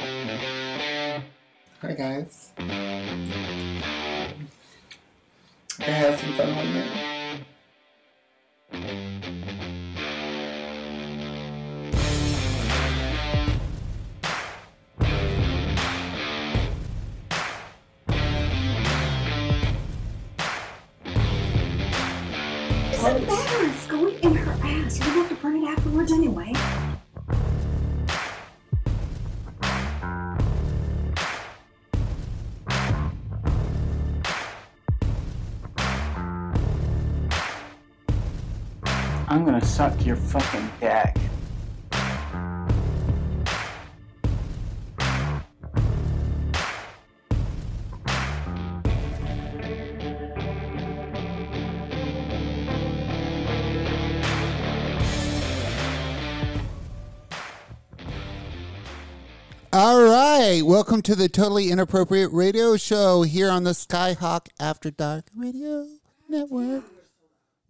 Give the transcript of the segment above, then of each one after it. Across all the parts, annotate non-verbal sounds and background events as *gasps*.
Hi guys. I had some fun one minute. Suck your fucking dick. All right, welcome to the totally inappropriate radio show here on the Skyhawk After Dark Radio Network.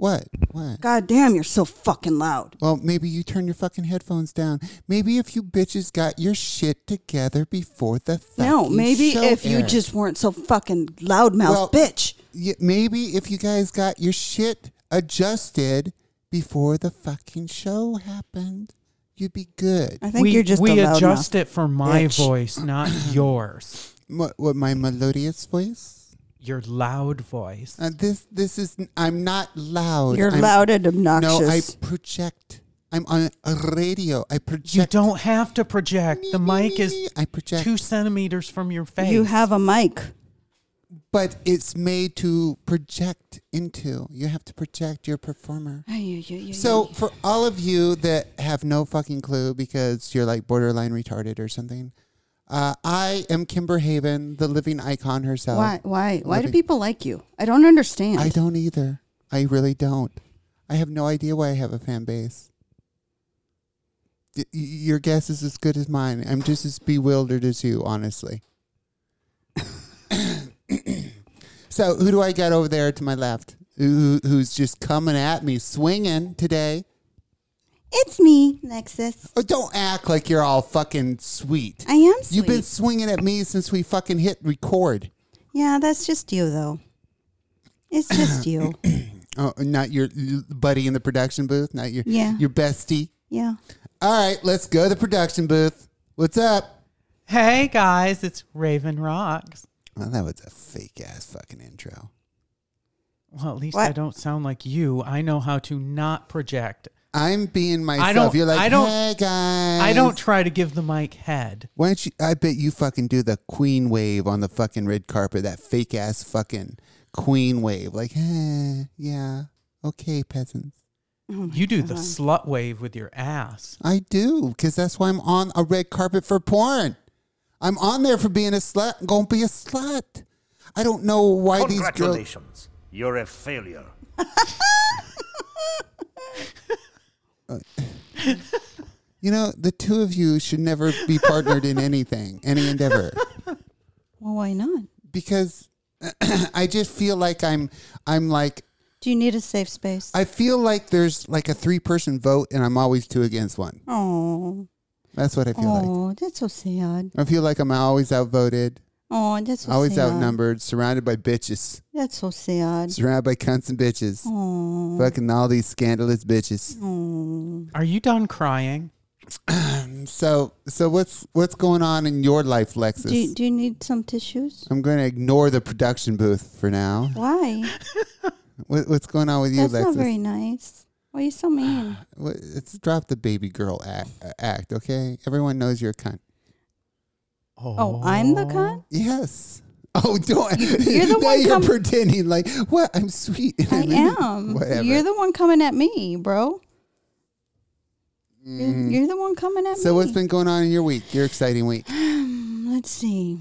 What? What? God damn, you're so fucking loud. Well, maybe you turn your fucking headphones down. Maybe if you bitches got your shit together before the No, maybe show if you aired. just weren't so fucking loudmouth Well- bitch. Yeah, maybe if you guys got your shit adjusted before the fucking show happened, you'd be good. I think we you're just we a loudmouth. adjust it for my bitch. voice, not *laughs* yours. What, what my melodious voice? Your loud voice. Uh, this this is I'm not loud. You're I'm, loud and obnoxious. No, I project. I'm on a radio. I project. you don't have to project. The mic is I project, two centimeters from your face. you have a mic. but it's made to project into. You have to project your performer. Ay, ay, ay, ay, So for all of you that have no fucking clue because you're like borderline retarded or something, uh, I am Kimber Haven, the living icon herself. why, why, why do people like you? I don't understand. I don't either. I really don't. I have no idea why I have a fan base. Y- your guess is as good as mine. I'm just as bewildered as you, honestly. *coughs* so, who do I get over there to my left? Who, who's just coming at me, swinging today? It's me, Lexus. Oh, don't act like you're all fucking sweet. I am sweet. You've been swinging at me since we fucking hit record. Yeah, that's just you, though. It's just *coughs* you. Oh, not your buddy in the production booth, not your Yeah. your bestie. Yeah. All right, let's go to the production booth. What's up? Hey guys, it's Raven Rocks. Well, that was a fake ass fucking intro. Well, at least What? I don't sound like you. I know how to not project. I'm being myself. don't- You're like, I don't- hey guys. I don't try to give the mic head. Why don't you? I bet you fucking do the queen wave on the fucking red carpet. That fake ass fucking queen wave. Like, eh, yeah, okay, peasants. Oh You do the slut wave with your ass. I do, because that's why I'm on a red carpet for porn. I'm on there for being a slut. I'm gonna be a slut. I don't know why these girls. Congratulations. You're a failure. *laughs* *laughs* You know, the two of you should never be partnered in anything, any endeavor, Well, why not? because *clears throat* I just feel like I'm, I'm like, Do you need a safe space? I feel like there's like a three-person vote, and I'm always two against one. Oh, That's what I feel like. oh, that's so sad. I feel like I'm always outvoted, Oh, that's so always sad. outnumbered, surrounded by bitches, That's so sad. surrounded by cunts and bitches, Oh, fucking all these scandalous bitches. oh. Are you done crying? *clears throat* So, so what's what's going on in your life, Lexus? Do you, do you need some tissues? I'm going to ignore the production booth for now. Why? *laughs* What, what's going on with you, That's Lexus? not very nice. Why are you so mean? *sighs* What- Let's drop the baby girl act, act, okay? Everyone knows you're a cunt. Oh, I'm the cunt? Yes. Oh, *laughs* don't. *laughs* you're the now one you're com- pretending like what? I'm sweet. *laughs* I am. Whatever. You're the one coming at me, bro. You're, you're the one coming at Mm-hmm. so what's been going on in your week? Your exciting week? *sighs* Let's see.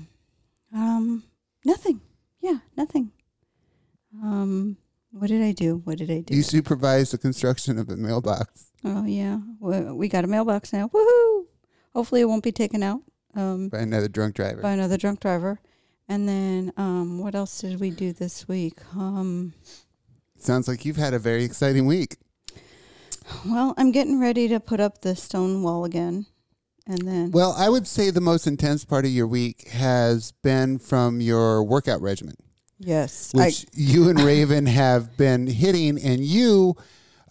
Um, nothing. Yeah, nothing. Um, what did I do? What did I do? You supervised the construction of a mailbox oh yeah, we got a mailbox now. Woohoo! Hopefully, it won't be taken out um, by another drunk driver. by another drunk driver. And then, um, what else did we do this week? Um, Sounds like you've had a very exciting week. well, I'm getting ready to put up the stone wall again, and then Well, I would say the most intense part of your week has been from your workout regimen, yes, I, which *laughs* you and Raven have been hitting. And you,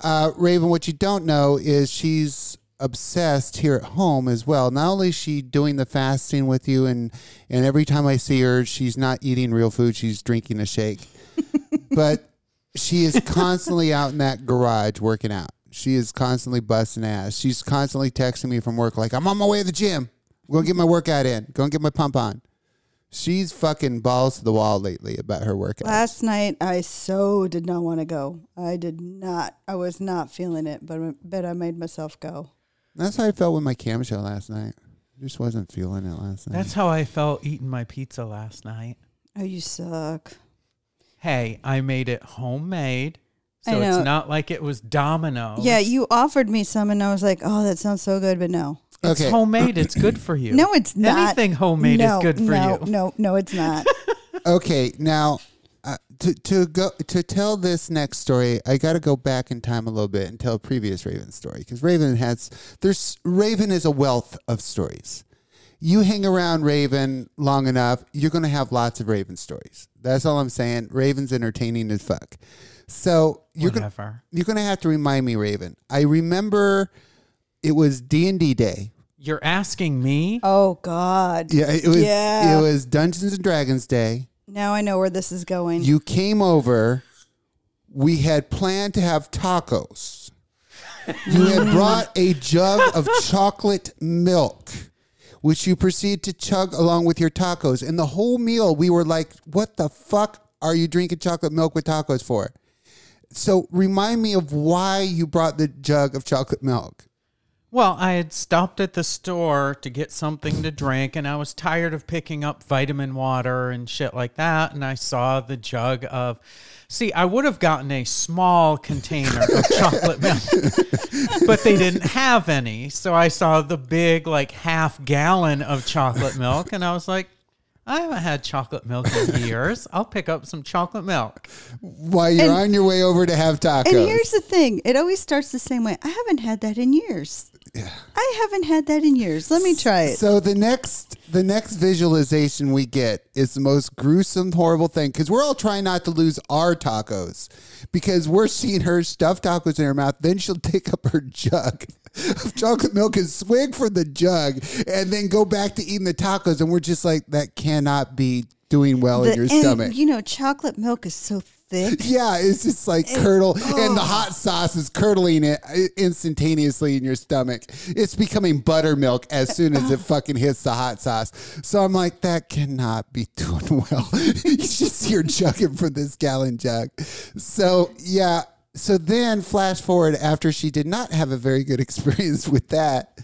uh, Raven, what you don't know is she's obsessed here at home as well. Not only is she doing the fasting with you, and and every time I see her, she's not eating real food; she's drinking a shake. *laughs* but she is constantly out in that garage working out. She is constantly busting ass. She's constantly texting me from work like, "I'm on my way to the gym. Go get my workout in. Go and get my pump on." She's fucking balls to the wall lately about her workout. last night I so did not want to go. I did not. I was not feeling it, but but I made myself go. That's how I felt with my cam show last night. Just wasn't feeling it last night. That's how I felt eating my pizza last night. Oh, you suck. Hey, I made it homemade. I So it's not like it was Domino's. Yeah, you offered me some, and I was like, "Oh, that sounds so good," but no, It's Okay. homemade. It's good for you. no, it's not. Anything homemade no, is good for no, you. No, no, it's not. *laughs* okay, now to to go to tell this next story, I got to go back in time a little bit and tell a previous Raven story because Raven has there's Raven is a wealth of stories. You hang around Raven long enough, you're going to have lots of Raven stories. That's all I'm saying. Raven's entertaining as fuck. So you're gonna, you're going to have to remind me, Raven. I remember it was D and D day. You're asking me? oh God. Yeah, it was. Yeah. It was Dungeons and Dragons day. Now I know where this is going. You came over. We had planned to have tacos. You had *laughs* brought a jug of chocolate milk, which you proceed to chug along with your tacos. And the whole meal, we were like, "What the fuck are you drinking chocolate milk with tacos for?" So remind me of why you brought the jug of chocolate milk. Well, I had stopped at the store to get something to drink, and I was tired of picking up vitamin water and shit like that. And I saw the jug of. See, I would have gotten a small container of *laughs* chocolate milk, but they didn't have any. So I saw the big, like, half gallon of chocolate milk, and I was like, I haven't had chocolate milk in years. I'll pick up some chocolate milk. While you're And- on your way over to have tacos. and here's the thing: it always starts the same way. I haven't had that in years. I haven't had that in years. Let me try it. So the next the next visualization we get is the most gruesome, horrible thing because we're all trying not to lose our tacos because we're seeing her stuff tacos in her mouth. Then she'll take up her jug *laughs* of chocolate milk and swig from the jug, and then go back to eating the tacos. And we're just like, that cannot be doing well in your and, stomach. You know, chocolate milk is so thick. *laughs* Yeah, it's just like curdle, and the oh. hot sauce is curdling it uh, instantaneously in your stomach. It's becoming buttermilk as soon as it *laughs* fucking hits the hot sauce. So I'm like, that cannot be *laughs* doing well. you just hear chugging from this gallon jug. So yeah. So then, flash forward after she did not have a very good experience with that,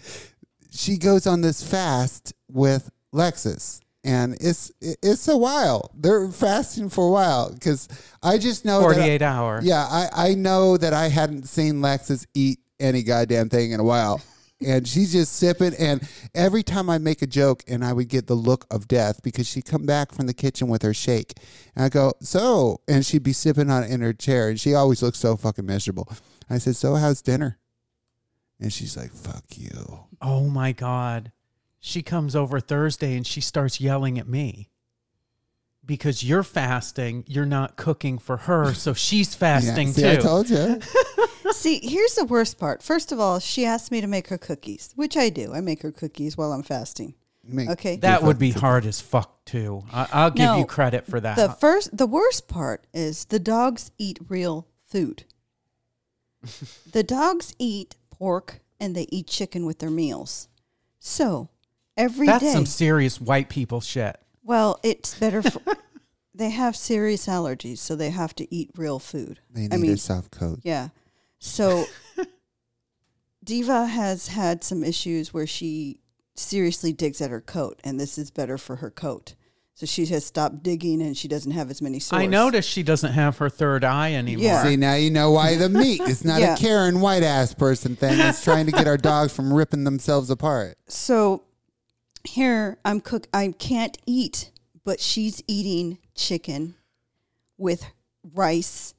she goes on this fast with Lexus. And it's it's a while. They're fasting for a while because I just know I- 48 hours. yeah, I, I know that I hadn't seen Lexus eat any goddamn thing in a while. And she's just sipping. And every time I make a joke, and I would get the look of death because she'd come back from the kitchen with her shake. And I go, So, and she'd be sipping on it in her chair. And she always looks so fucking miserable. I said, So, how's dinner? And she's like, Fuck you. Oh my God. She comes over Thursday and she starts yelling at me. Because you're fasting, you're not cooking for her, so she's *laughs* fasting yeah, see, I too. told you. *laughs* See, here's the worst part. First of all, she asked me to make her cookies, which I do. I make her cookies while I'm fasting. Make- Okay. that would be hard as fuck too. I, I'll give No, you credit for that. The first, the worst part is the dogs eat real food. *laughs* the dogs eat pork and they eat chicken with their meals. So every day, That's some serious white people shit. well, it's better for. *laughs* they have serious allergies, so they have to eat real food. They need I mean, a soft coat. yeah. So *laughs* Diva has had some issues where she seriously digs at her coat, and this is better for her coat. So she has stopped digging, and she doesn't have as many sores. I noticed she doesn't have her third eye anymore. Yeah. See, now you know why the meat. It's not Yeah. a Karen white ass person thing. It's trying to get our dogs from ripping themselves apart. So here I'm cook. I can't eat, but she's eating chicken with rice,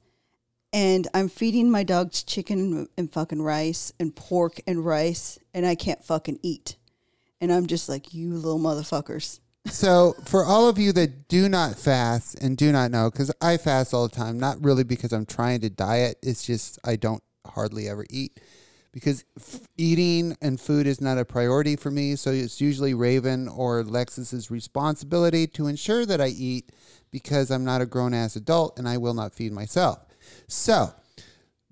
and I'm feeding my dogs chicken and fucking rice and pork and rice, and I can't fucking eat. And I'm just like, you little motherfuckers. So, for all of you that do not fast and do not know, because I fast all the time, not really because I'm trying to diet, it's just I don't hardly ever eat because f- eating and food is not a priority for me. So, it's usually Raven or Lexus's responsibility to ensure that I eat because I'm not a grown ass adult and I will not feed myself. So,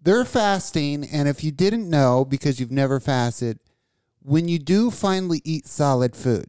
they're fasting, and if you didn't know because you've never fasted, when you do finally eat solid food,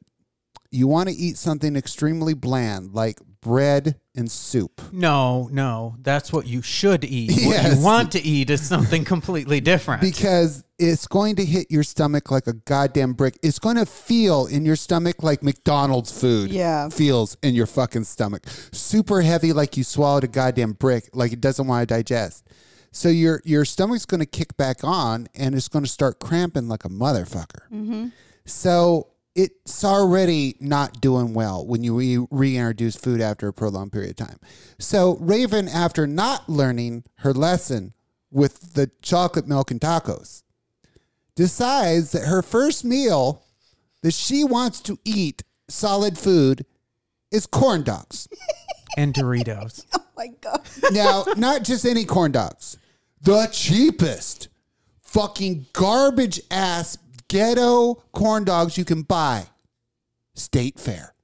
you want to eat something extremely bland like bread and soup. No, no, that's what you should eat. What you want to eat is something completely different. Because it's going to hit your stomach like a goddamn brick. It's going to feel in your stomach like McDonald's food Yeah. feels in your fucking stomach. Super heavy, like you swallowed a goddamn brick, like it doesn't want to digest. So your your stomach's going to kick back on, and it's going to start cramping like a motherfucker. Mm-hmm. So it's already not doing well when you re- reintroduce food after a prolonged period of time. So Raven, after not learning her lesson with the chocolate milk and tacos, decides that her first meal that she wants to eat solid food is corn dogs. *laughs* and Doritos. *laughs* Oh my God. Now, not just any corn dogs, the cheapest fucking garbage ass ghetto corn dogs you can buy. State Fair.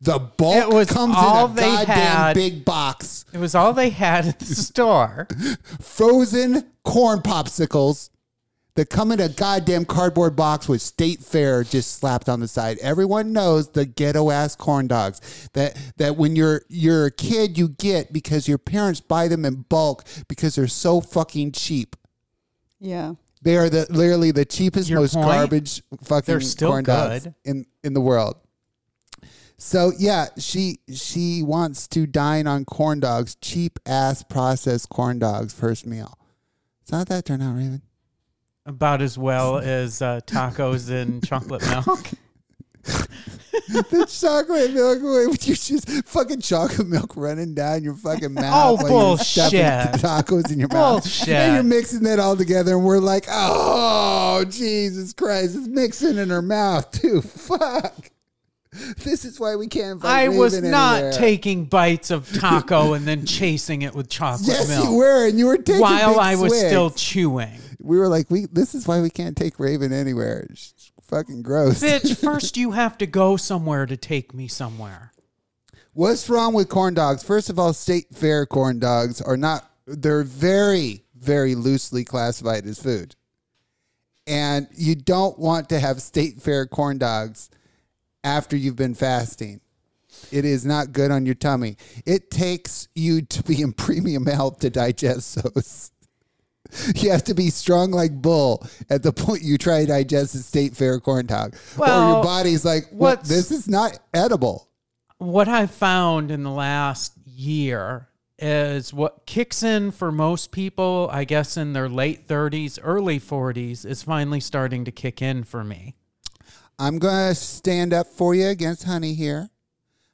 The bulk It was comes all in a they goddamn had. big box. It was all they had at the *laughs* store. Frozen corn popsicles that come in a goddamn cardboard box with State Fair just slapped on the side. Everyone knows the ghetto ass corn dogs that that when you're you're a kid you get because your parents buy them in bulk because they're so fucking cheap. Yeah. They are the literally the cheapest, Your most point? garbage fucking They're still corn dogs good. in in the world. So yeah, she she wants to dine on corn dogs, cheap ass processed corn dogs first meal. So how'd that turn out, Raven? About as well as uh, tacos and chocolate milk. *laughs* the chocolate milk with you just fucking chocolate milk running down your fucking mouth. Oh, bullshit. Tacos in your mouth. Bullshit. And you're mixing that all together, and we're like, oh, Jesus Christ, it's mixing in her mouth too. Fuck. This is why we can't. I was not anywhere. taking bites of taco and then *laughs* chasing it with chocolate Yes, milk you were, and you were taking while I was swigs. still chewing. We were like, we. This is why we can't take Raven anywhere. Fucking gross. Bitch, *laughs* first you have to go somewhere to take me somewhere. What's wrong with corn dogs? First of all, state fair corn dogs are not, they're very, very loosely classified as food. And you don't want to have state fair corn dogs after you've been fasting. It is not good on your tummy. It takes you to be in premium health to digest those. *laughs* You have to be strong like bull at the point you try to digest a state fair corn dog. or your body's like, what? what's- This is not edible. What I've found in the last year is what kicks in for most people, I guess in their late 30s, early 40s, is finally starting to kick in for me. I'm going to stand up for you against Honey here.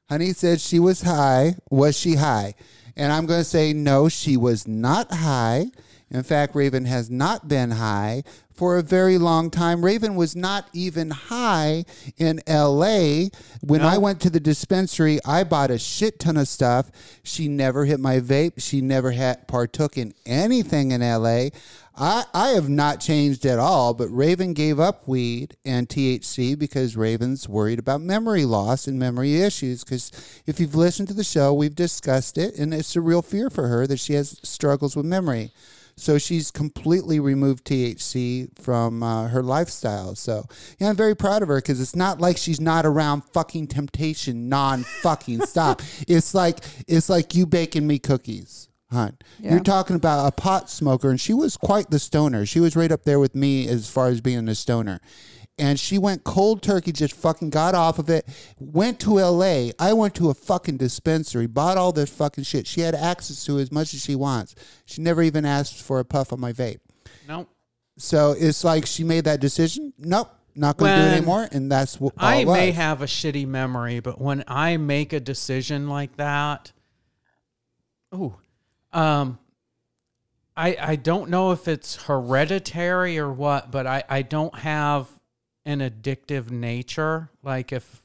Honey said she was high. Was she high? And I'm going to say, no, she was not high. In fact, Raven has not been high for a very long time. Raven was not even high in LA. When I went to the dispensary, I bought a shit ton of stuff. She never hit my vape. She never had partook in anything in LA. I, I have not changed at all, but Raven gave up weed and THC because Raven's worried about memory loss and memory issues. Because if you've listened to the show, we've discussed it, and it's a real fear for her that she has struggles with memory. So she's completely removed THC from uh, her lifestyle. So yeah, I'm very proud of her because it's not like she's not around fucking temptation non fucking *laughs* stop. It's like it's like you baking me cookies. Hun. You're talking about a pot smoker, and she was quite the stoner. She was right up there with me as far as being a stoner. And she went cold turkey, just fucking got off of it, went to LA. I went to a fucking dispensary, bought all this fucking shit. She had access to as much as she wants. She never even asked for a puff on my vape. No. So it's like she made that decision. Nope, not going to do it anymore. And that's what I may have a shitty memory, but when I make a decision like that, oh, um, I I don't know if it's hereditary or what, but I I don't have an addictive nature. Like if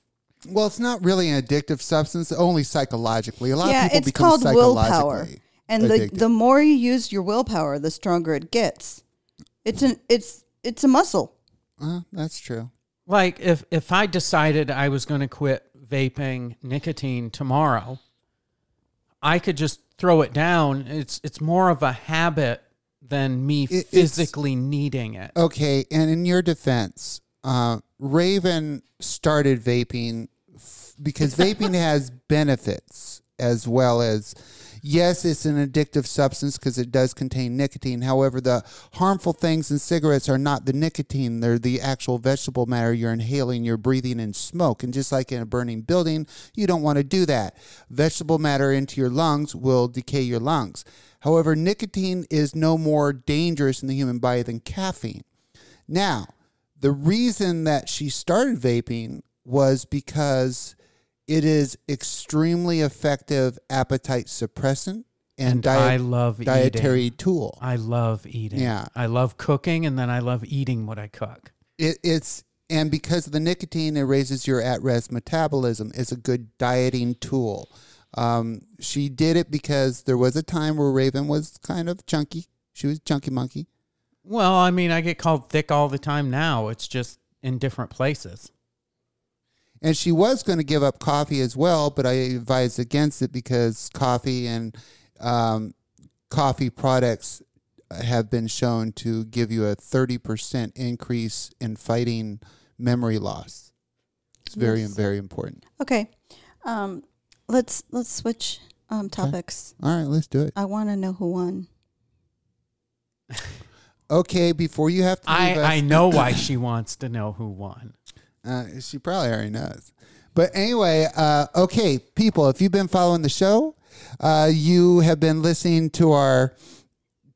Well, it's not really an addictive substance, only psychologically. A lot yeah, of people it's become called willpower. psychologically And the, addicted. the more you use your willpower, the stronger it gets. It's an it's it's a muscle. Uh, that's true. like if if I decided I was going to quit vaping nicotine tomorrow, I could just throw it down. It's it's more of a habit than me it's- physically needing it. Okay, and in your defense, uh, Raven started vaping f- because vaping *laughs* has benefits as well as. Yes, it's an addictive substance because it does contain nicotine. However, the harmful things in cigarettes are not the nicotine, they're the actual vegetable matter you're inhaling, you're breathing in smoke. And just like in a burning building, you don't want to do that. Vegetable matter into your lungs will decay your lungs. However, nicotine is no more dangerous in the human body than caffeine. Now, the reason that she started vaping was because it is extremely effective appetite suppressant and, And diet, I love dietary eating. tool. I love eating. Yeah. I love cooking and then I love eating what I cook. It, it's and because of the nicotine, it raises your at-rest metabolism. It's a good dieting tool. Um, she did it because there was a time where Raven was kind of chunky. She was chunky monkey. Well, I mean, I get called thick all the time now. It's just in different places. And she was going to give up coffee as well, but I advised against it because coffee and um, coffee products have been shown to give you a 30% increase in fighting memory loss. It's very, Yes. very important. Okay. Um, let's let's switch um, topics. All right, let's do it. I want to know who won. *laughs* Okay, before you have to I, us, I know *laughs* why she wants to know who won. Uh, she probably already knows. But anyway, uh, okay, people, if you've been following the show, uh, you have been listening to our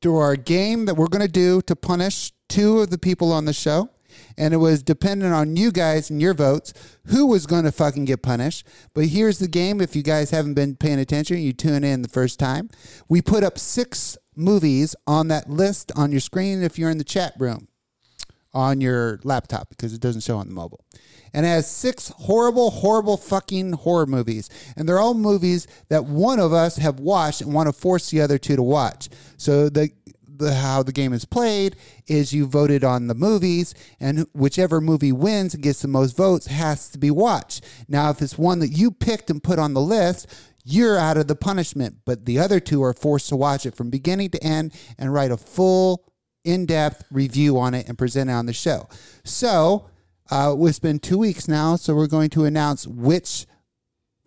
to our game that we're going to do to punish two of the people on the show. And it was dependent on you guys and your votes who was going to fucking get punished. But here's the game. If you guys haven't been paying attention, you tune in the first time. We put up six movies on that list on your screen if you're in the chat room on your laptop because it doesn't show on the mobile. And it has six horrible, horrible fucking horror movies. And they're all movies that one of us have watched and want to force the other two to watch. So the the how the game is played is you voted on the movies and whichever movie wins and gets the most votes has to be watched. Now if it's one that you picked and put on the list, you're out of the punishment, but the other two are forced to watch it from beginning to end and write a full in-depth review on it and present it on the show. So uh, it's been two weeks now, so we're going to announce which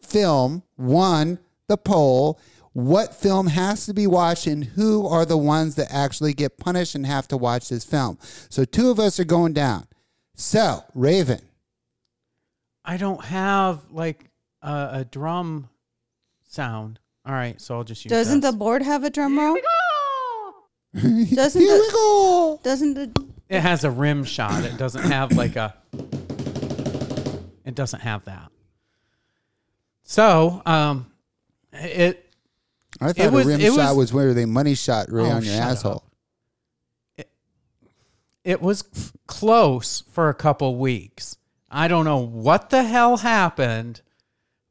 film won the poll, what film has to be watched, and who are the ones that actually get punished and have to watch this film. So two of us are going down. So Raven, I don't have like a, a drum sound. All right, so I'll just use Doesn't the board have a drum roll? Doesn't *laughs* here the- we go. Doesn't the It has a rim shot. It doesn't have like a. It doesn't have that. So, um, it I thought was- a rim it shot was- was where they money shot right Oh, on your shut asshole. up. it was close for a couple weeks. I don't know what the hell happened,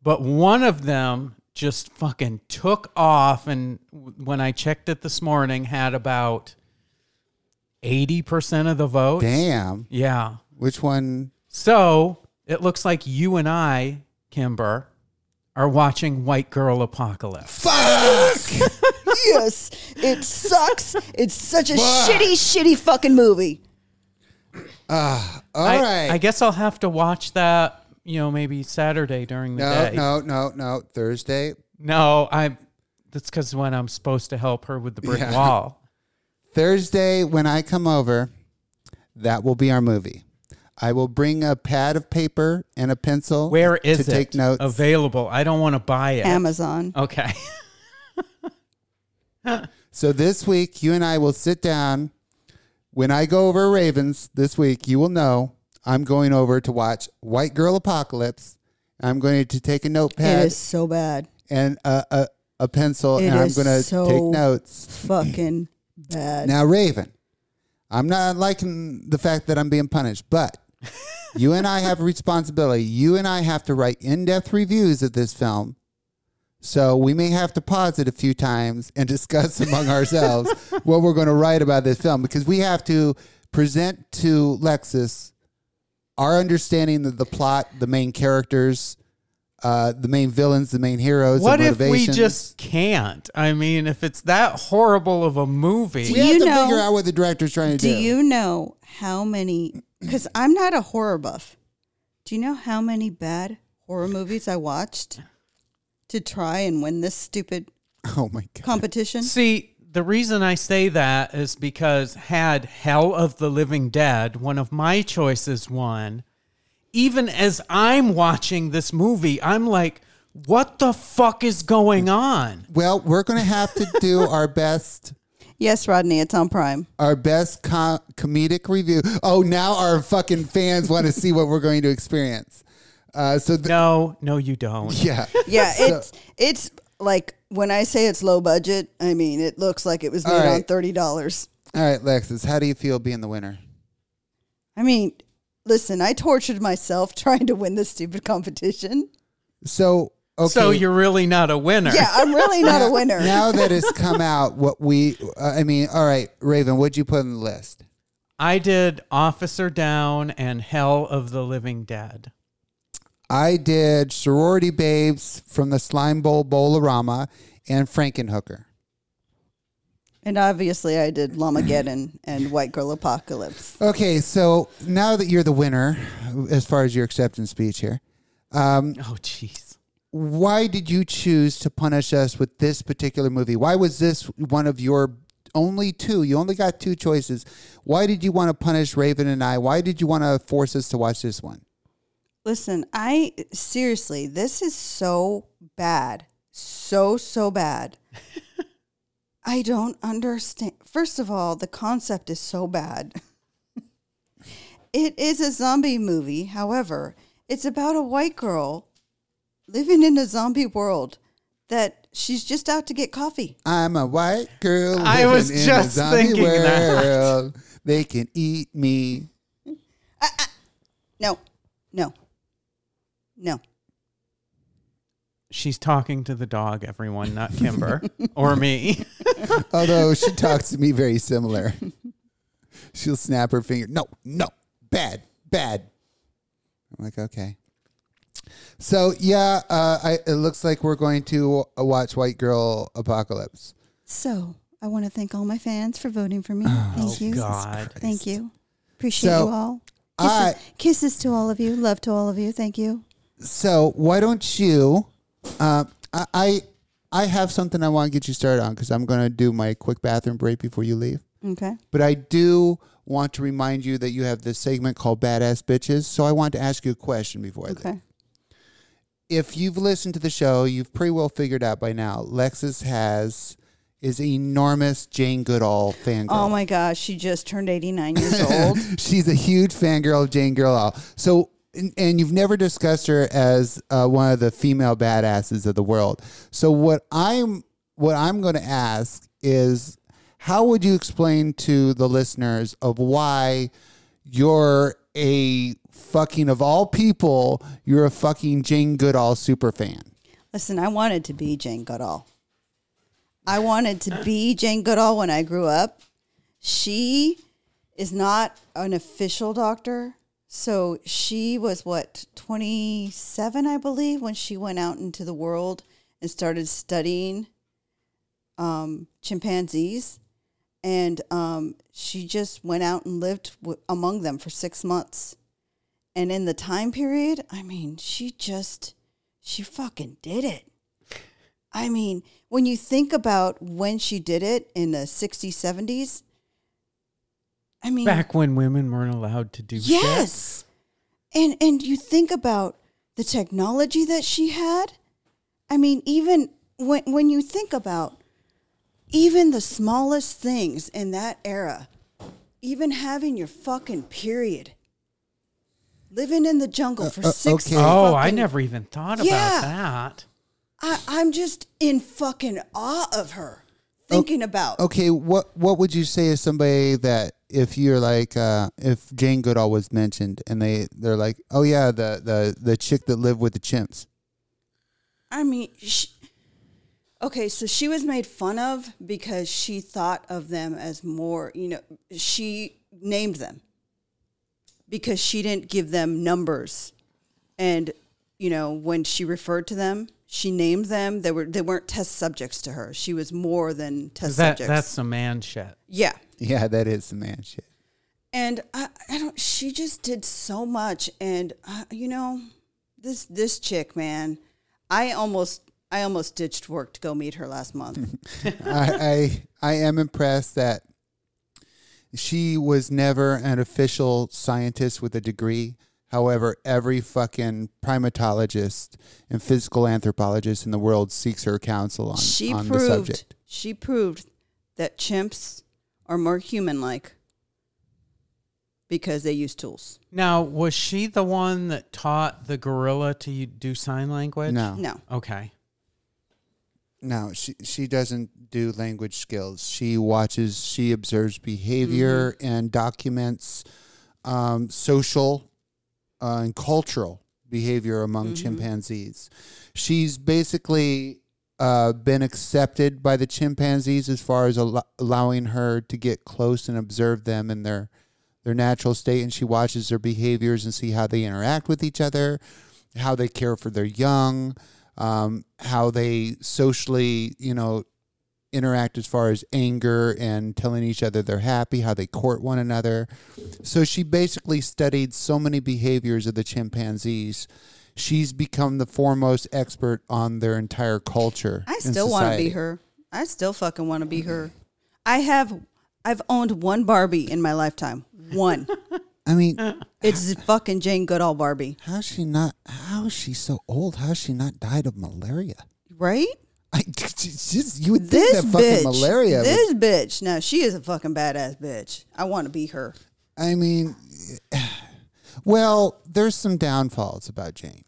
but one of them just fucking took off and when I checked it this morning had about 80% of the votes. Damn. Yeah. Which one? So, it looks like you and I, Kimber, are watching White Girl Apocalypse. Fuck! *laughs* yes, it sucks. It's such a shitty, shitty fucking movie. Ah, all I, right. I guess I'll have to watch that, you know, maybe Saturday during the no, day. no, no, no. Thursday. No, I. That's because when I'm supposed to help her with the brick Yeah. *laughs* wall. Thursday, when I come over, that will be our movie. I will bring a pad of paper and a pencil. Where is to it take notes? available? I don't want to buy it. Amazon. Okay. *laughs* So this week, you and I will sit down. When I go over Ravens this week, you will know I'm going over to watch White Girl Apocalypse. I'm going to take a notepad is so bad. and a, a, a pencil, It and I'm going to so- take notes. Fucking bad. Now, Raven, I'm not liking the fact that I'm being punished, but *laughs* you and I have a responsibility. You and I have to write in-depth reviews of this film. So we may have to pause it a few times and *laughs* discuss among ourselves *laughs* what we're going to write about this film because we have to present to Lexus our understanding of the plot, the main characters, uh, the main villains, the main heroes. What if we just can't? I mean, if it's that horrible of a movie, Do we have you to know- figure out what the director's trying to Do do? you know how many? Because I'm not a horror buff. Do you know how many bad horror movies I watched to try and win this stupid oh my god! competition? See, the reason I say that is because had Hell of the Living Dead, one of my choices, won, even as I'm watching this movie, I'm like, what the fuck is going on? Well, we're going to have to do our best. Yes, Rodney, it's on Prime. Our best co- comedic review. Oh, now our fucking fans want to see what we're going to experience. Uh, so, th- No, no, you don't. yeah. Yeah, it's it's like when I say it's low budget, I mean it looks like it was made All on thirty dollars. All right, Lexus, how do you feel being the winner? I mean, listen, I tortured myself *laughs* trying to win this stupid competition. So, okay. So you're really not a winner. Yeah, I'm really not a winner. now that *laughs* it's come out, what we, uh, I mean, all right, Raven, what'd you put on the list? I did Officer Down and Hell of the Living Dead. I did Sorority Babes from the Slimeball Bowl-O-Rama and Frankenhooker. And obviously, I did Llamageddon *clears throat* and White Girl Apocalypse. Okay, so now that you're the winner, as far as your acceptance speech here, um, Oh, jeez. why did you choose to punish us with this particular movie? Why was this one of your only two? You only got two choices. Why did you want to punish Raven and I? Why did you want to force us to watch this one? Listen, I seriously, this is so bad. So, so bad. *laughs* I don't understand. First of all, the concept is so bad. *laughs* it is a zombie movie. However, it's about a white girl living in a zombie world that she's just out to get coffee. I'm a white girl. I was living in just a zombie thinking that. world. They can eat me. Uh, uh, no, no, no. She's talking to the dog, everyone, not Kimber *laughs* or me. *laughs* Although she talks to me very similar. *laughs* She'll snap her finger. No, no, bad, bad. I'm like, okay. So yeah, uh, I, it looks like we're going to uh, watch White Girl Apocalypse. So I want to thank all my fans for voting for me. Thank you. God. Thank you. Appreciate So, you all. Kisses, I- kisses to all of you. Love to all of you. Thank you. So why don't you? Uh, I, I I have something I want to get you started on because I'm going to do my quick bathroom break before you leave. Okay. But I do want to remind you that you have this segment called Badass Bitches. So I want to ask you a question before I leave. Okay. if you've listened to the show, you've pretty well figured out by now. Lexus has is an enormous Jane Goodall fangirl. Oh my gosh, she just turned 89 years old. *laughs* She's a huge fangirl of Jane Goodall. So, and, you've never discussed her as uh, one of the female badasses of the world. So, what I'm what I'm going to ask is, how would you explain to the listeners of why you're a fucking of all people, you're a fucking Jane Goodall super fan? Listen, I wanted to be Jane Goodall. I wanted to be Jane Goodall when I grew up. She is not an official doctor. So she was what, 27, I believe, when she went out into the world and started studying um, chimpanzees. And um, she just went out and lived w- among them for six months. And in the time period, I mean, she just, she fucking did it. I mean, when you think about when she did it in the 60s, 70s, I mean, Back when women weren't allowed to do shit. yes. And and you think about the technology that she had. I mean, even when when you think about even the smallest things in that era, even having your fucking period, living in the jungle for uh, six. okay. Oh, I never even thought Yeah. about that. I, I'm just in fucking awe of her. Thinking about Okay, what what would you say to somebody that if you're like uh, if Jane Goodall was mentioned and they they're like, oh yeah, the the the chick that lived with the chimps. I mean, she, okay, so she was made fun of because she thought of them as more, you know, she named them because she didn't give them numbers. And, you know, when she referred to them, she named them. They were they weren't test subjects to her. She was more than test that subjects. that's some man shit. yeah. Yeah, that is the man shit. and I, I don't she just did so much and uh, you know this this chick man i almost i almost ditched work to go meet her last month *laughs* I, I I am impressed that she was never an official scientist with a degree. However, every fucking primatologist and physical anthropologist in the world seeks her counsel on, she on the proved subject. she proved that chimps are more human like because they use tools Now, was she the one that taught the gorilla to do sign language? No, no Okay. no, she she doesn't do language skills. She watches, she observes behavior and documents um, social uh, and cultural behavior among chimpanzees. She's basically uh, been accepted by the chimpanzees as far as al- allowing her to get close and observe them in their their natural state, and she watches their behaviors and see how they interact with each other, how they care for their young, um, how they socially, you know, interact as far as anger and telling each other they're happy, how they court one another. So she basically studied so many behaviors of the chimpanzees. She's become the foremost expert on their entire culture. i still want to be her i still fucking want to be her i have i've owned one barbie in my lifetime one *laughs* I mean, it's fucking jane goodall barbie how's she not? How is she so old? How's she not died of malaria? right *laughs* I you would think this that fucking bitch, malaria. would- this bitch. Now she is a fucking badass bitch. I want to be her. I mean, *sighs* well, there's some downfalls about Jane.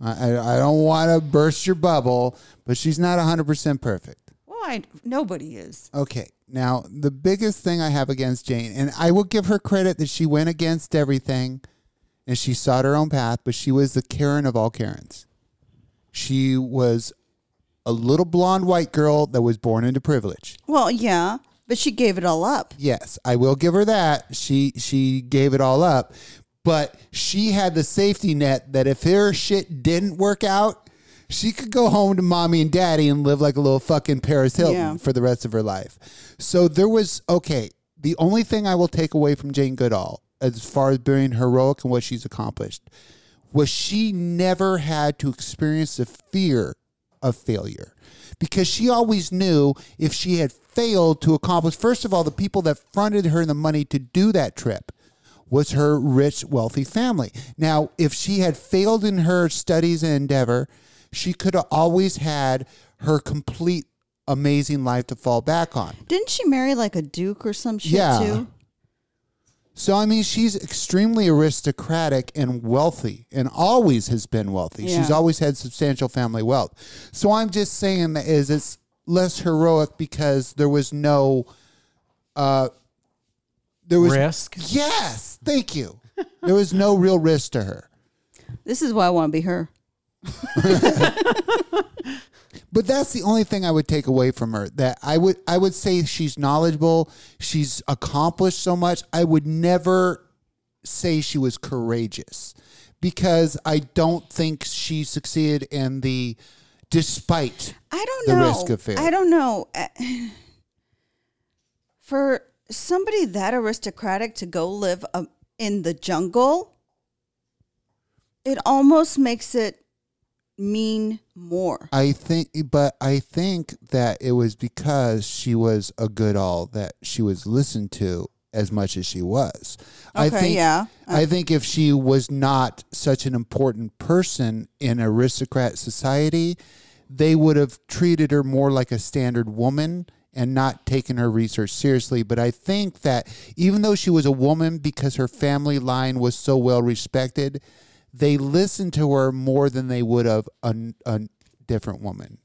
I, I, I don't want to burst your bubble, but she's not 100% perfect. Well, I, nobody is. Okay, now the biggest thing I have against Jane, and I will give her credit that she went against everything and she sought her own path, but she was the Karen of all Karens. She was a little blonde white girl that was born into privilege. Well, yeah, but she gave it all up. Yes, I will give her that. She she gave it all up, but she had the safety net that if her shit didn't work out, she could go home to mommy and daddy and live like a little fucking Paris Hilton Yeah. for the rest of her life. So there was okay. The only thing I will take away from Jane Goodall, as far as being heroic and what she's accomplished, was she never had to experience the fear of failure because she always knew if she had failed to accomplish first of all the people that fronted her the money to do that trip was her rich wealthy family now if she had failed in her studies and endeavor she could have always had her complete amazing life to fall back on Didn't she marry like a duke or some shit Yeah. too? So I mean, she's extremely aristocratic and wealthy, and always has been wealthy. She's always had substantial family wealth. So I'm just saying that is it's less heroic because there was no, uh, there was Risk. Yes, thank you. There was no real risk to her. This is why I want to be her. *laughs* But that's the only thing I would take away from her. That I would I would say she's knowledgeable, she's accomplished so much. I would never say she was courageous because I don't think she succeeded in the despite I don't The know. risk of failure. I don't know. Uh, *sighs* For somebody that aristocratic to go live um, in the jungle, it almost makes it mean more. I think but I think that it was because she was a Goodall that she was listened to as much as she was. I Okay, think yeah. I think if she was not such an important person in aristocrat society, they would have treated her more like a standard woman and not taken her research seriously. But I think that even though she was a woman, because her family line was so well respected, they listened to her more than they would have a, a different woman.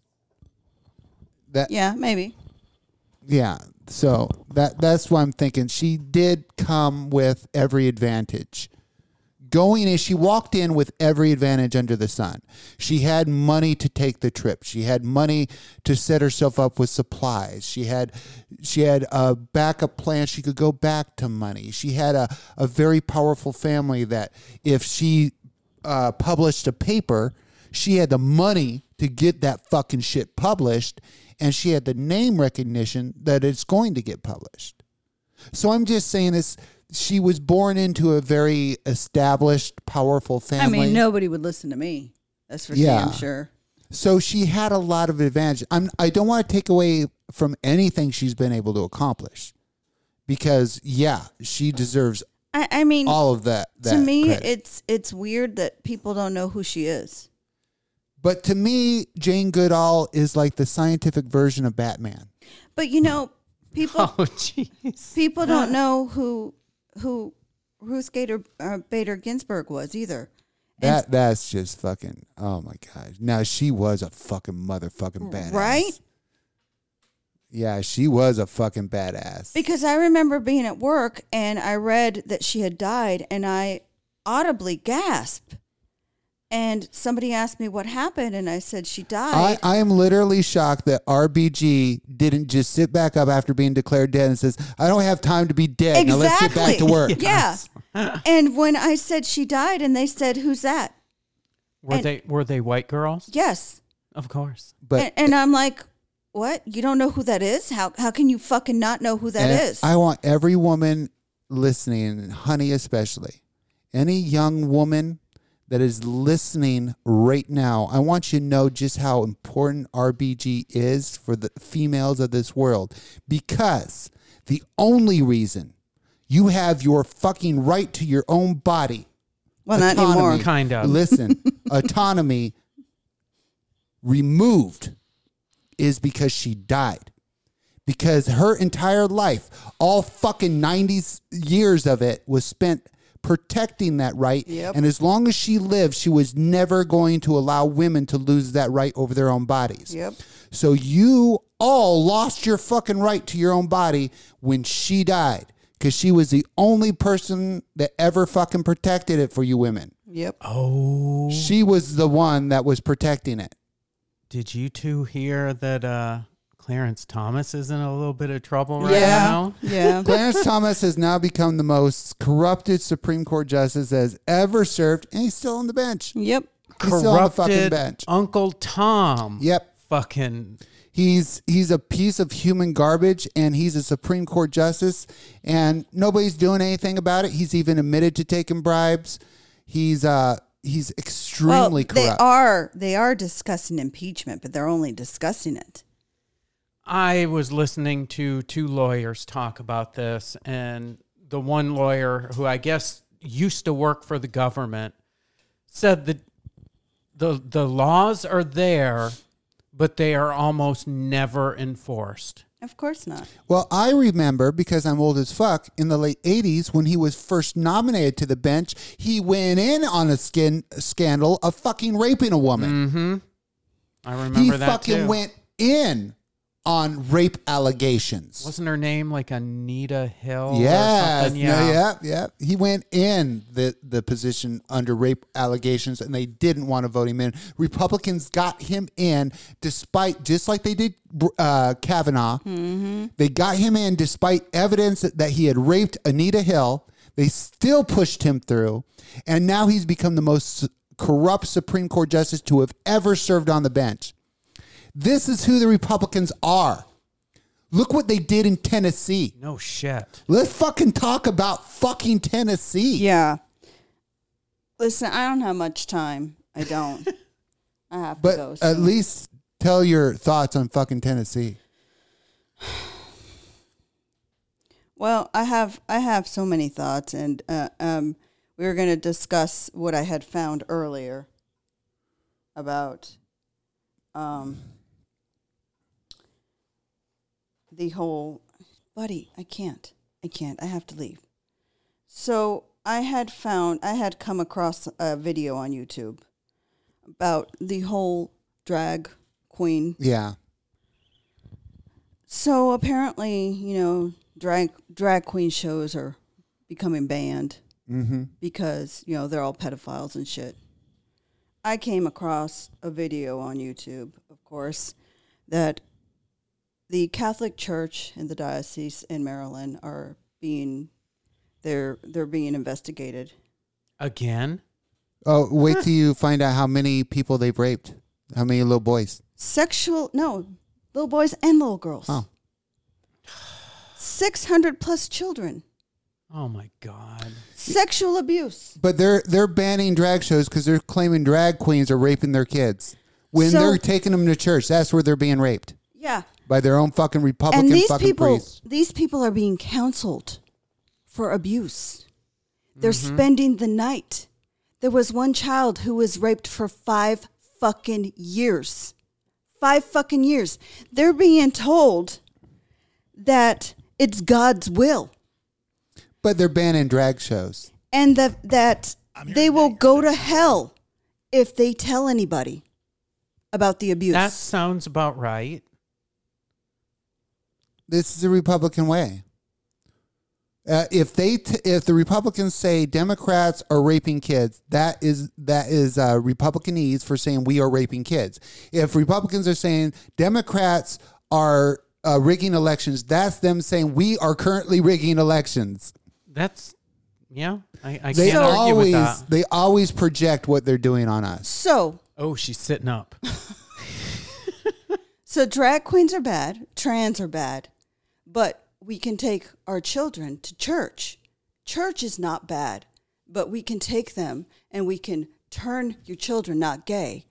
That Yeah, maybe. yeah, So that that's why I'm thinking she did come with every advantage. Going in, she walked in with every advantage under the sun. She had money to take the trip. She had money to set herself up with supplies. She had she had a backup plan. She could go back to money. She had a, a very powerful family that if she uh, published a paper, she had the money to get that fucking shit published, and she had the name recognition that it's going to get published. So I'm just saying this. She was born into a very established, powerful family. I mean, nobody would listen to me. That's for Yeah. damn sure. So she had a lot of advantage. I'm, I don't want to take away from anything she's been able to accomplish, because yeah, she deserves I, I mean, all of that. that to me, credit. it's it's weird that people don't know who she is. But to me, Jane Goodall is like the scientific version of Batman. But you know, people *laughs* Oh, people don't know who who Ruth Gator uh, Bader Ginsburg was either. That that's just fucking. Oh my god! Now she was a fucking motherfucking badass, Right? Yeah, she was a fucking badass. Because I remember being at work and I read that she had died and I audibly gasped. And somebody asked me what happened and I said she died. I am literally shocked that RBG didn't just sit back up after being declared dead and says, "I don't have time to be dead. Now let's get back to Exactly. work." *laughs* yeah. *laughs* and when I said she died and they said, "Who's that?" Were And- they were they white girls? Yes. Of course. But and, and I'm like, "What? You don't know who that is? How how can you fucking not know who that and is?" I want every woman listening, honey especially, any young woman that is listening right now, I want you to know just how important RBG is for the females of this world. Because the only reason you have your fucking right to your own body, well, not anymore. Kind of. listen, *laughs* autonomy removed is because she died. Because her entire life, all fucking 90s years of it, was spent protecting that right. Yep. And as long as she lived, she was never going to allow women to lose that right over their own bodies. Yep. So you all lost your fucking right to your own body when she died. Because she was the only person that ever fucking protected it for you women. Yep. Oh, She was the one that was protecting it. Did you two hear that uh, Clarence Thomas is in a little bit of trouble right yeah. now? Yeah. *laughs* Clarence Thomas has now become the most corrupted Supreme Court justice that has ever served, and he's still on the bench. yep. He's still on the fucking Corrupted bench. Uncle Tom. Yep. Fucking He's he's a piece of human garbage, and he's a Supreme Court justice, and nobody's doing anything about it. He's even admitted to taking bribes. He's uh he's extremely well, they are they are discussing impeachment, but they're only discussing it. I was listening to two lawyers talk about this, and the one lawyer who I guess used to work for the government said that the the laws are there, but they are almost never enforced. Of course not. Well, I remember because I'm old as fuck. In the late '80s, when he was first nominated to the bench, he went in on a skin scandal of fucking raping a woman. Mm-hmm. I remember he that fucking too. went in on rape allegations. Wasn't her name like Anita Hill? or yeah, something? yeah, yeah, yeah. He went in the the position under rape allegations, and they didn't want to vote him in. Republicans got him in despite, just like they did uh, Kavanaugh. They got him in despite evidence that, that he had raped Anita Hill. They still pushed him through, and now he's become the most corrupt Supreme Court justice to have ever served on the bench. This is who the Republicans are. Look what they did in Tennessee. No shit. Let's fucking talk about fucking Tennessee. Yeah. Listen, I don't have much time. I don't. *laughs* I have But to go. at least tell your thoughts on fucking Tennessee. *sighs* Well, I have I have so many thoughts, and uh, um, we were going to discuss what I had found earlier about um, the whole. Buddy, I can't. I can't. I have to leave. So I had found I had come across a video on YouTube about the whole drag queen Yeah. So apparently, you know, drag drag queen shows are becoming banned Mm-hmm. because you know they're all pedophiles and shit. I came across a video on YouTube, of course, that the Catholic Church and the diocese in Maryland are being they're they're being investigated. Again? Oh, wait till you find out how many people they've raped. How many little boys? Sexual no, little boys and little girls. Oh. 600 plus children. Oh my God. Sexual abuse. But they're they're banning drag shows because they're claiming drag queens are raping their kids. When So- they're taking them to church, that's where they're being raped Yeah. By their own fucking Republican and these fucking people priests. these people are being counseled for abuse they're Mm-hmm. spending the night there was one child who was raped for five fucking years five fucking years they're being told that it's god's will But they're banning drag shows. and that that they will go to hell if they tell anybody about the abuse That sounds about right. This is the Republican way. Uh, if they t- if the Republicans say Democrats are raping kids, that is that is uh, Republicanese for saying we are raping kids. If Republicans are saying Democrats are uh, rigging elections, that's them saying we are currently rigging elections. That's, yeah, I, I They can't argue always with that. they always project what they're doing on us. so Oh, she's sitting up. *laughs* So drag queens are bad, trans are bad, but we can take our children to church. Church is not bad, but we can take them and we can turn your children not gay,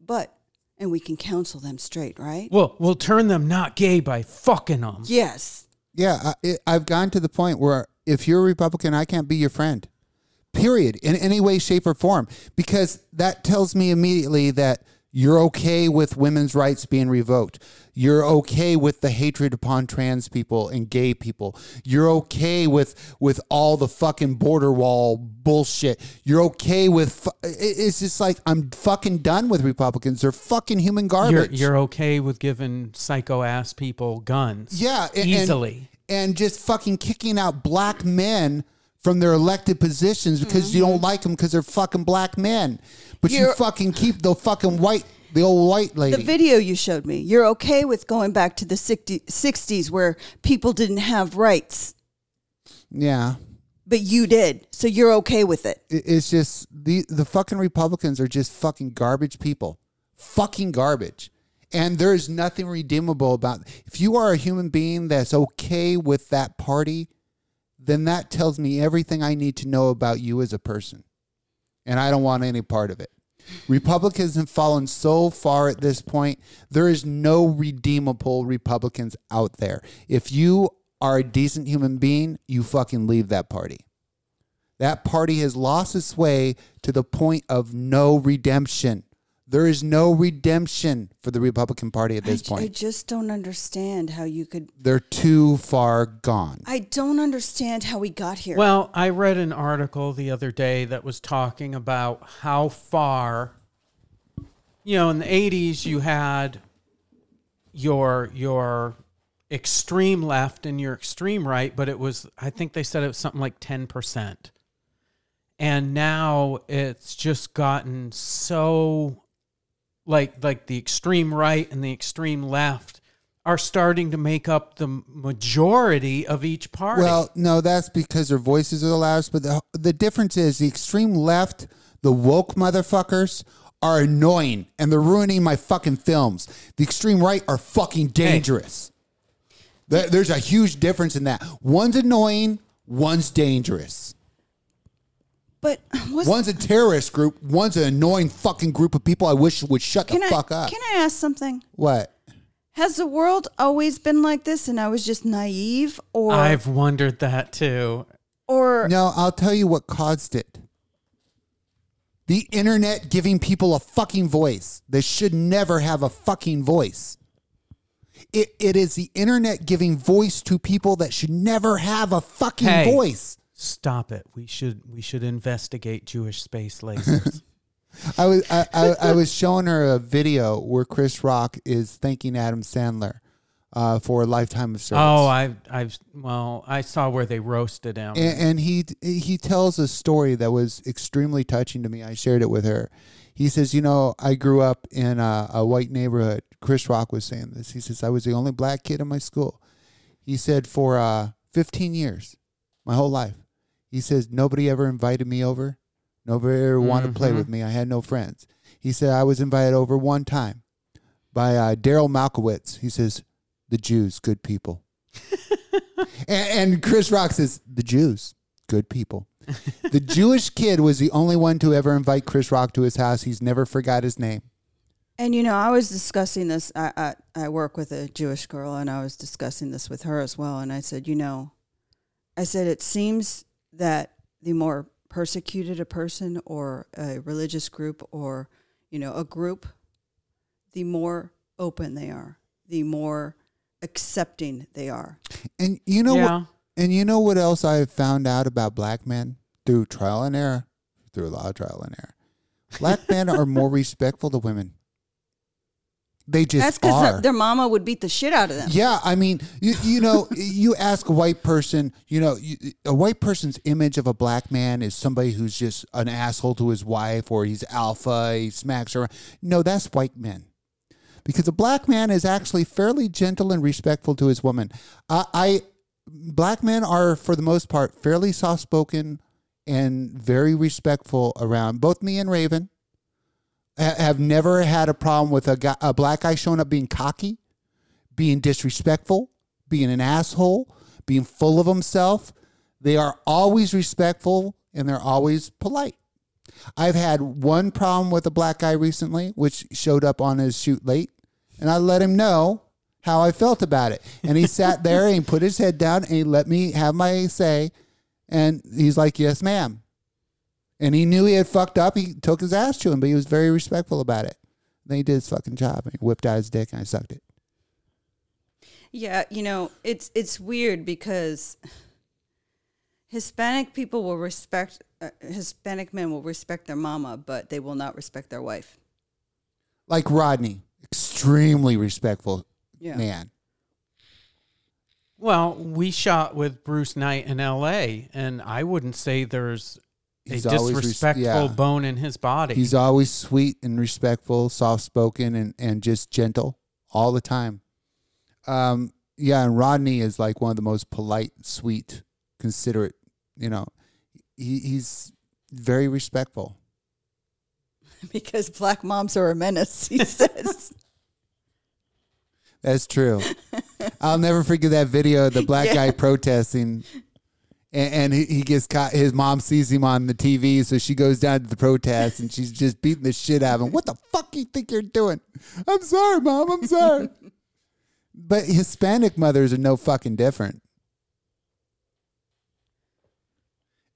but and we can counsel them straight, right? Well, we'll turn them not gay by fucking them. Yes. Yeah, I, I've gone to the point where if you're a Republican, I can't be your friend. Period. In any way, shape, or form, because that tells me immediately that you're okay with women's rights being revoked. You're okay with the hatred upon trans people and gay people. You're okay with with all the fucking border wall bullshit. You're okay with. It's just like I'm fucking done with Republicans. They're fucking human You're, garbage. you're okay with giving psycho ass people guns. Yeah, and- easily. and just fucking kicking out black men from their elected positions because you don't mm-hmm. like them because they're fucking black men. But you You're- fucking keep the fucking white, the old white lady. The video you showed me, you're okay with going back to the 60, 60s where people didn't have rights, yeah, but you did. So you're okay with it. It- it's just the the fucking Republicans are just fucking garbage people, fucking garbage. And there's nothing redeemable about. If you are a human being that's okay with that party, then that tells me everything I need to know about you as a person. And I don't want any part of it. Republicans have fallen so far at this point, there is no redeemable Republicans out there. If you are a decent human being, you fucking leave that party. That party has lost its way to the point of no redemption. There is no redemption for the Republican Party at this j- I point. I just don't understand how you could. They're too far gone. I don't understand how we got here. Well, I read an article the other day that was talking about how far, you know, in the '80s you had your your extreme left and your extreme right, but it was I think they said it was something like ten percent, and now it's just gotten so like like the extreme right and the extreme left are starting to make up the majority of each party. Well, no, that's because their voices are the loudest. But the, the difference is the extreme left, the woke motherfuckers, are annoying and they're ruining my fucking films. The extreme right are fucking dangerous. There- There's a huge difference in that. One's annoying, one's dangerous. But what's, One's a terrorist group, one's an annoying fucking group of people I wish would shut the I fuck up. can I ask something? what? Has the world always been like this, and I was just naive, or I've wondered that too. or No, I'll tell you what caused it. The internet giving people a fucking voice. They should never have a fucking voice. It, it is the internet giving voice to people that should never have a fucking Hey. voice. Stop it. We should we should investigate Jewish space lasers. *laughs* I was I, I, I was showing her a video where Chris Rock is thanking Adam Sandler uh, for a lifetime of service. Oh, I've, I've, well, I saw where they roasted him. and, and he he tells a story that was extremely touching to me. I shared it with her. He says, "You know, I grew up in a, a white neighborhood. Chris Rock was saying this. He says I was the only black kid in my school. He said for uh, 15 years, my whole life. He says nobody ever invited me over. Nobody ever wanted to play with me. I had no friends. He said I was invited over one time by uh, Daryl Malkowitz. He says the Jews, good people. *laughs* and, and Chris Rock says the Jews, good people. the *laughs* Jewish kid was the only one to ever invite Chris Rock to his house. He's never forgot his name. And you know, I was discussing this. I, I I work with a Jewish girl, and I was discussing this with her as well. And I said, you know, I said it seems that the more persecuted a person or a religious group or you know a group, the more open they are, the more accepting they are. And you know yeah. what? And you know what else I have found out about black men through trial and error, through a lot of trial and error. Black men are more *laughs* respectful to women. They just That's because their mama would beat the shit out of them. Yeah, I mean, you, you know, *laughs* you ask a white person, you know, you, a white person's image of a black man is somebody who's just an asshole to his wife or he's alpha, he smacks her. No, that's white men. Because a black man is actually fairly gentle and respectful to his woman. I, I black men are for the most part fairly soft spoken and very respectful around both me and Raven. Ha- Have never had a problem with a guy, a black guy showing up being cocky being disrespectful, being an asshole, being full of himself. They are always respectful and they're always polite. I've had one problem with a black guy recently, which showed up on his shoot late, and I let him know how I felt about it. And he sat there and put his head down and he let me have my say. And he's like, Yes, ma'am. And he knew he had fucked up. He took his ass to him, but he was very respectful about it. Then he did his fucking job and he whipped out his dick and I sucked it. Yeah, you know, it's it's weird because Hispanic people will respect uh, Hispanic men will respect their mama, but they will not respect their wife. Like Rodney, extremely respectful Yeah. man. Well, we shot with Bruce Knight in L.A., and I wouldn't say there's a He's always res- disrespectful yeah. bone in his body. He's always sweet and respectful, soft spoken, and, and just gentle all the time. Um, yeah, and Rodney is like one of the most polite, sweet, considerate. You know, he, he's very respectful. *laughs* because black moms are a menace, he *laughs* says. That's true. I'll never forget that video of the black *laughs* Yeah. guy protesting. And, and he, he gets caught. His mom sees him on the TV, so she goes down to the protest and she's just beating the shit out of him. What the fuck you think you're doing? I'm sorry, mom. I'm sorry. *laughs* but Hispanic mothers are no fucking different.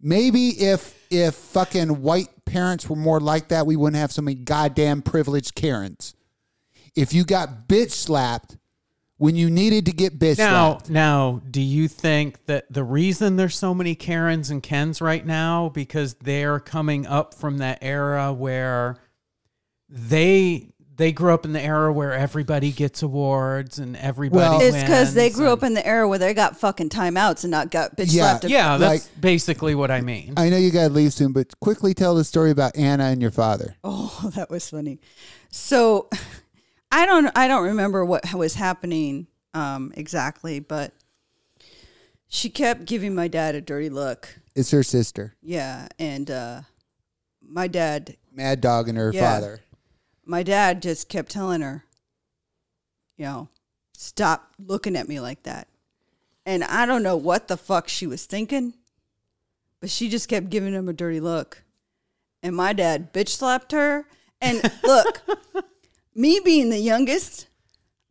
Maybe if if fucking white parents were more like that, we wouldn't have so many goddamn privileged Karens. If you got bitch slapped when you needed to get bitch now, slapped, now, do you think that the reason there's so many Karens and Kens right now because they're coming up from that era where they they grew up in the era where everybody gets awards and everybody Well- it's because they wins grew up in the era where they got fucking timeouts and not got bitch Yeah. slapped. Yeah, that's Like- basically what I mean. I know you got to leave soon, but quickly tell the story about Anna and your father. Oh, *laughs* that was funny. So, *laughs* I don't I don't remember what was happening um, exactly, but she kept giving my dad a dirty look. It's her sister, Yeah, and uh, my dad Mad Dog, and her Yeah. father. my dad just kept telling her, you know, stop looking at me like that. And I don't know what the fuck she was thinking, but she just kept giving him a dirty look. And my dad bitch slapped her. And *laughs* look, me being the youngest,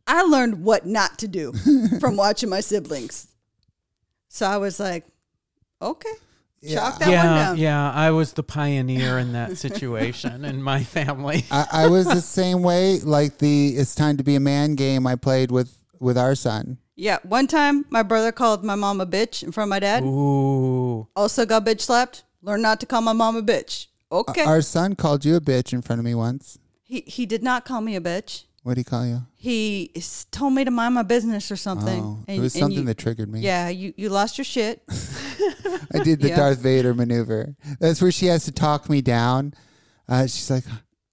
I learned what not to do *laughs* from watching my siblings. So I was like, okay, chalk that one yeah, down. yeah, I was the pioneer in that situation in my family. I, I was the same way. Like the "It's Time to Be a Man" game I played with with our son. Yeah, one time my brother called my mom a bitch in front of my dad. Ooh, Also got bitch slapped. Learn not to call my mom a bitch. Okay. Our son called you a bitch in front of me once. He he did not call me a bitch. What do he call you? He s- told me to mind my business or something. Oh, and- it was something you- that triggered me. Yeah, you, you lost your shit. *laughs* I did the *laughs* Yeah. Darth Vader maneuver. That's where she has to talk me down. Uh, she's like,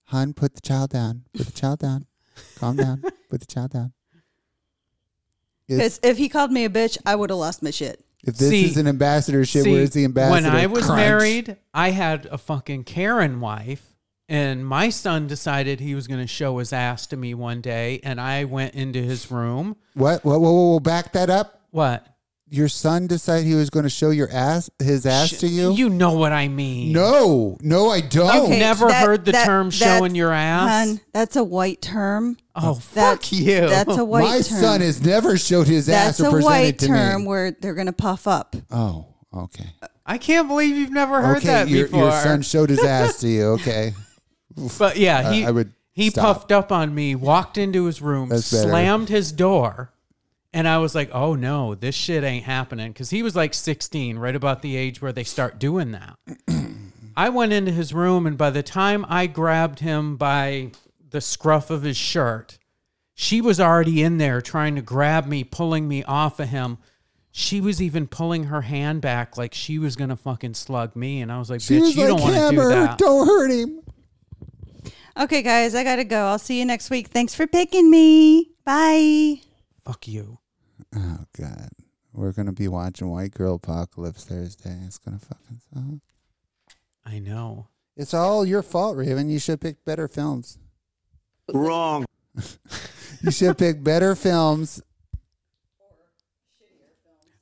"Hun, put the child down. Put the child down. Calm down. Put the child down." It's- Because if he called me a bitch, I would have lost my shit. if this See- is an ambassadorship, where's the ambassador? When I was Crunch. married, I had a fucking Karen wife, and my son decided he was going to show his ass to me one day, and I went into his room. what? What? Whoa, whoa, whoa! Back that up. What? Your son decided he was going to show your ass, his ass to you. You know what I mean. no, no, I don't. Okay. never heard the term showing your ass? Hun, that's a white term. Oh, That's, fuck you. That's a white My term. son has never showed his That's ass or a presented white to term me. where they're going to puff up. Oh, okay. I can't believe you've never heard okay, that your, before. your son showed his ass to you. Okay. *laughs* But yeah, I- he I would he stop. puffed up on me, walked into his room, That's better. slammed his door, and I was like, "Oh no, this shit ain't happening." Because he was like 16, right about the age where they start doing that. *clears throat* I went into his room, and by the time I grabbed him by the scruff of his shirt, she was already in there trying to grab me, pulling me off of him. She was even pulling her hand back like she was gonna fucking slug me, and I was like, She "Bitch, was you like, don't want to do Hammer, that." don't hurt him. Okay, guys, I got to go. I'll see you next week. Thanks for picking me. Bye. Fuck you. Oh God, we're gonna be watching White Girl Apocalypse Thursday. It's gonna fucking suck. I know. It's all your fault, Raven. You should pick better films. Wrong. You should pick better films.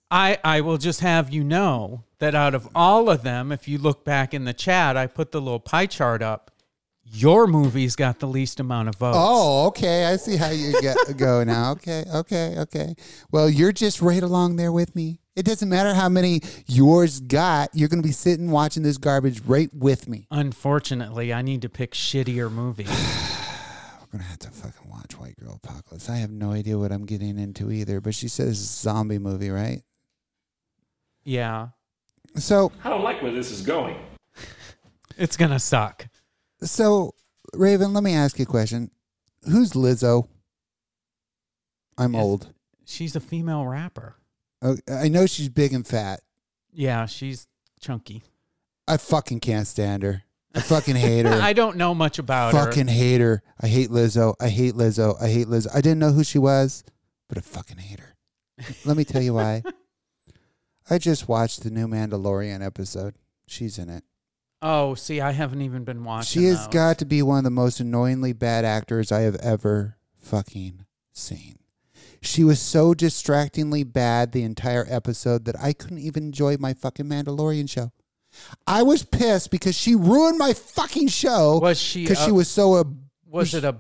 I, I will just have you know that out of all of them, if you look back in the chat, I put the little pie chart up. Your movie's got the least amount of votes. Oh, okay. I see how you get, *laughs* go now. Okay, okay, okay. Well, you're just right along there with me. It doesn't matter how many yours got. You're going to be sitting watching this garbage right with me. Unfortunately, I need to pick shittier movies. *sighs* We're going to have to fucking watch White Girl Apocalypse. I have no idea what I'm getting into either, but she says it's a zombie movie, right? yeah, So, I don't like where this is going. *laughs* it's gonna suck. So Raven, let me ask you a question. Who's Lizzo? I'm old. She's a female rapper. Uh, I know she's big and fat. Yeah, she's chunky. I fucking can't stand her. I fucking hate her. *laughs* I don't know much about her. fucking hate her. I hate Lizzo. I hate Lizzo. I hate Lizzo. I didn't know who she was, but I fucking hate her. Let me tell you why. *laughs* I just watched the new Mandalorian episode. She's in it. Oh, see, I haven't even been watching. She has those. got to be one of the most annoyingly bad actors I have ever fucking seen. She was so distractingly bad the entire episode that I couldn't even enjoy my fucking Mandalorian show. I was pissed because she ruined my fucking show Was she? because she was so uh, Was it a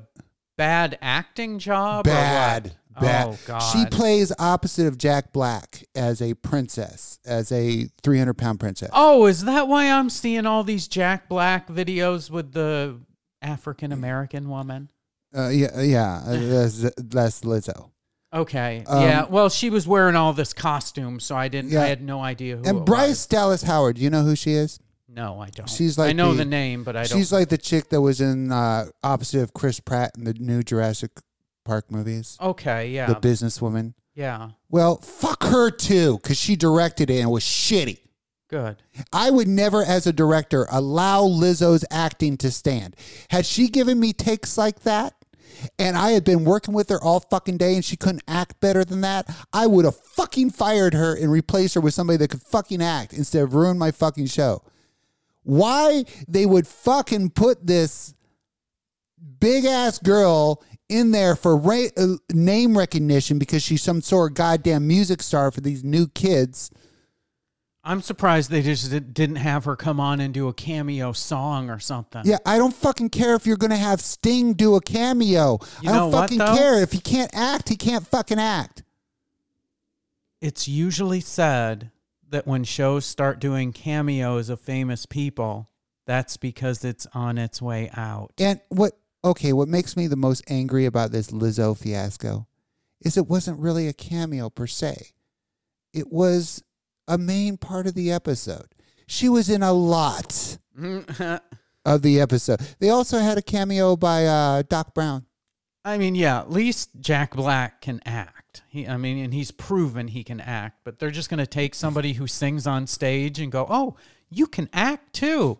bad acting job? bad. Bad. Oh God. She plays opposite of Jack Black as a princess, as a 300 pound princess. Oh, is that why I'm seeing all these Jack Black videos with the African American woman? Uh, yeah, yeah. uh, That's, that's Lizzo. Okay. Um, yeah. Well, she was wearing all this costume, so I didn't. Yeah. I had no idea who. And Bryce was. Dallas Howard, do you know who she is? No, I don't. She's like I know the- the, name, but I don't. She's like the chick that was in uh, opposite of Chris Pratt in the new Jurassic Park movies. okay. Yeah. The businesswoman. yeah. Well, fuck her too, because she directed it and it was shitty. Good. I would never, as a director, allow Lizzo's acting to stand. Had she given me takes like that, and I had been working with her all fucking day and she couldn't act better than that, I would have fucking fired her and replaced her with somebody that could fucking act instead of ruin my fucking show. Why they would fucking put this big ass girl in there for ra- uh, name recognition because she's some sort of goddamn music star for these new kids. I'm surprised they just didn't have her come on and do a cameo song or something. Yeah, I don't fucking care if you're gonna have Sting do a cameo. You I don't fucking though? care. If he can't act, he can't fucking act. It's usually said that when shows start doing cameos of famous people, that's because it's on its way out. And what okay, what makes me the most angry about this Lizzo fiasco is it wasn't really a cameo per se. It was a main part of the episode. She was in a lot *laughs* of the episode. They also had a cameo by uh, Doc Brown. I mean, yeah, at least Jack Black can act. He, I mean, and he's proven he can act. But they're just going to take somebody who sings on stage and go, "Oh, you can act too."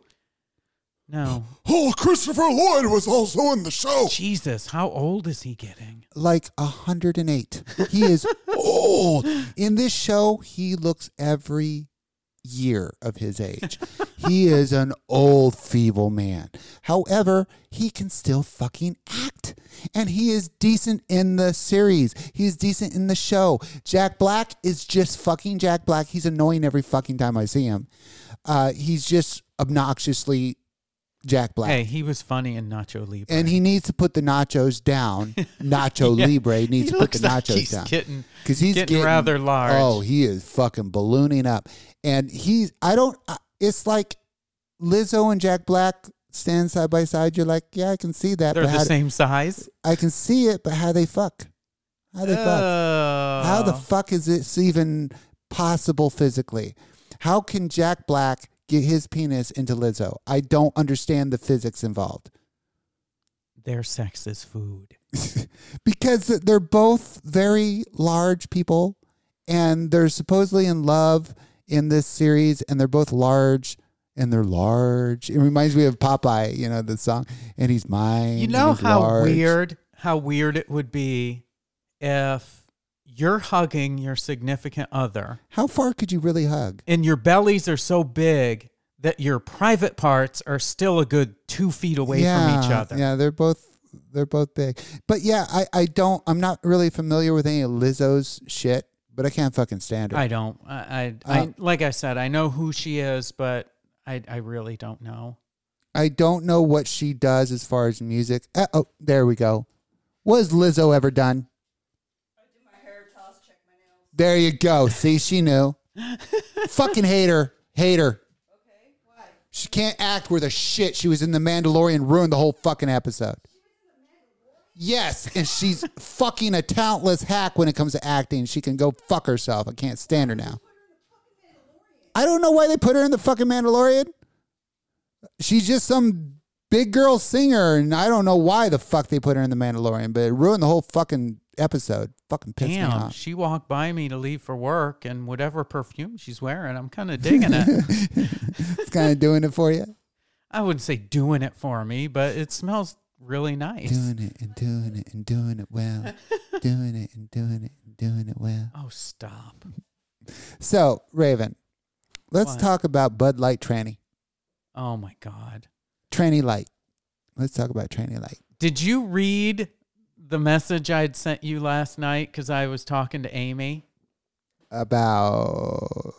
No, *gasps* Oh, Christopher Lloyd was also in the show. Jesus, how old is he getting? Like 108. He is *laughs* old. In this show, he looks every year of his age. he is an old, feeble man. However, he can still fucking act. And he is decent in the series. He is decent in the show. Jack Black is just fucking Jack Black. He's annoying every fucking time I see him. Uh, he's just obnoxiously Jack Black. Hey, he was funny in Nacho Libre. And he needs to put the nachos down. *laughs* Nacho Yeah. Libre needs He to put the like nachos he's down getting- because he's getting rather large. Oh, he is fucking ballooning up, and he's. I don't. It's like Lizzo and Jack Black stand side by side. You're like, yeah, I can see that. they're the same size. I can see it, but how they fuck? How they fuck? Oh. How the oh. fuck is this even possible physically? How can Jack Black get his penis into Lizzo? I don't understand the physics involved. Their sex is food. *laughs* because they're both very large people and they're supposedly in love in this series and they're both large and they're large. It reminds me of Popeye, you know, the song, and he's mine. You know how large. weird how weird it would be if you're hugging your significant other How far could you really hug? and your bellies are so big that your private parts are still a good two feet away from each other. Yeah, they're both they're both big. But yeah, I, I don't I'm not really familiar with any of Lizzo's shit, but I can't fucking stand her. I don't. I, I, Uh, I like I said, I know who she is, but I, I really don't know. I don't know what she does as far as music. Uh, oh, there we go. Was Lizzo ever done? There you go. See, she knew. *laughs* Fucking hate her. Hate her. Okay, why? She can't act worth a shit. She was in The Mandalorian, ruined the whole fucking episode. Yes, and she's fucking a talentless hack when it comes to acting. She can go fuck herself. I can't stand her now. I don't know why they put her in the fucking Mandalorian. She's just some big girl singer, and I don't know why the fuck they put her in the Mandalorian, but it ruined the whole fucking episode. Fucking pissed me Damn, off. she walked by me to leave for work, and whatever perfume she's wearing, I'm kind of digging it. *laughs* It's kind of doing it for you. I wouldn't say doing it for me, but it smells really nice. Doing it and doing it and doing it well. *laughs* doing it and doing it and doing it well. Oh, stop. So, Raven, let's What? talk about Bud Light Tranny. Oh my God. Tranny Light. Let's talk about Tranny Light. Did you read the message I'd sent you last night? Because I was talking to Amy. About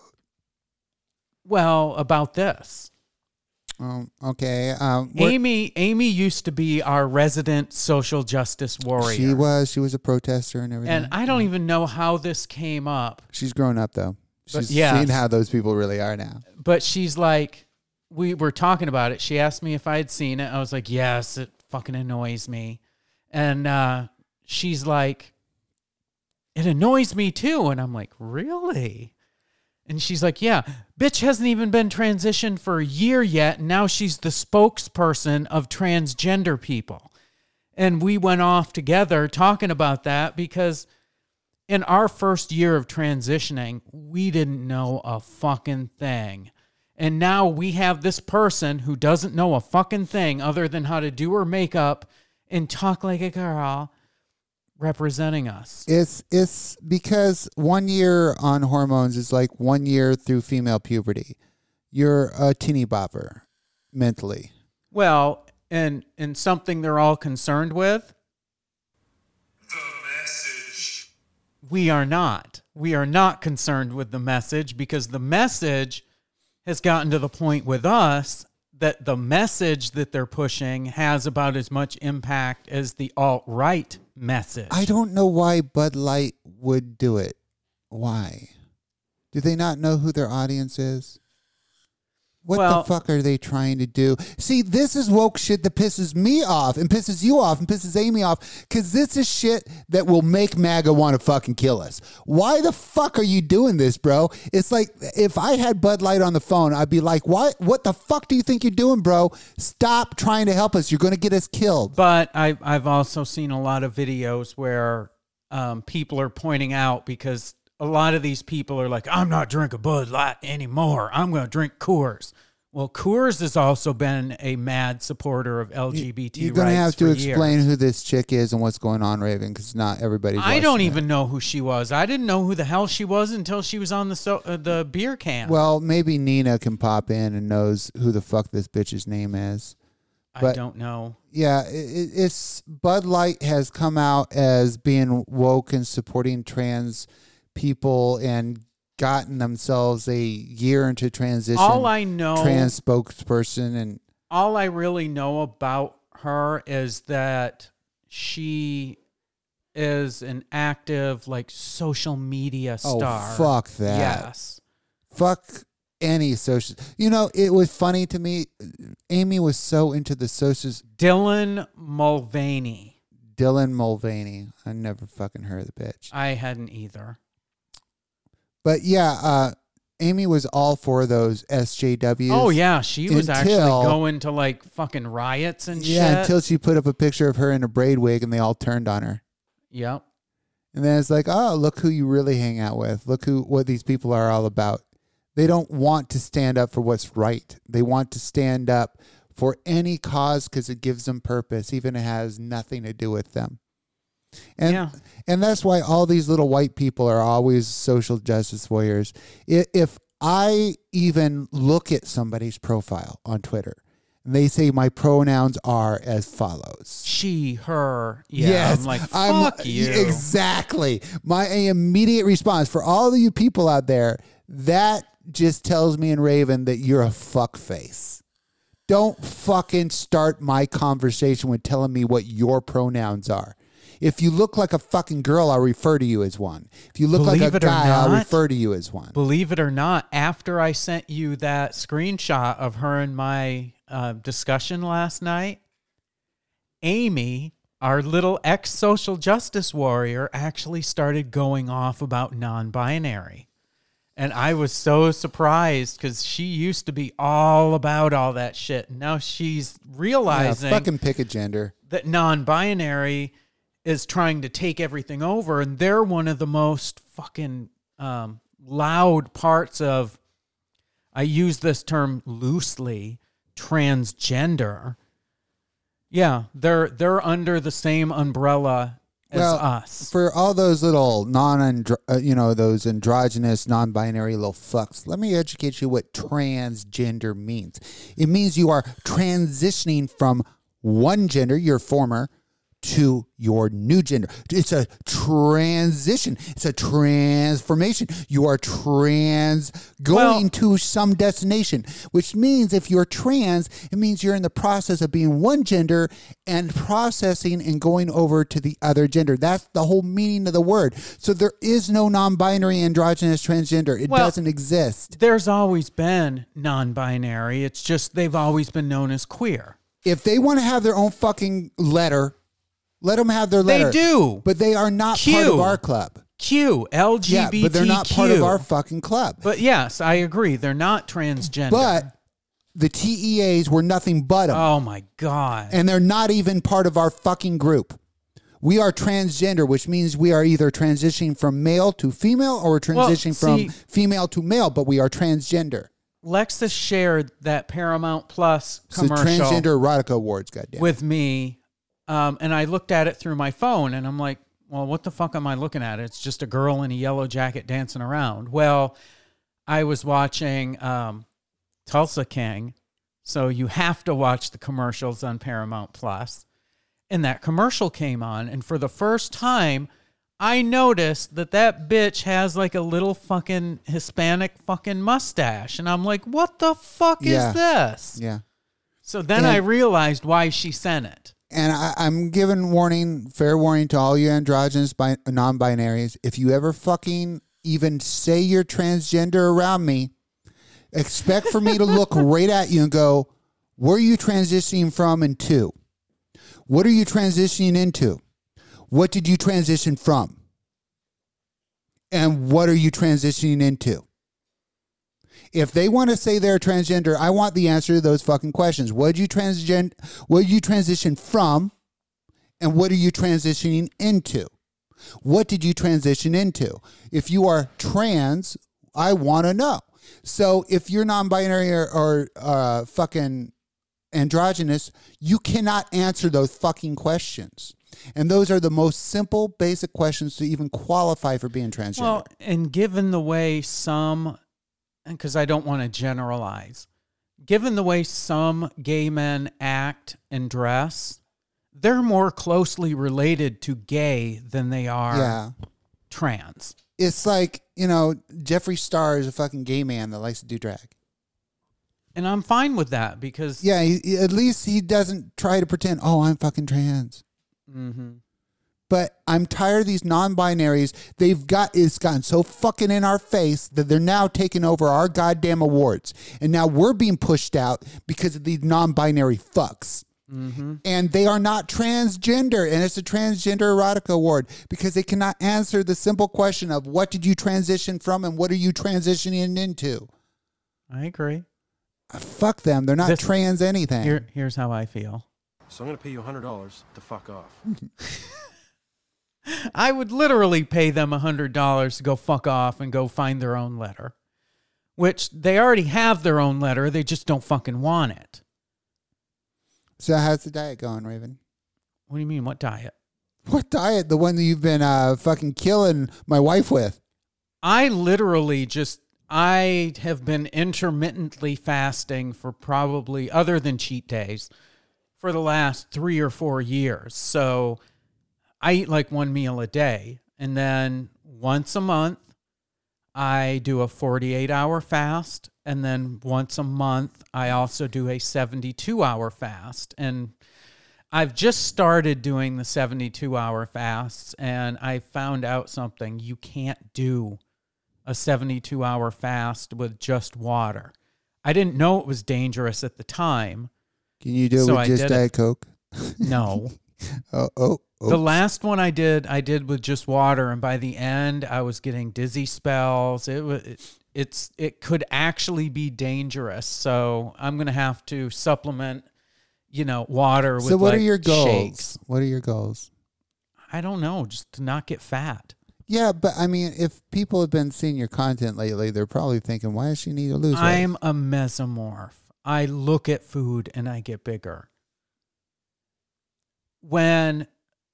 Well, about this. um, okay. Um, what- Amy Amy used to be our resident social justice warrior. she was she was a protester and everything. and I don't even know how this came up. She's grown up though. She's yes. seen how those people really are now. But she's like we were talking about it. She asked me if I had seen it. I was like, "Yes, it fucking annoys me." And uh she's like it annoys me too. And I'm like, "Really?" And she's like, Yeah, bitch hasn't even been transitioned for a year yet. And now she's the spokesperson of transgender people. And we went off together talking about that because in our first year of transitioning, we didn't know a fucking thing. And now we have this person who doesn't know a fucking thing other than how to do her makeup and talk like a girl representing us. It's it's because one year on hormones is like one year through female puberty. You're a teeny bopper mentally. Well, and and something they're all concerned with. The message. We are not. We are not concerned with the message because the message has gotten to the point with us that the message that they're pushing has about as much impact as the alt right message. I don't know why Bud Light would do it. Why? Do they not know who their audience is? What Well- the fuck are they trying to do? See, this is woke shit that pisses me off and pisses you off and pisses Amy off because this is shit that will make MAGA want to fucking kill us. Why the fuck are you doing this, bro? It's like if I had Bud Light on the phone, I'd be like, "What? What the fuck do you think you're doing, bro? Stop trying to help us. You're going to get us killed." But I, I've also seen a lot of videos where um, people are pointing out because a lot of these people are like, I'm not drinking Bud Light anymore. I'm going to drink Coors. Well, Coors has also been a mad supporter of LGBT You're going to have to explain years. who this chick is and what's going on, Raven, because not everybody's. I don't it. even know who she was. I didn't know who the hell she was until she was on the so, uh, the beer can. Well, maybe Nina can pop in and knows who the fuck this bitch's name is. I don't know. Yeah, it- it's Bud Light has come out as being woke and supporting trans people and gotten themselves a year into transition. All I know, trans spokesperson and all I really know about her is that she is an active like social media oh, star. oh fuck that. Yes. Fuck any social. You know, it was funny to me. Amy was so into the socials. Dylan Mulvaney. Dylan Mulvaney. I never fucking heard of the bitch. I hadn't either. But yeah, uh, Amy was all for those SJWs. Oh yeah, she was actually Until- going to like fucking riots and shit. Yeah, shit. until she put up a picture of her in a braid wig and they all turned on her. yep. And then it's like, oh, look who you really hang out with. Look who what these people are all about. They don't want to stand up for what's right. They want to stand up for any cause because it gives them purpose, even if it has nothing to do with them. And Yeah. and that's why all these little white people are always social justice warriors. If I even look at somebody's profile on Twitter and they say my pronouns are as follows. She, her. Yeah. yes, I'm like, fuck I'm- you. Exactly. My immediate response for all of you people out there, that just tells me and Raven that you're a fuck face. Don't fucking start my conversation with telling me what your pronouns are. If you look like a fucking girl, I'll refer to you as one. If you look Believe like a guy, I'll refer to you as one. Believe it or not, after I sent you that screenshot of her and my uh, discussion last night, Amy, our little ex social justice warrior, actually started going off about non binary. And I was so surprised because she used to be all about all that shit. Now she's Yeah, realizing fucking pick a gender. that non-binary is trying to take everything over and they're one of the most fucking um, loud parts of i use this term loosely transgender yeah they're they're under the same umbrella as Well, us For all those little non, uh, you know, those androgynous, non-binary little fucks, let me educate you what transgender means. It means you are transitioning from one gender, your former, to your new gender. It's a transition. It's a transformation. You are trans going Well- to some destination, which means if you're trans, it means you're in the process of being one gender and processing and going over to the other gender. That's the whole meaning of the word. So there is no non-binary, androgynous, transgender. It Well- doesn't exist. there's always been non-binary it's just they've always been known as queer If they want to have their own fucking letter, let them have their they do But they are not part of our club. q lgbtq Yeah, but they're not part of our fucking club. But yes, I agree. They're not transgender. But the TEAs were nothing but them. oh my god, and they're not even part of our fucking group. We are transgender, which means we are either transitioning from male to female or we're Well, transitioning see- from female to male, but we are transgender. Lexa shared that Paramount Plus So commercial transgender erotica awards, goddamn. with me, um, and I looked at it through my phone, and I'm like, "Well, what the fuck am I looking at? It's just a girl in a yellow jacket dancing around." Well, I was watching um, Tulsa King, so you have to watch the commercials on Paramount Plus. And that commercial came on, and for the first time, I noticed that that bitch has like a little fucking Hispanic fucking mustache, and I'm like, "What the fuck Yeah. is this?" yeah. So then And- I realized why she sent it. And I, I'm giving warning, fair warning to all you androgynous, bi- non-binaries. If you ever fucking even say you're transgender around me, Expect for me to look *laughs* right at you and go, where are you transitioning from and to? What are you transitioning into? What did you transition from? And what are you transitioning into? If they want to say they're transgender, I want the answer to those fucking questions. What you transgen what you transition from? And what are you transitioning into? What did you transition into? If you are trans, I want to know. So if you're non-binary or, or uh, fucking androgynous, you cannot answer those fucking questions. And those are the most simple, basic questions to even qualify for being transgender. Well, and given the way some, because I don't want to generalize, given the way some gay men act and dress, they're more closely related to gay than they are yeah. trans. It's like, you know, Jeffree Star is a fucking gay man that likes to do drag. And I'm fine with that because Yeah, he, at least he doesn't try to pretend, oh, I'm fucking trans. Mhm. But I'm tired of these non-binaries. They've got it's gotten so fucking in our face that they're now taking over our goddamn awards, and now we're being pushed out because of these non-binary fucks. Mm-hmm. And they are not transgender, and it's a transgender erotica award because they cannot answer the simple question of what did you transition from and what are you transitioning into. I agree. Uh, fuck them. They're not This- trans anything. Here, here's how I feel. So I'm gonna pay you hundred dollars to fuck off. *laughs* I would literally pay them a hundred dollars to go fuck off and go find their own letter, which they already have their own letter. They just don't fucking want it. so how's the diet going, Raven? What do you mean? What diet? What diet? The one that you've been uh, fucking killing my wife with. I literally just I have been intermittently fasting for probably other than cheat days for the last 3 or 4 years. So I eat like one meal a day and then once a month I do a 48 hour fast and then once a month I also do a 72 hour fast and I've just started doing the 72 hour fasts and I found out something. You can't do a 72 hour fast with just water. I didn't know it was dangerous at the time. Can you do it So with I just did it. Diet Coke? No. *laughs* Oh, *laughs* oh, oh. The last one I did, I did with just water, and by the end, I was getting dizzy spells. It was, it, it's, it could actually be dangerous. So I'm gonna have to supplement, you know, water with. so what are your goals? Shakes. What are your goals? I don't know, just to not get fat. Yeah, but I mean, if people have been seeing your content lately, they're probably thinking, "Why does she need to lose weight?" I'm a mesomorph. I look at food and I get bigger. When,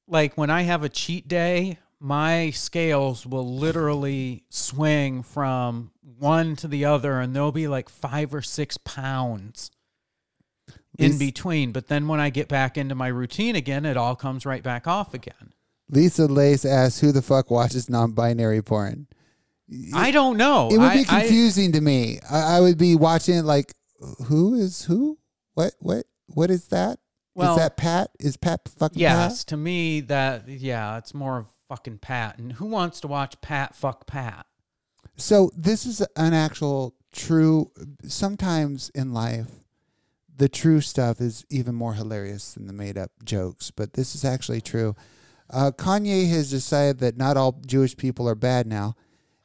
like, when I have a cheat day, my scales will literally swing from one to the other, and there'll be like five or six pounds in between. But then when I get back into my routine again, it all comes right back off again. Lisa Lace asks, "Who the fuck watches non-binary porn?" I don't know. It would I- be I- confusing to me. I, I would be watching it like, "Who is who? What? What? What is that? Well- is that Pat? Is Pat fucking Yes, to me that yeah, it's more of fucking Pat. And who wants to watch Pat fuck Pat? Pat?" So this is an actual true. Sometimes in life, the true stuff is even more hilarious than the made-up jokes. But this is actually true. Uh, Kanye has decided that not all Jewish people are bad now,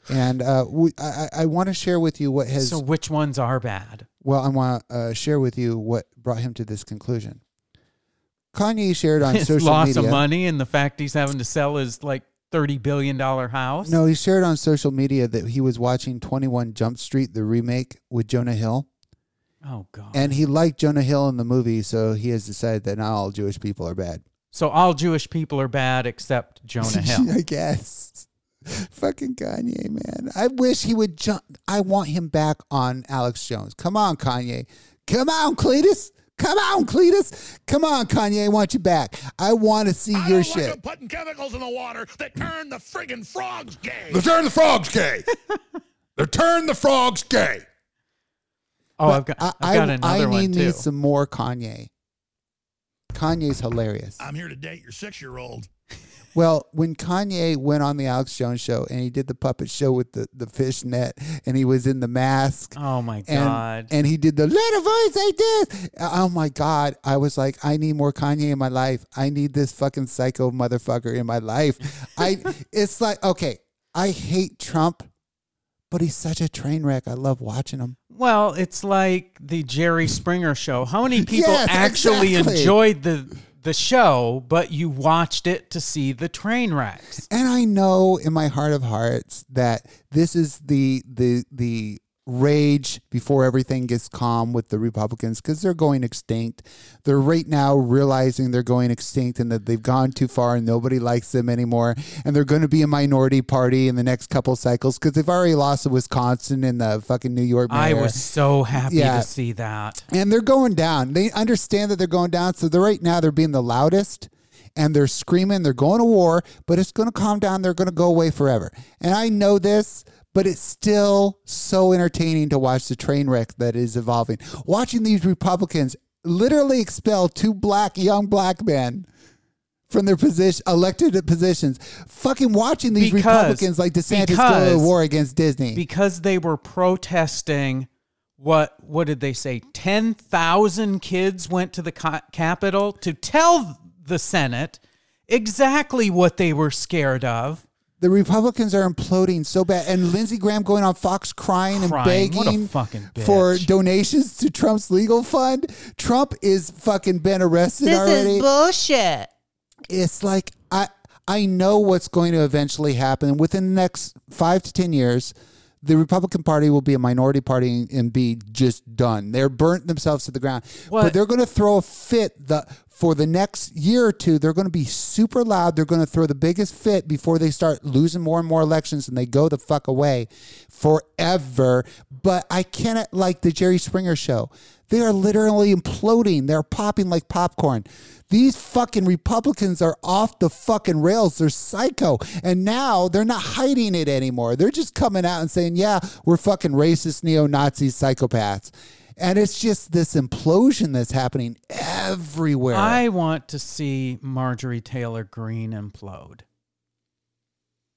and uh, we, I, I- I want to share with you what has. so which ones are bad? Well, I want to uh, share with you what brought him to this conclusion. Kanye shared on *laughs* His social loss media. of money and the fact he's having to sell his like thirty billion dollar house. No, he shared on social media that he was watching 21 Jump Street, the remake with Jonah Hill, Oh god. and he liked Jonah Hill in the movie, so he has decided that not all Jewish people are bad. so all Jewish people are bad except Jonah *laughs* Hill. I guess. Fucking Kanye, man. I wish he would jump. I want him back on Alex Jones. Come on, Kanye. Come on, Cletus. Come on, Cletus. Come on, Kanye. I want you back. I want to see I your don't shit. like putting chemicals in the water that turn the friggin' frogs gay. They turn the frogs gay. they turn the frogs gay. Oh, I've got, I, I've got I, another I one need too. me some more Kanye. Kanye's hilarious. I'm here to date your six year old. Well, when Kanye went on the Alex Jones show and he did the puppet show with the, the fish net and he was in the mask Oh my and, god. and he did the little voice like this. Oh my God. I was like, I need more Kanye in my life. I need this fucking psycho motherfucker in my life. I *laughs* it's like, okay, I hate Trump, but he's such a train wreck. I love watching him. Well, it's like the Jerry Springer show. How many people Yes, actually exactly. enjoyed the the show, but you watched it to see the train wrecks? And I know in my heart of hearts that this is the the the rage before everything gets calm with the Republicans because they're going extinct. They're right now realizing they're going extinct and that they've gone too far and nobody likes them anymore. And they're going to be a minority party in the next couple cycles because they've already lost to Wisconsin and the fucking New York. I was so happy Yeah. to see that. and they're going down. They understand that they're going down. So they're right now they're being the loudest and they're screaming, they're going to war, but it's going to calm down. They're going to go away forever. And I know this, but it's still so entertaining to watch the train wreck that is evolving. Watching these Republicans literally expel two black young black men from their position elected positions. Fucking watching these Because- Republicans like DeSantis go to war against Disney. because they were protesting what what did they say 10,000 kids went to the ca- capitol to tell the senate exactly what they were scared of The Republicans are imploding so bad, and Lindsey Graham going on Fox crying, Crying. and What a begging fucking for bitch. donations to Trump's legal fund. Trump is fucking been arrested already. This is bullshit it's like I I know what's going to eventually happen within the next five to ten years. The Republican Party will be a minority party and be just done. They're burnt themselves to the ground. What? But they're going to throw a fit the for the next year or two. They're going to be super loud. They're going to throw the biggest fit before they start losing more and more elections and they go the fuck away forever. But I cannot like the Jerry Springer show. They are literally imploding. They're popping like popcorn. These fucking Republicans are off the fucking rails. They're psycho. And now they're not hiding it anymore. They're just coming out and saying, yeah, we're fucking racist, neo Nazi psychopaths. And it's just this implosion that's happening everywhere. i want to see marjorie taylor greene implode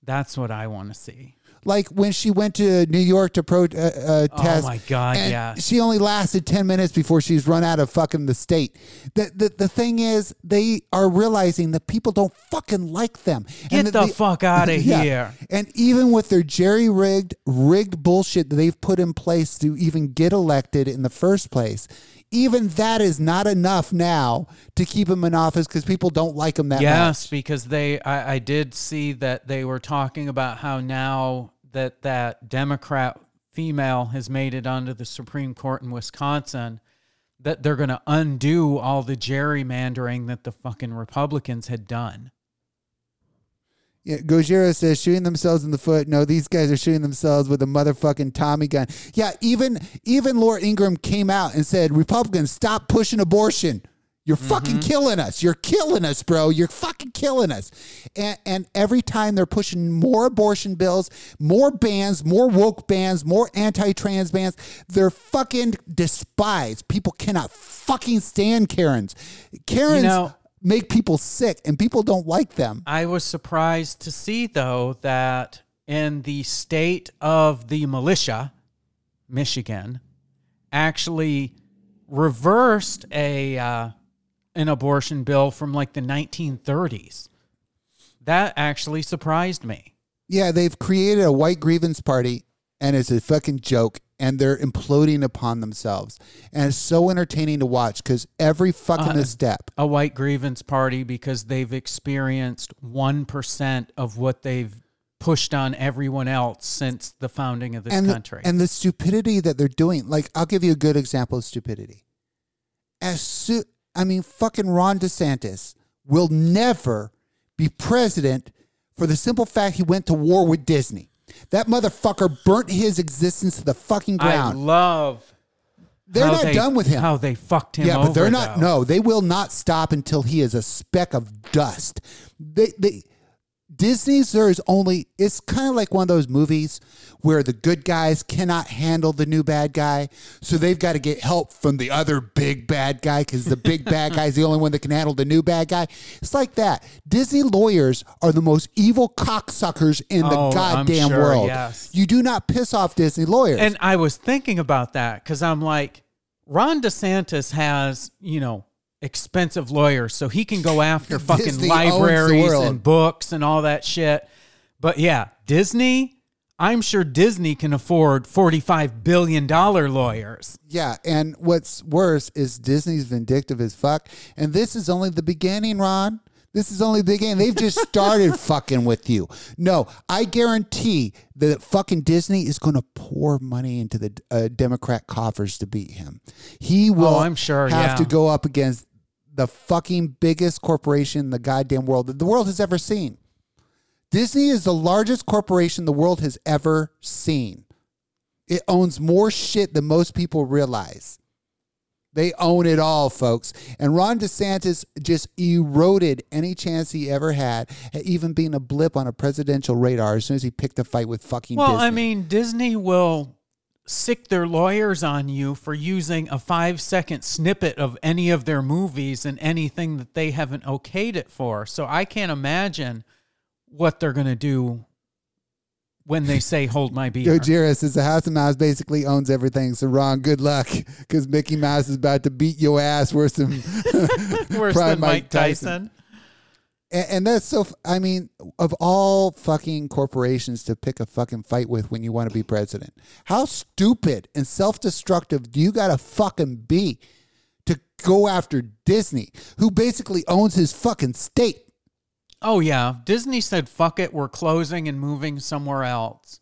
that's what i want to see like when she went to New York to pro uh, uh, Oh my God, and yes. She only lasted ten minutes before she's run out of fucking the state. The, the the thing is, they are realizing that people don't fucking like them. Get that the they- fuck *laughs* outta Yeah. here. And even with their jerry rigged, rigged bullshit that they've put in place to even get elected in the first place. Even that is not enough now to keep him in office because people don't like him that yes much. because they I, I did see that they were talking about how now that that democrat female has made it onto the supreme court in wisconsin that they're going to undo all the gerrymandering that the fucking republicans had done Yeah, Gojira says shooting themselves in the foot. No, these guys are shooting themselves with a motherfucking Tommy gun. Yeah, even even Laura Ingraham came out and said, Republicans, stop pushing abortion. You're fucking killing us. You're killing us, bro. You're fucking killing us. And, and every time they're pushing more abortion bills, more bans, more woke bans, more anti-trans bans, they're fucking despised. People cannot fucking stand Karens. Karens know- make people sick, and people don't like them. i was surprised to see though that in the state of the militia michigan actually reversed a uh, an abortion bill from like the 1930s. That actually surprised me. Yeah, they've created a white grievance party and it's a fucking joke and they're imploding upon themselves. And it's so entertaining to watch because every fucking Uh, step. A white grievance party because they've experienced 1% of what they've pushed on everyone else since the founding of this and country. The, and the stupidity that they're doing. Like, I'll give you a good example of stupidity. As soon, I mean, fucking Ron DeSantis will never be president for the simple fact he went to war with Disney. That motherfucker burnt his existence to the fucking ground. I love They're not they- done with him. How they fucked him yeah, but they're not. though. No, they will not stop until he is a speck of dust. They, they, Disney's there is only it's kind of like one of those movies where the good guys cannot handle the new bad guy, so they've got to get help from the other big bad guy because the big bad guy is the only one that can handle the new bad guy. It's like that. Disney lawyers are the most evil cocksuckers in the Oh, goddamn sure, world. yes. You do not piss off Disney lawyers. And I was thinking about that because I'm like, Ron DeSantis has, you know, expensive lawyers, so he can go after *laughs* fucking libraries and books and all that shit. But yeah, Disney, I'm sure Disney can afford $45 billion lawyers. Yeah, and what's worse is Disney's vindictive as fuck. And this is only the beginning, Ron. This is only the beginning. They've just started *laughs* fucking with you. No, I guarantee that fucking Disney is going to pour money into the uh, Democrat coffers to beat him. He will. Oh, I'm sure, have yeah. to go up against the fucking biggest corporation in the goddamn world that the world has ever seen. Disney is the largest corporation the world has ever seen. It owns more shit than most people realize. They own it all, folks. And Ron DeSantis just eroded any chance he ever had at even being a blip on a presidential radar as soon as he picked a fight with fucking Well, Disney. I mean, Disney will sick their lawyers on you for using a five second snippet of any of their movies and anything that they haven't okayed it for. So I can't imagine what they're going to do when they say hold my beer. Gojira says the House of Mouse basically owns everything. So Ron, good luck, because Mickey Mouse is about to beat your ass worse than *laughs* Worse than Mike Tyson. And, and that's so. I mean, of all fucking corporations to pick a fucking fight with when you want to be president, how stupid and self-destructive do you gotta fucking be to go after Disney, who basically owns his fucking state? Oh yeah, Disney said fuck it, we're closing and moving somewhere else.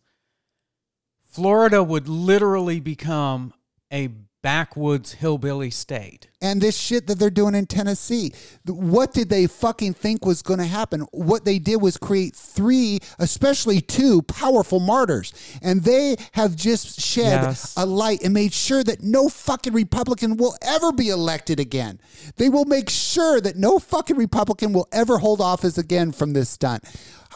Florida would literally become a backwoods hillbilly state. And this shit that they're doing in Tennessee, what did they fucking think was going to happen? What they did was create three, especially two, powerful martyrs. And they have just shed Yes. a light and made sure that no fucking Republican will ever be elected again. They will make sure that no fucking Republican will ever hold office again from this stunt.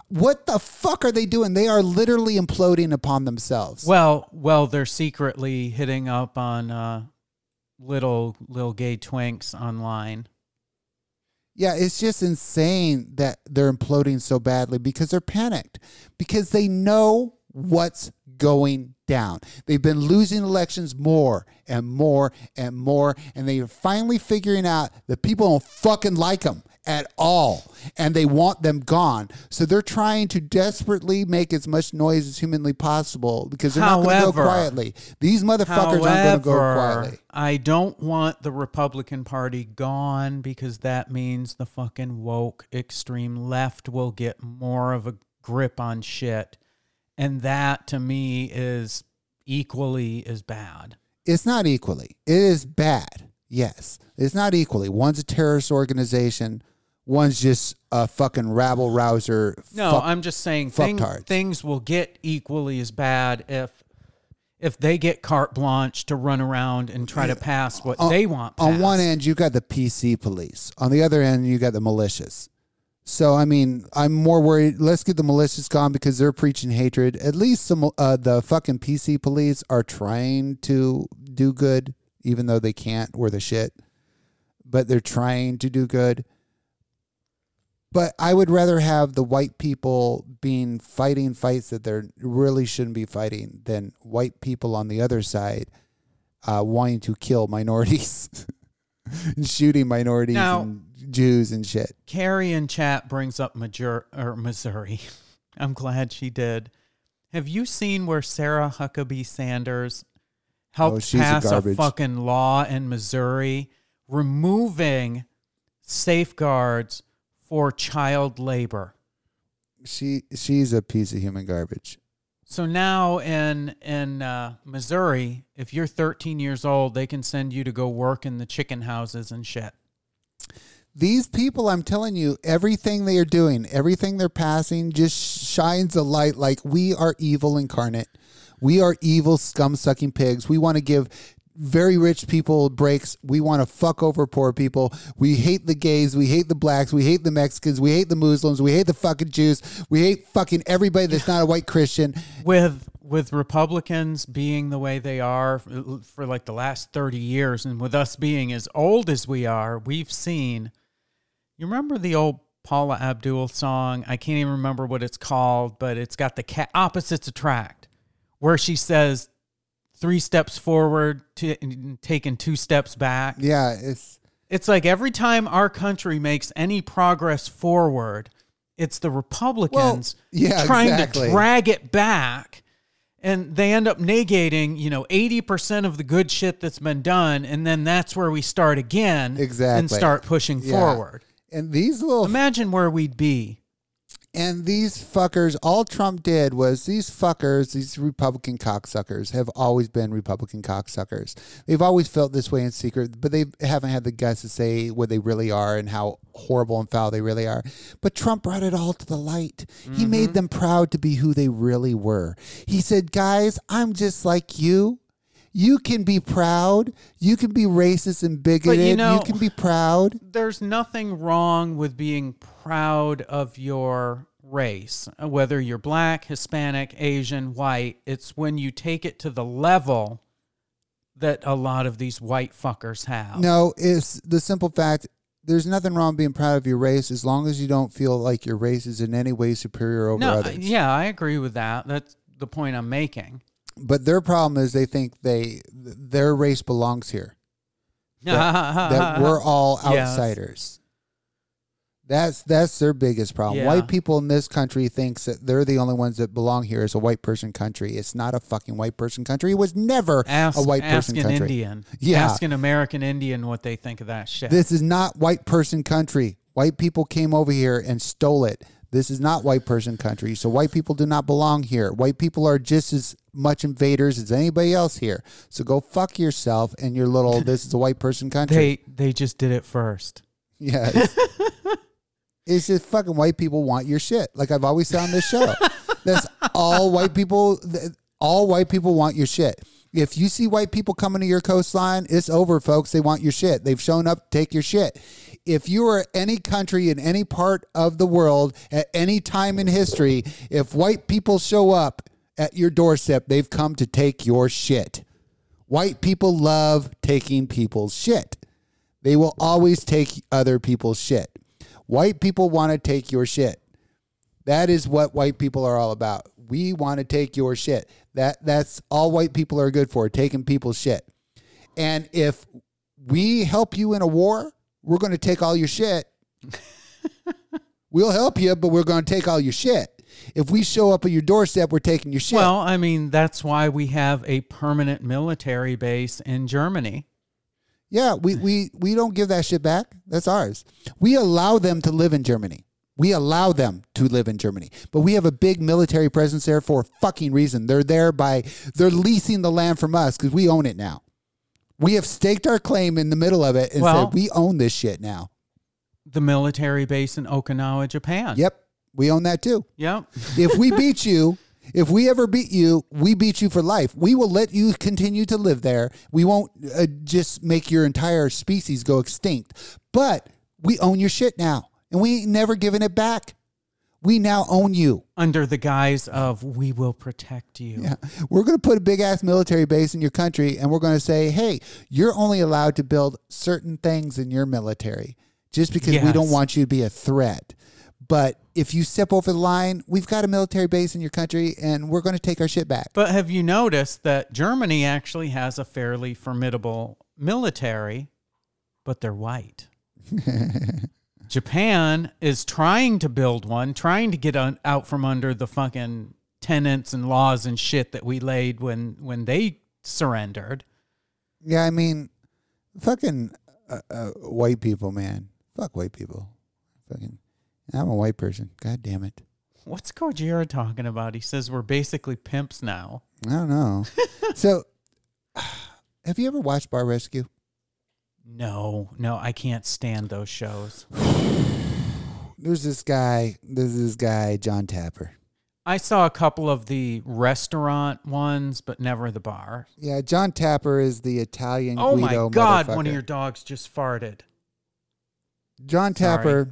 What the fuck are they doing? They are literally imploding upon themselves. Well, well, they're secretly hitting up on uh, little little gay twinks online. Yeah, it's just insane that they're imploding so badly because they're panicked because they know what's going down. They've been losing elections more and more and more, and they're finally figuring out that people don't fucking like them at all and they want them gone. So they're trying to desperately make as much noise as humanly possible because they're not going to go quietly. These motherfuckers aren't going to go quietly. I don't want the Republican Party gone because that means the fucking woke extreme left will get more of a grip on shit. And that to me is equally as bad. It's not equally. It is bad. Yes. It's not equally. One's a terrorist organization. One's just a fucking rabble rouser. No, fuck- I'm just saying thing, things will get equally as bad if if they get carte blanche to run around and try to pass what they want. on one end, you got the PC police. On the other end, you got the militias. So I mean, I'm more worried. Let's get the militias gone because they're preaching hatred. At least some uh, the fucking PC police are trying to do good, even though they can't. We're the shit, but they're trying to do good. But I would rather have the white people being fighting fights that they really shouldn't be fighting than white people on the other side uh, wanting to kill minorities *laughs* and shooting minorities Now- and Jews and shit. Carrie in chat brings up Major or Missouri. *laughs* I'm glad she did. Have you seen where Sarah Huckabee Sanders helped Oh, she's a pass a, fucking law in Missouri removing safeguards for child labor? She she's a piece of human garbage. So now in in uh, Missouri, if you're 13 years old, they can send you to go work in the chicken houses and shit. These people, I'm telling you, everything they are doing, everything they're passing just shines a light like we are evil incarnate. We are evil scum sucking pigs. We want to give very rich people breaks. We want to fuck over poor people. We hate the gays. We hate the blacks. We hate the Mexicans. We hate the Muslims. We hate the fucking Jews. We hate fucking everybody that's not a white Christian. with with Republicans being the way they are for, like the last 30 years and with us being as old as we are, we've seen You remember the old Paula Abdul song? I can't even remember what it's called, but it's got the ca- opposites attract where she says three steps forward to taking two steps back. Yeah, it's It's like every time our country makes any progress forward, it's the Republicans yeah, trying exactly. to drag it back. And they end up negating, you know, 80% of the good shit that's been done. And then that's where we start again Exactly. and start pushing Yeah. forward. and these little Imagine where we'd be. And these fuckers, all Trump did was these fuckers, these Republican cocksuckers, have always been Republican cocksuckers. They've always felt this way in secret, but they haven't had the guts to say what they really are and how horrible and foul they really are. But Trump brought it all to the light. He mm-hmm. made them proud to be who they really were. He said, Guys, I'm just like you. You can be proud. You can be racist and bigoted. know- you can be proud. There's nothing wrong with being proud of your race, whether you're black, Hispanic, Asian, white. It's when you take it to the level that a lot of these white fuckers have. No, it's the simple fact there's nothing wrong being proud of your race as long as you don't feel like your race is in any way superior over No, others. yeah, I agree with that. That's the point I'm making. But their problem is they think they their race belongs here. *laughs* That we're all Yes. That's that's their biggest problem. Yeah. White people in this country thinks that they're the only ones that belong here as a white person country. It's not a fucking white person country. It was never Ask, a white person country. ask an. Indian. Yeah. Ask an American Indian what they think of that shit. This is not white person country. White people came over here and stole it. This is not white person country. So white people do not belong here. White people are just as much invaders as anybody else here. So go fuck yourself and your little this is a white person country. *laughs* they they just did it first. yeah. *laughs* It's, just fucking white people want your shit. Like I've always said on this show. *laughs* That's all white people all white people want your shit. If you see white people coming to your coastline, it's over, folks. They want your shit. They've shown up to take your shit. If you are any country in any part of the world at any time in history, if white people show up at your doorstep, they've come to take your shit. White people love taking people's shit. They will always take other people's shit. White people want to take your shit. That is what white people are all about. We want to take your shit. That that's all white people are good for, taking people's shit. And if we help you in a war, we're going to take all your shit. *laughs* we'll help you, but we're going to take all your shit. If we show up at your doorstep, we're taking your shit. Well, I mean, that's why we have a permanent military base in Germany. Yeah, we, we, we don't give that shit back. That's ours. We allow them to live in Germany. We allow them to live in Germany. But we have a big military presence there for a fucking reason. They're there by, they're leasing the land from us because we own it now. We have staked our claim in the middle of it and Well- said, we own this shit now. The military base in Okinawa, Japan. Yep, we own that too. Yep. If we beat you, if we ever beat you, we beat you for life. We will let you continue to live there. We won't uh, just make your entire species go extinct. But we own your shit now, and we ain't never giving it back. We now own you. Under the guise of we will protect you. Yeah. We're going to put a big ass military base in your country, and we're going to say, hey, you're only allowed to build certain things in your military just because we don't want you to be a threat. But if you step over the line, we've got a military base in your country, and we're going to take our shit back. But have you noticed that Germany actually has a fairly formidable military, but they're white? *laughs* Japan is trying to build one, trying to get on, out from under the fucking tenets and laws and shit that we laid when when they surrendered. Yeah, I mean, fucking uh, uh, white people, man. Fuck white people. Fucking, I'm a white person. God damn it. What's Gojira talking about? He says we're basically pimps now. I don't know. *laughs* so, have you ever watched Bar Rescue? No, no, I can't stand those shows. *sighs* There's this guy. There's this guy, John Taffer. I saw a couple of the restaurant ones, but never the bar. Yeah, John Taffer is the Italian Oh my god, one of your dogs just farted. John Sorry.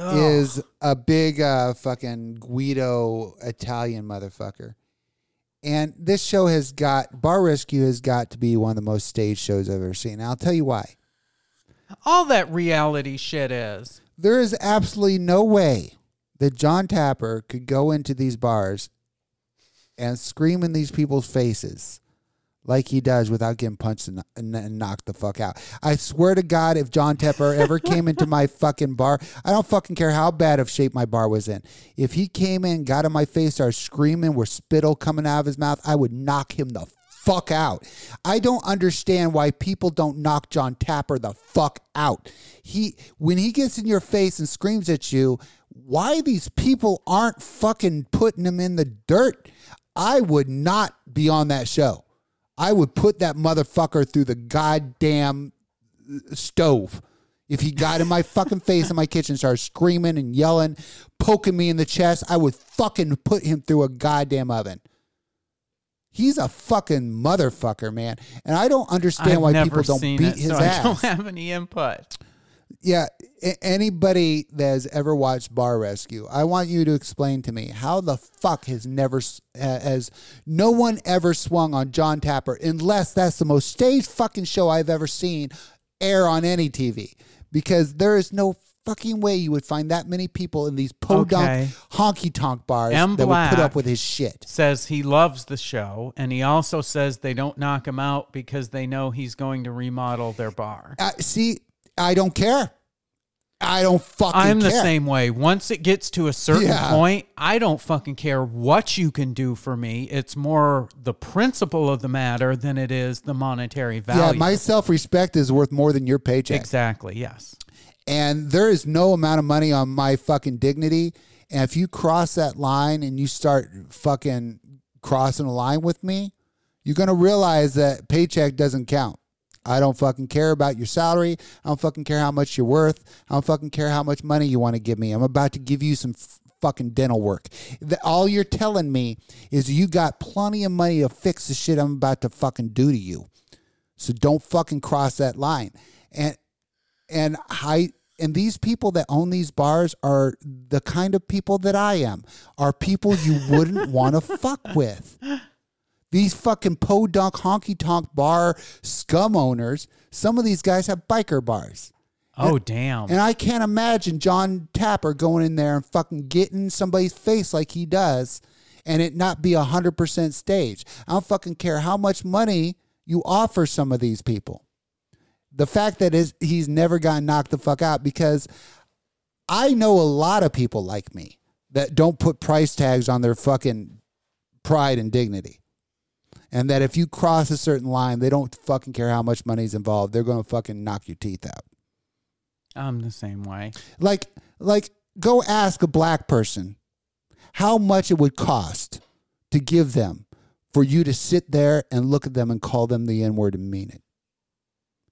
Ugh. is a big uh, fucking Guido Italian motherfucker. And this show has got Bar Rescue has got to be one of the most staged shows I've ever seen. And I'll tell you why. all that reality shit is. There is absolutely no way that John Taffer could go into these bars and scream in these people's faces like he does without getting punched and, and, and knocked the fuck out. I swear to God, if John Taffer ever came into my *laughs* fucking bar, I don't fucking care how bad of shape my bar was in. If he came in, got in my face, started screaming with spittle coming out of his mouth, I would knock him the fuck out. I don't understand why people don't knock John Taffer the fuck out. He when he gets in your face and screams at you, why these people aren't fucking putting him in the dirt? I would not be on that show. I would put that motherfucker through the goddamn stove. If he got in my fucking face in my kitchen, started screaming and yelling, poking me in the chest, I would fucking put him through a goddamn oven. He's a fucking motherfucker, man. And I don't understand I've why people don't beat it, his so ass. I don't *laughs* have any input. Yeah, anybody that has ever watched Bar Rescue, I want you to explain to me how the fuck has never has no one ever swung on John Taffer unless that's the most staged fucking show I've ever seen air on any TV because there is no fucking way you would find that many people in these podunk Okay. honky tonk bars M. that would put up with his shit. Says he loves the show, and he also says they don't knock him out because they know he's going to remodel their bar. Uh, see, I don't care. I don't fucking I'm the care. same way. Once it gets to a certain Yeah. point, I don't fucking care what you can do for me. It's more the principle of the matter than it is the monetary value. Yeah, my self respect is worth more than your paycheck. exactly. Yes. and there is no amount of money on my fucking dignity. And if you cross that line and you start fucking crossing a line with me, you're gonna realize that paycheck doesn't count. I don't fucking care about your salary. I don't fucking care how much you're worth. I don't fucking care how much money you want to give me. I'm about to give you some f- fucking dental work. The, all you're telling me is you got plenty of money to fix the shit I'm about to fucking do to you. So don't fucking cross that line. And and I and these people that own these bars are the kind of people that I am. Are people you wouldn't want to fuck with. These fucking podunk honky tonk bar scum owners. Some of these guys have biker bars. Oh, damn. And I can't imagine John Taffer going in there and fucking getting somebody's face like he does and it not be 100% staged. I don't fucking care how much money you offer some of these people. The fact that is he's never gotten knocked the fuck out because I know a lot of people like me that don't put price tags on their fucking pride and dignity. And that if you cross a certain line, they don't fucking care how much money's involved. They're going to fucking knock your teeth out. I'm the same way. Like, like, go ask a black person how much it would cost to give them for you to sit there and look at them and call them the N word and mean it,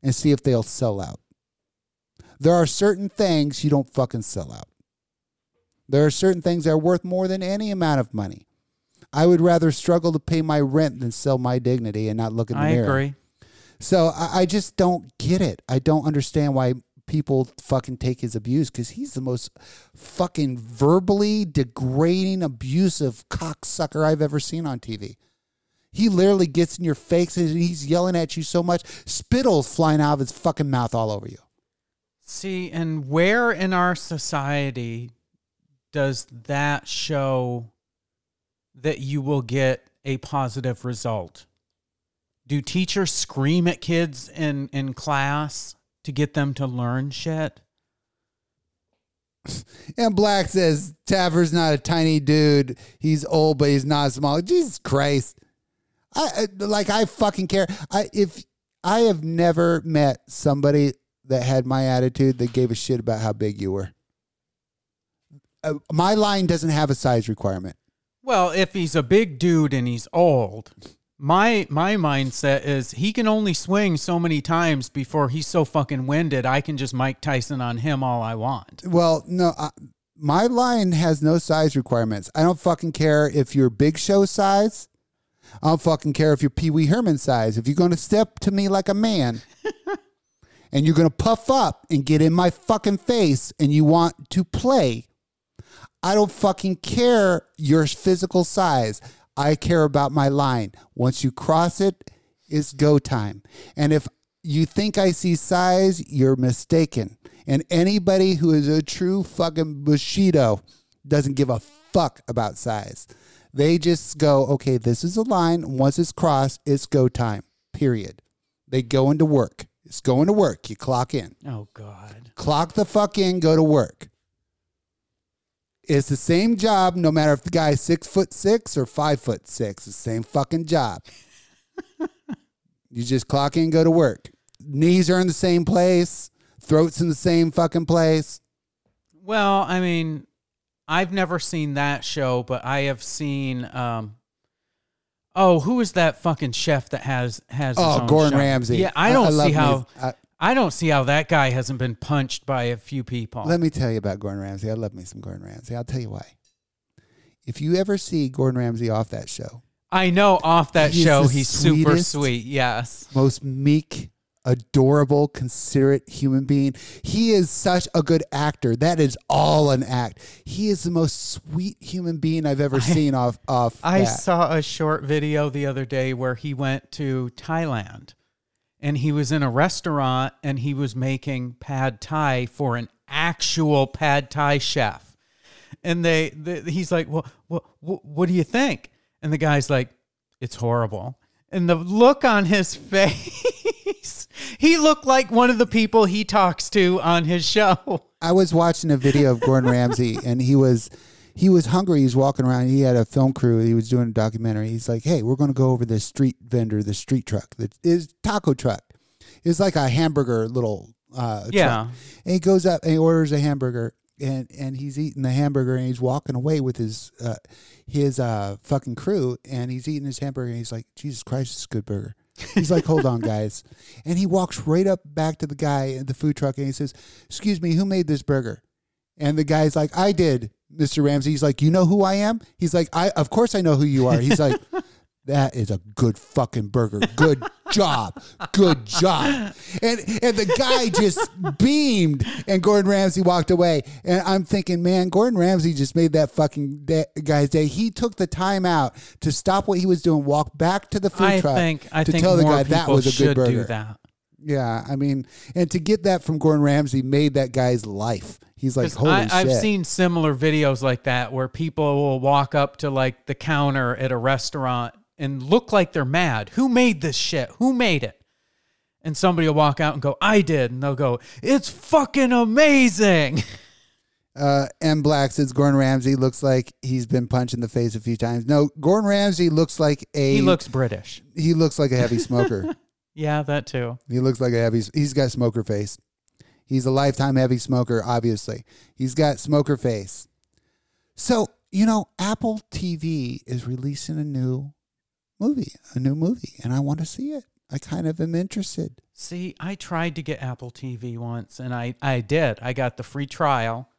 and see if they'll sell out. There are certain things you don't fucking sell out. There are certain things that are worth more than any amount of money. I would rather struggle to pay my rent than sell my dignity and not look in the I mirror. agree. So I, I just don't get it. I don't understand why people fucking take his abuse because he's the most fucking verbally degrading, abusive cocksucker I've ever seen on TV. He literally gets in your face and he's yelling at you so much, spittle's flying out of his fucking mouth all over you. See, and where in our society does that show that you will get a positive result? Do teachers scream at kids in, in class to get them to learn shit? *laughs* And Black says Taffer's not a tiny dude. He's old, but he's not small. Jesus Christ. I I- like I fucking care. I if I have never met somebody that had my attitude that gave a shit about how big you were. Uh, my line doesn't have a size requirement. Well, if he's a big dude and he's old, my my mindset is he can only swing so many times before he's so fucking winded. I can just Mike Tyson on him all I want. Well, no, I, my line has no size requirements. I don't fucking care if you're big show size. I don't fucking care if you're Pee Wee Herman size. If you're going to step to me like a man *laughs* and you're going to puff up and get in my fucking face and you want to play, I don't fucking care your physical size. I care about my line. Once you cross it, it's go time. And if you think I see size, you're mistaken. And anybody who is a true fucking Bushido doesn't give a fuck about size. They just go, okay, this is a line. Once it's crossed, it's go time, period. They go into work. It's going to work. You clock in. Oh God. Clock the fuck in, go to work. It's the same job, no matter if the guy's six foot six or five foot six. It's the same fucking job. *laughs* you just clock in, go to work. Knees are in the same place, throats in the same fucking place. Well, I mean, I've never seen that show, but I have seen. um Oh, who is that fucking chef that has has? his Oh, Gordon show? Ramsay. Yeah, I don't love see how. I- I don't see how that guy hasn't been punched by a few people. Let me tell you about Gordon Ramsay. I love me some Gordon Ramsay. I'll tell you why. If you ever see Gordon Ramsay off that show, I know off that He's show he's super sweet. Yes. most meek, adorable, considerate human being. He is such a good actor. That is all an act. He is the most sweet human being I've ever *laughs* seen off off. I that. saw a short video the other day where he went to Thailand and he was in a restaurant and he was making pad thai for an actual pad thai chef. And they, they he's like, well, what, what do you think? And the guy's like, it's horrible. And the look on his *laughs* face, he looked like one of the people he talks to on his show. I was watching a video of Gordon Ramsay, and he was he was hungry. He was walking around. He had a film crew. He was doing a documentary. He's like, "Hey, we're going to go over this street vendor, the street truck, the is taco truck. It's like a hamburger little uh, truck. Yeah. And he goes up and he orders a hamburger, and and he's eating the hamburger, and he's walking away with his uh, his uh, fucking crew, and he's eating his hamburger, and he's like, "Jesus Christ, it's a good burger." He's like, "Hold on, guys," *laughs* and he walks right up back to the guy at the food truck, and he says, "Excuse me, who made this burger?" And the guy's like, "I did." Mr. Ramsay, he's like, "You know who I am?" He's like, "I of course I know who you are." He's like, *laughs* "That is a good fucking burger. Good job. Good job." And and the guy just beamed and Gordon Ramsay walked away. And I'm thinking, "Man, Gordon Ramsay just made that fucking da- guy's day. He took the time out to stop what he was doing, walk back to the food I truck think I to think tell the guy that was a good burger." do that. Yeah, I mean, and to get that from Gordon Ramsay made that guy's life. He's like, "Holy I, shit." I've seen similar videos like that where people will walk up to like the counter at a restaurant and look like they're mad. Who made this shit? Who made it? And somebody will walk out and go, I did. And they'll go, It's fucking amazing. *laughs* Uh, M Black says Gordon Ramsay looks like he's been punched in the face a few times. No, Gordon Ramsay looks like a He looks British. he looks like a heavy smoker. *laughs* Yeah, that too. he looks like a heavy. He's got smoker face. He's a lifetime heavy smoker. Obviously, he's got smoker face. So you know, Apple TV is releasing a new movie, a new movie, and I want to see it. I kind of am interested. See, I tried to get Apple TV once and I, I did. I got the free trial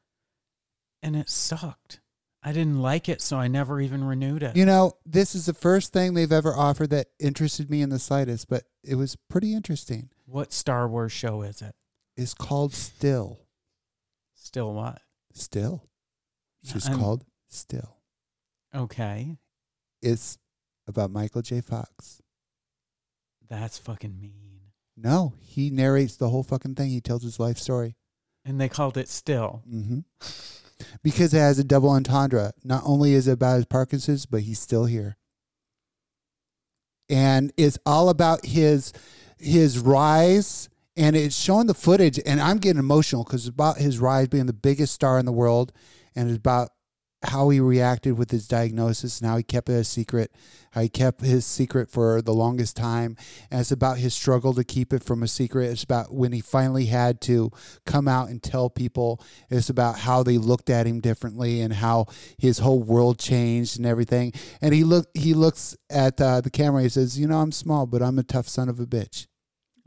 and it sucked. I didn't like it, so I never even renewed it. You know, this is the first thing they've ever offered that interested me in the slightest, but it was pretty interesting. what Star Wars show is it? It's called Still. Still what? Still. It's just I'm- called Still. Okay. It's about Michael J. Fox. That's fucking mean. No, he narrates the whole fucking thing. He tells his life story. And they called it Still. hmm Because it has a double entendre. Not only is it about his Parkinson's, but he's still here. And it's all about his his rise and it's showing the footage and I'm getting emotional because it's about his rise being the biggest star in the world and it's about how he reacted with his diagnosis and how he kept it a secret, how he kept his secret for the longest time. And it's about his struggle to keep it from a secret. It's about when he finally had to come out and tell people. It's about how they looked at him differently and how his whole world changed and everything. And he look he looks at uh, the camera. He says, "You know, I'm small, but I'm a tough son of a bitch."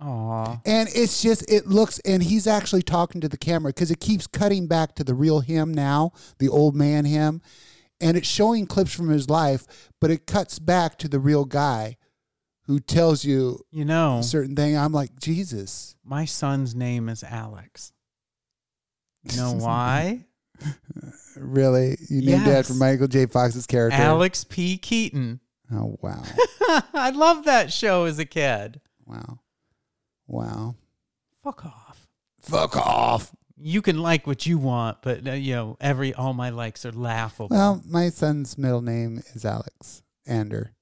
Aw. And it's just, it looks, and he's actually talking to the camera because it keeps cutting back to the real him now, the old man him. And it's showing clips from his life, but it cuts back to the real guy who tells you You know, a certain thing. I'm like, Jesus. my son's name is Alex. You know *laughs* why? *laughs* Really? You named it Yes. after Michael J. Fox's character? Alex P. Keaton. Oh, wow. *laughs* I loved that show as a kid. wow. Wow. Fuck off. Fuck off. You can like what you want, but uh, you know, every all my likes are laughable. Well, my son's middle name is Alex Ander,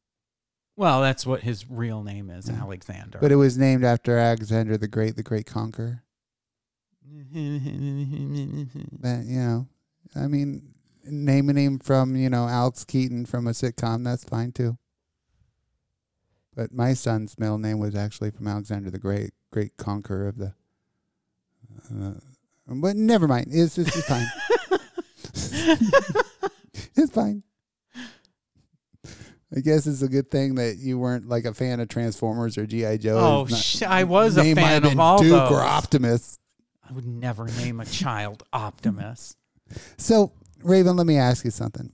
Well, that's what his real name is, Yeah. Alexander. but it was named after Alexander the Great, the Great Conqueror. *laughs* but you know, I mean, naming him from you know Alex Keaton from a sitcom. That's fine too. But my son's middle name was actually from Alexander the Great, Great Conqueror of the. Uh, but never mind. It's it's, it's fine. *laughs* it's fine. I guess it's a good thing that you weren't like a fan of Transformers or GI Joe. Oh, not- sh- I was a name might have fan of all Duke those. or Optimus. I would never name a child *laughs* Optimus. So, Raven, let me ask you something.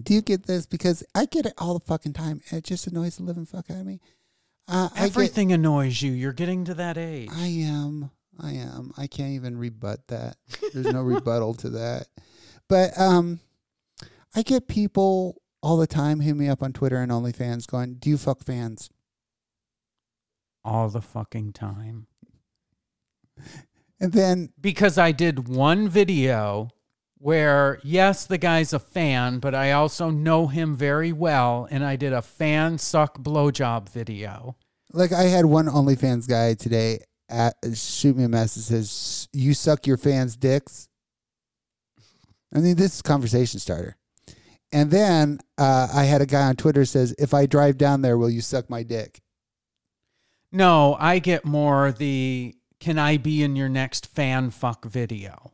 Do you get this? Because I get it all the fucking time. It just annoys the living fuck out of me. Uh, I get, Everything annoys you. You're getting to that age. I am. I am. I can't even rebut that. There's no rebuttal to that. But um, I get people all the time hit me up on Twitter and OnlyFans going, "Do you fuck fans?" all the fucking time. And then Because I did one video where, yes, the guy's a fan, but I also know him very well, and I did a fan suck blowjob video. Like I had one OnlyFans guy today at, shoot me a message says, "You suck your fans' dicks." I mean, this is conversation starter. And then uh, I had a guy on Twitter says, "If I drive down there, will you suck my dick?" No, I get more the can I be in your next fan fuck video?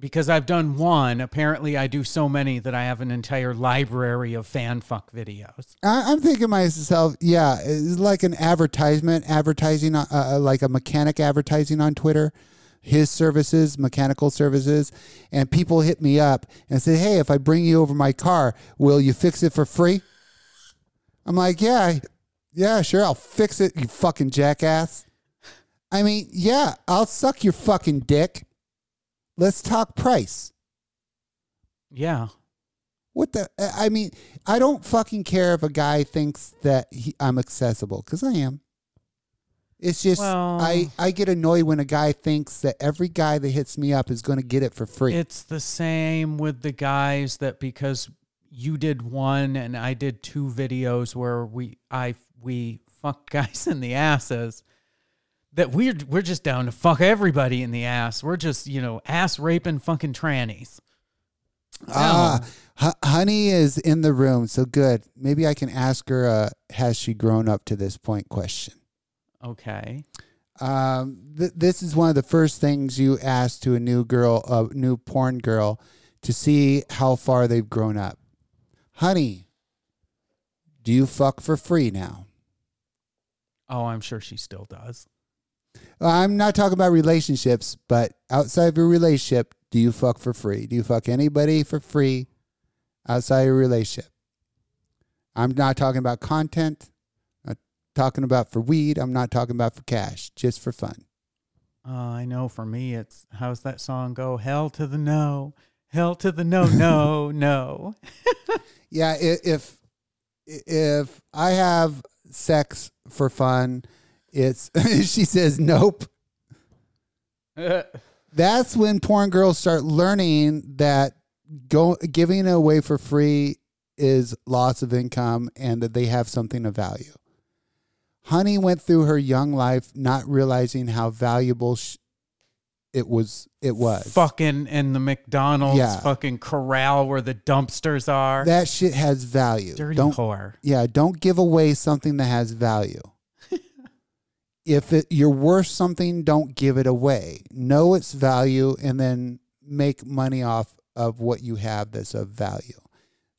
Because I've done one. Apparently, I do so many that I have an entire library of fan fuck videos. I, I'm thinking myself, yeah, it's like an advertisement, advertising, uh, uh, like a mechanic advertising on Twitter, his services, mechanical services, and people hit me up and say, "Hey, if I bring you over my car, will you fix it for free?" I'm like, "Yeah, yeah, sure, I'll fix it, you fucking jackass." I mean, yeah, I'll suck your fucking dick. Let's talk price. Yeah. What the? I mean, I don't fucking care if a guy thinks that he, I'm accessible because I am. It's just Well- I I get annoyed when a guy thinks that every guy that hits me up is going to get it for free. It's the same with the guys that because you did one and I did two videos where we I we fuck *laughs* guys in the asses that we're we're just down to fuck everybody in the ass. We're just, you know, ass raping fucking trannies. ah, Hu- honey is in the room, so good. Maybe I can ask her. Uh, has she grown up to this point? Question. Okay. Um, th- this is one of the first things you ask to a new girl, a new porn girl, to see how far they've grown up. Honey, do you fuck for free now? Oh, I'm sure she still does. I'm not talking about relationships, but outside of your relationship, do you fuck for free? Do you fuck anybody for free outside of your relationship? I'm not talking about content. I'm not talking about for weed. I'm not talking about for cash, just for fun. Uh, I know for me it's how's that song go? Hell to the no. Hell to the no, no, *laughs* no. Yeah, if if I have sex for fun, it's *laughs* she says nope. That's when porn girls start learning that go giving it away for free is loss of income and that they have something of value. Honey went through her young life not realizing how valuable sh- it was. It was fucking in the McDonald's Yeah. fucking corral where the dumpsters are. that shit has value. Dirty Don't whore. Yeah, don't give away something that has value. If it, you're worth something, don't give it away. Know its value and then make money off of what you have that's of value.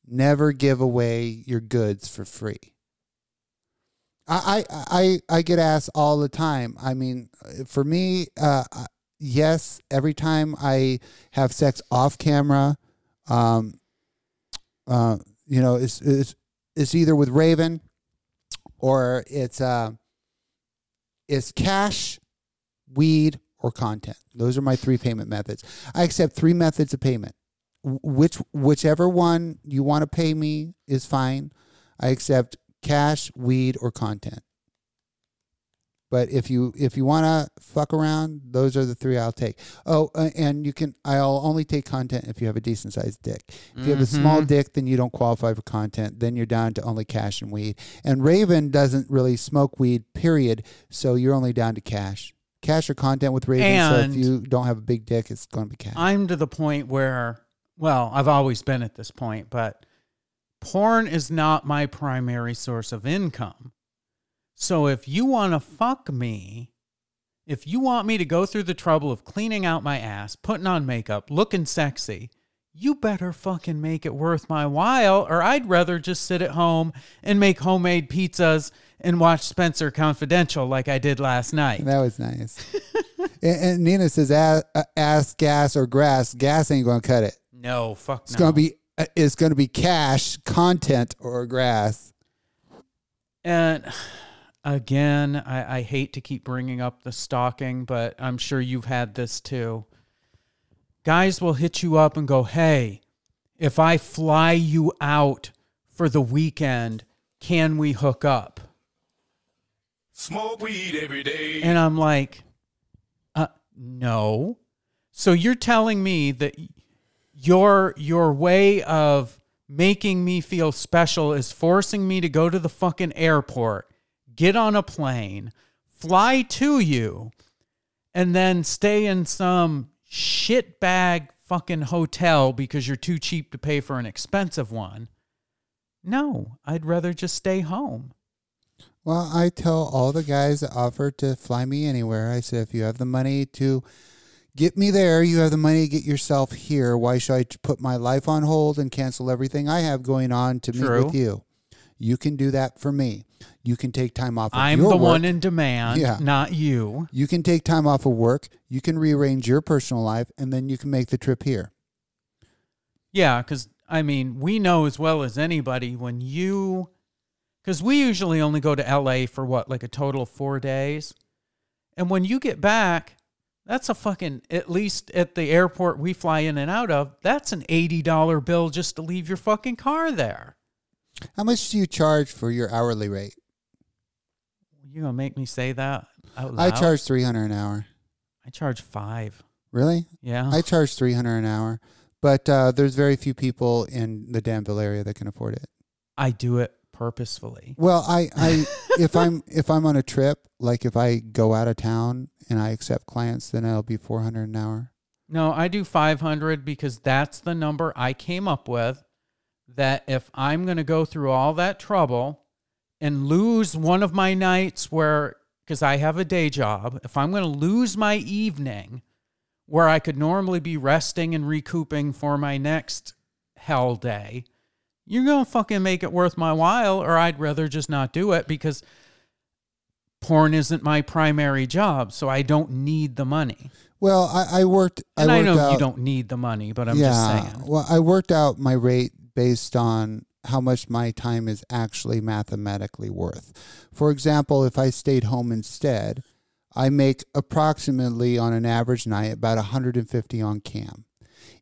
Never give away your goods for free. I, I I I get asked all the time. I mean, for me, uh, yes, every time I have sex off camera, um, uh, you know, it's it's it's either with Raven or it's uh, it's cash, weed, or content. Those are my three payment methods. I accept three methods of payment. Which whichever one you want to pay me is fine. I accept cash, weed, or content. But if you if you want to fuck around, those are the three I'll take. Oh, uh, and you can I'll only take content if you have a decent sized dick. If you have a small dick, then you don't qualify for content. Then you're down to only cash and weed. And Raven doesn't really smoke weed, period. So you're only down to cash, cash or content with Raven. so if you don't have a big dick, it's going to be cash. I'm to the point where, well, I've always been at this point, but porn is not my primary source of income. So if you want to fuck me, if you want me to go through the trouble of cleaning out my ass, putting on makeup, looking sexy, you better fucking make it worth my while, or I'd rather just sit at home and make homemade pizzas and watch Spencer Confidential like I did last night. that was nice. *laughs* and, and Nina says, "Ass, ass, gas, or grass. Gas ain't going to cut it. No, fuck It's no. going to be uh, it's going to be cash, content, or grass." And *sighs* *sighs* again, I, I hate to keep bringing up the stalking, but I'm sure you've had this too. Guys will hit you up and go, Hey, if I fly you out for the weekend, can we hook up? Smoke weed every day. And I'm like, uh, no. So you're telling me that your your way of making me feel special is forcing me to go to the fucking airport, get on a plane, fly to you, and then stay in some shitbag fucking hotel because you're too cheap to pay for an expensive one. No, I'd rather just stay home. Well, I tell all the guys that offer to fly me anywhere. I said, if you have the money to get me there, you have the money to get yourself here. Why should I put my life on hold and cancel everything I have going on to meet with you? You can do that for me. You can take time off. Of work. I'm the work. one in demand, Yeah. not you. You can take time off of work. You can rearrange your personal life, and then you can make the trip here. Yeah, because I mean, we know as well as anybody when you, because we usually only go to LA for what, like a total of four days. And when you get back, that's a fucking, at least at the airport we fly in and out of, that's an $80 bill just to leave your fucking car there. How much do you charge for your hourly rate? You gonna make me say that out I charge three hundred an hour. I charge five. Really? Yeah. I charge three hundred an hour, but uh, there's very few people in the Danville area that can afford it. I do it purposefully. Well, I, I *laughs* if I'm if I'm on a trip, like if I go out of town and I accept clients, then it'll be four hundred an hour. No, I do 500 because that's the number I came up with. That if I'm going to go through all that trouble and lose one of my nights where, because I have a day job, if I'm going to lose my evening where I could normally be resting and recouping for my next hell day, you're going to fucking make it worth my while, or I'd rather just not do it because porn isn't my primary job. So I don't need the money. Well, I, I worked. And I, I, know out, you don't need the money, but I'm yeah, just saying. Well, I worked out my rate based on how much my time is actually mathematically worth. For example, if I stayed home instead, I make approximately on an average night about 150 on cam.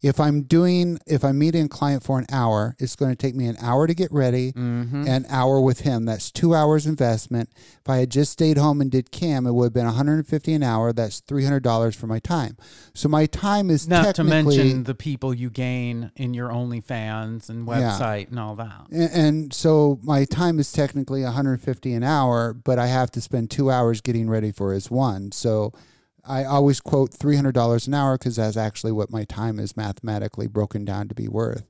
If I'm doing, if I'm meeting a client for an hour, it's going to take me an hour to get ready, Mm-hmm. an hour with him. That's two hours investment. If I had just stayed home and did cam, it would have been 150 an hour. That's $300 for my time. So my time is Not to mention the people you gain in your OnlyFans and website and all that. And, and so my time is technically 150 an hour, but I have to spend two hours getting ready for his one. So I always quote $300 an hour because that's actually what my time is mathematically broken down to be worth.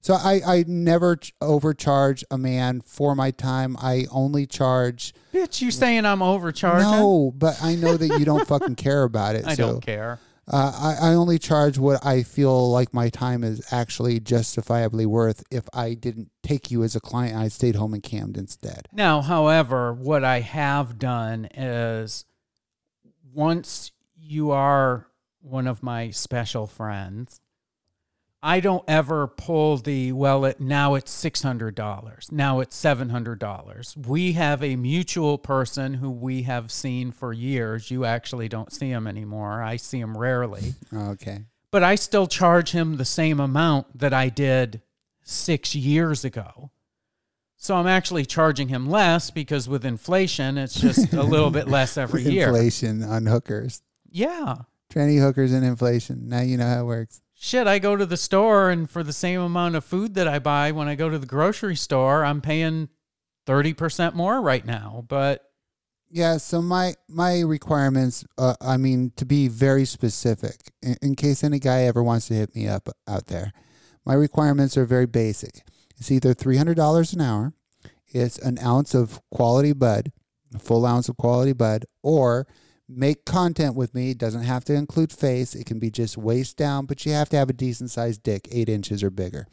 So I, I never ch- overcharge a man for my time. I only charge. Bitch, you saying I'm overcharging? No, but I know that you don't fucking care about it. *laughs* I so don't care. Uh, I, I only charge what I feel like my time is actually justifiably worth if I didn't take you as a client I stayed home and cammed instead. Now, however, what I have done is once you are one of my special friends, I don't ever pull the well. It now it's six hundred dollars. Now it's seven hundred dollars. We have a mutual person who we have seen for years. You actually don't see him anymore. I see him rarely, *laughs* Okay. but I still charge him the same amount that I did six years ago. So I'm actually charging him less because with inflation, it's just a little bit *laughs* less every year. Inflation on hookers. Yeah. Tranny hookers and inflation. Now you know how it works. Shit, I go to the store and for the same amount of food that I buy when I go to the grocery store, I'm paying 30% more right now. But Yeah, so my my requirements, uh, I mean, to be very specific, in, in case any guy ever wants to hit me up out there, my requirements are very basic. It's either three hundred dollars an hour, it's an ounce of quality bud, a full ounce of quality bud, or make content with me. It doesn't have to include face. It can be just waist down, but you have to have a decent sized dick, eight inches or bigger.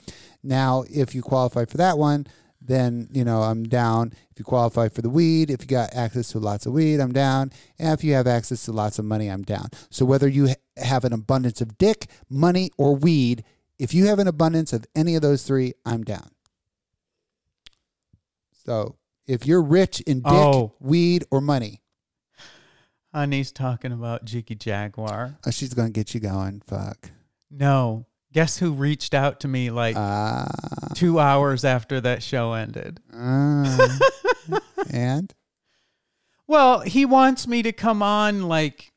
Now, if you qualify for that one, then you know I'm down. If you qualify for the weed, if you got access to lots of weed, I'm down. And if you have access to lots of money, I'm down. So whether you ha- have an abundance of dick, money, or weed, if you have an abundance of any of those three, I'm down. So if you're rich in dick, Oh. weed, or money, honey's talking about Jiggy Jaguar. oh, she's gonna get you going. Fuck. No. Guess who reached out to me like Ah. two hours after that show ended? ah. *laughs* and Well, he wants me to come on like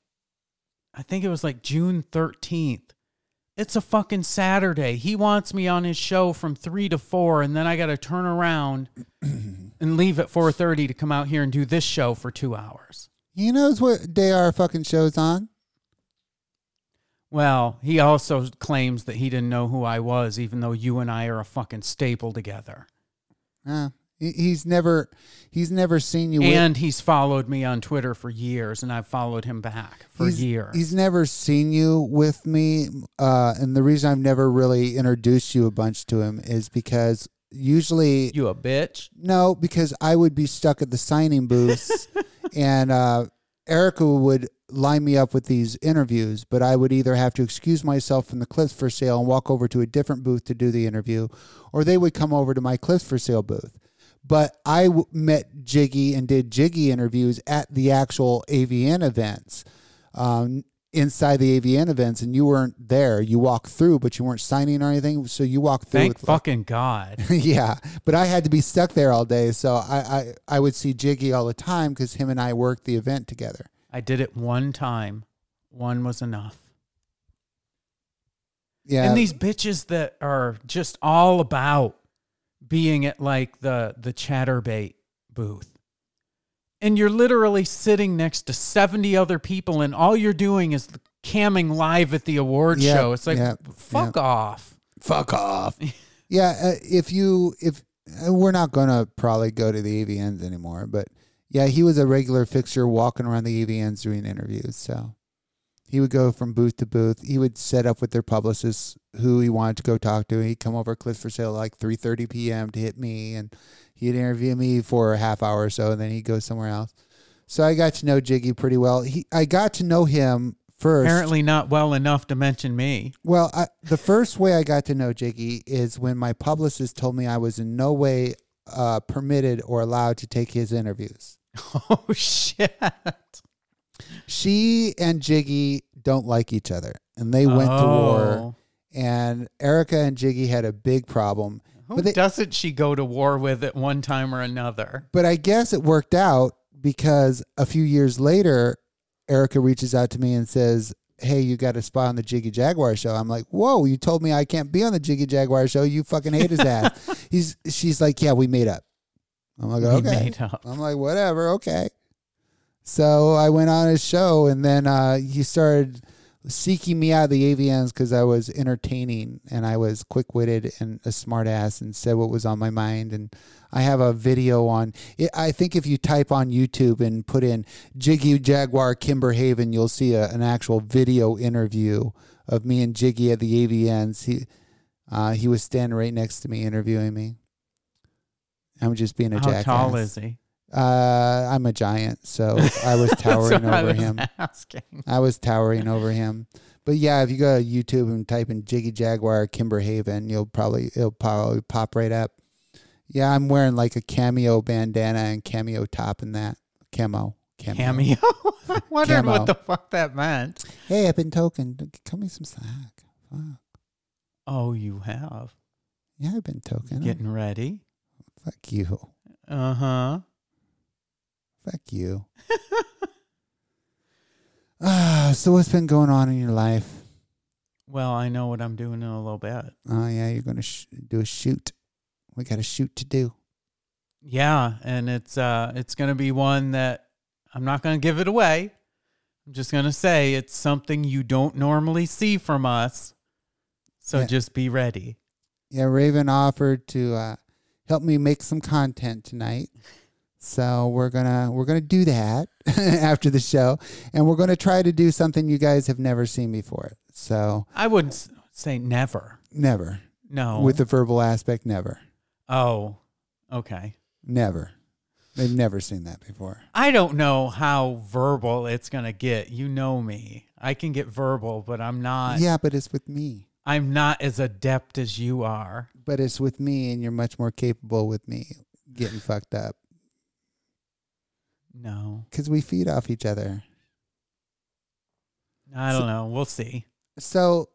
I think it was like June 13th. It's a fucking Saturday. He wants me on his show from 3 to 4 and then I got to turn around *clears throat* and leave at 4:30 to come out here and do this show for 2 hours. he knows what day our fucking show's on. Well, he also claims that he didn't know who I was even though you and I are a fucking staple together. Yeah. He- He's never he's never seen you with- And he's followed me on Twitter for years and I've followed him back for he's, years. He's never seen you with me, uh, and the reason I've never really introduced you a bunch to him is because usually you a bitch? no, because I would be stuck at the signing booths, *laughs* and uh, Erica would line me up with these interviews, but I would either have to excuse myself from the clips for sale and walk over to a different booth to do the interview, or they would come over to my clips for sale booth. But I w- met Jiggy and did Jiggy interviews at the actual AVN events. Um, inside the AVN events, and you weren't there. You walked through, but you weren't signing or anything. So you walked through. Thank fucking God. *laughs* yeah, but I had to be stuck there all day, so I I, I would see Jiggy all the time because him and I worked the event together. I did it one time. One was enough. Yeah, And these bitches that are just all about being at like the the Chaturbate booth. And you're literally sitting next to 70 other people and all you're doing is camming live at the award Yep, show. It's like yep, fuck off. fuck off. *laughs* yeah, uh, if you if uh, we're not gonna probably go to the AVNs anymore, but yeah, he was a regular fixture walking around the AVNs doing interviews. So he would go from booth to booth. He would set up with their publicists who he wanted to go talk to. He'd come over Clips for Sale like three thirty p.m. to hit me, and he'd interview me for a half hour or so, and then he'd go somewhere else. So I got to know Jiggy pretty well. He I got to know him first. Apparently not well enough to mention me. Well, I, the first way I got to know Jiggy is when my publicist told me I was in no way uh, permitted or allowed to take his interviews. *laughs* Oh shit. She and Jiggy don't like each other, and they went to war. And Erica and Jiggy had a big problem. Who But they- doesn't she go to war with at one time or another? But I guess it worked out because a few years later, Erica reaches out to me and says, Hey, you got a spot on the Jiggy Jaguar show. I'm like, Whoa, you told me I can't be on the Jiggy Jaguar show. You fucking hate his ass. *laughs* He's she's like, Yeah, we made up. I'm like, We Okay. made up. I'm like, whatever, okay. So I went on his show and then uh, he started seeking me out of the AVNs because I was entertaining and I was quick witted and a smartass and said what was on my mind. And I have a video on. It, I think if you type on YouTube and put in Jiggy Jaguar Kimber Haven, you'll see a, an actual video interview of me and Jiggy at the AVNs. He uh, he was standing right next to me interviewing me. I'm just being a How jackass. tall is he? Uh, I'm a giant, so I was *laughs* towering what I over was him. Asking. I was towering over him. But yeah, if you go to YouTube and type in Jiggy Jaguar Kimber Haven, you'll probably it'll probably pop right up. Yeah, I'm wearing like a cameo bandana and cameo top in that camo. Cameo. Cameo. I wondered Camo. what the fuck that meant. Hey, I've been token. Cut me some slack. Fuck. Oh, you have. Yeah, I've been token. Getting ready. Fuck you. Uh huh. Fuck you. *laughs* Ah, so what's been going on in your life? Well, I know what I'm doing in a little bit. Oh yeah, you're gonna sh- do a shoot. We got a shoot to do. Yeah, and it's uh it's gonna be one that I'm not gonna give it away. I'm just gonna say it's something you don't normally see from us. So Yeah. just be ready. Yeah, Raven offered to uh, help me make some content tonight. So we're gonna we're gonna do that *laughs* after the show, and we're gonna try to do something you guys have never seen before. So I wouldn't say never. never No. with the verbal aspect, never, oh, okay. never. They've never seen that before. I don't know how verbal it's gonna get. You know me. I can get verbal, but I'm not. Yeah, but it's with me. I'm not as adept as you are. But it's with me, and you're much more capable with me getting fucked up No, because we feed off each other. I don't know. We'll see. So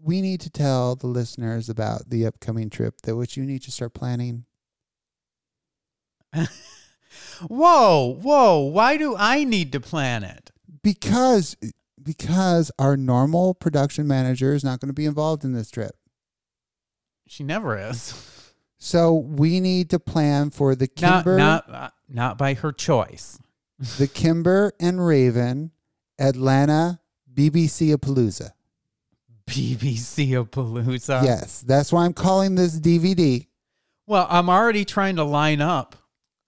we need to tell the listeners about the upcoming trip that which you need to start planning. *laughs* Whoa, whoa! Why do I need to plan it? because because our normal production manager is not going to be involved in this trip. She never is. So we need to plan for the Not Kimber, not uh, not by her choice. the Kimber and Raven Atlanta BBC of Palooza. BBC of Palooza. yes, that's why I'm calling this DVD. Well, I'm already trying to line up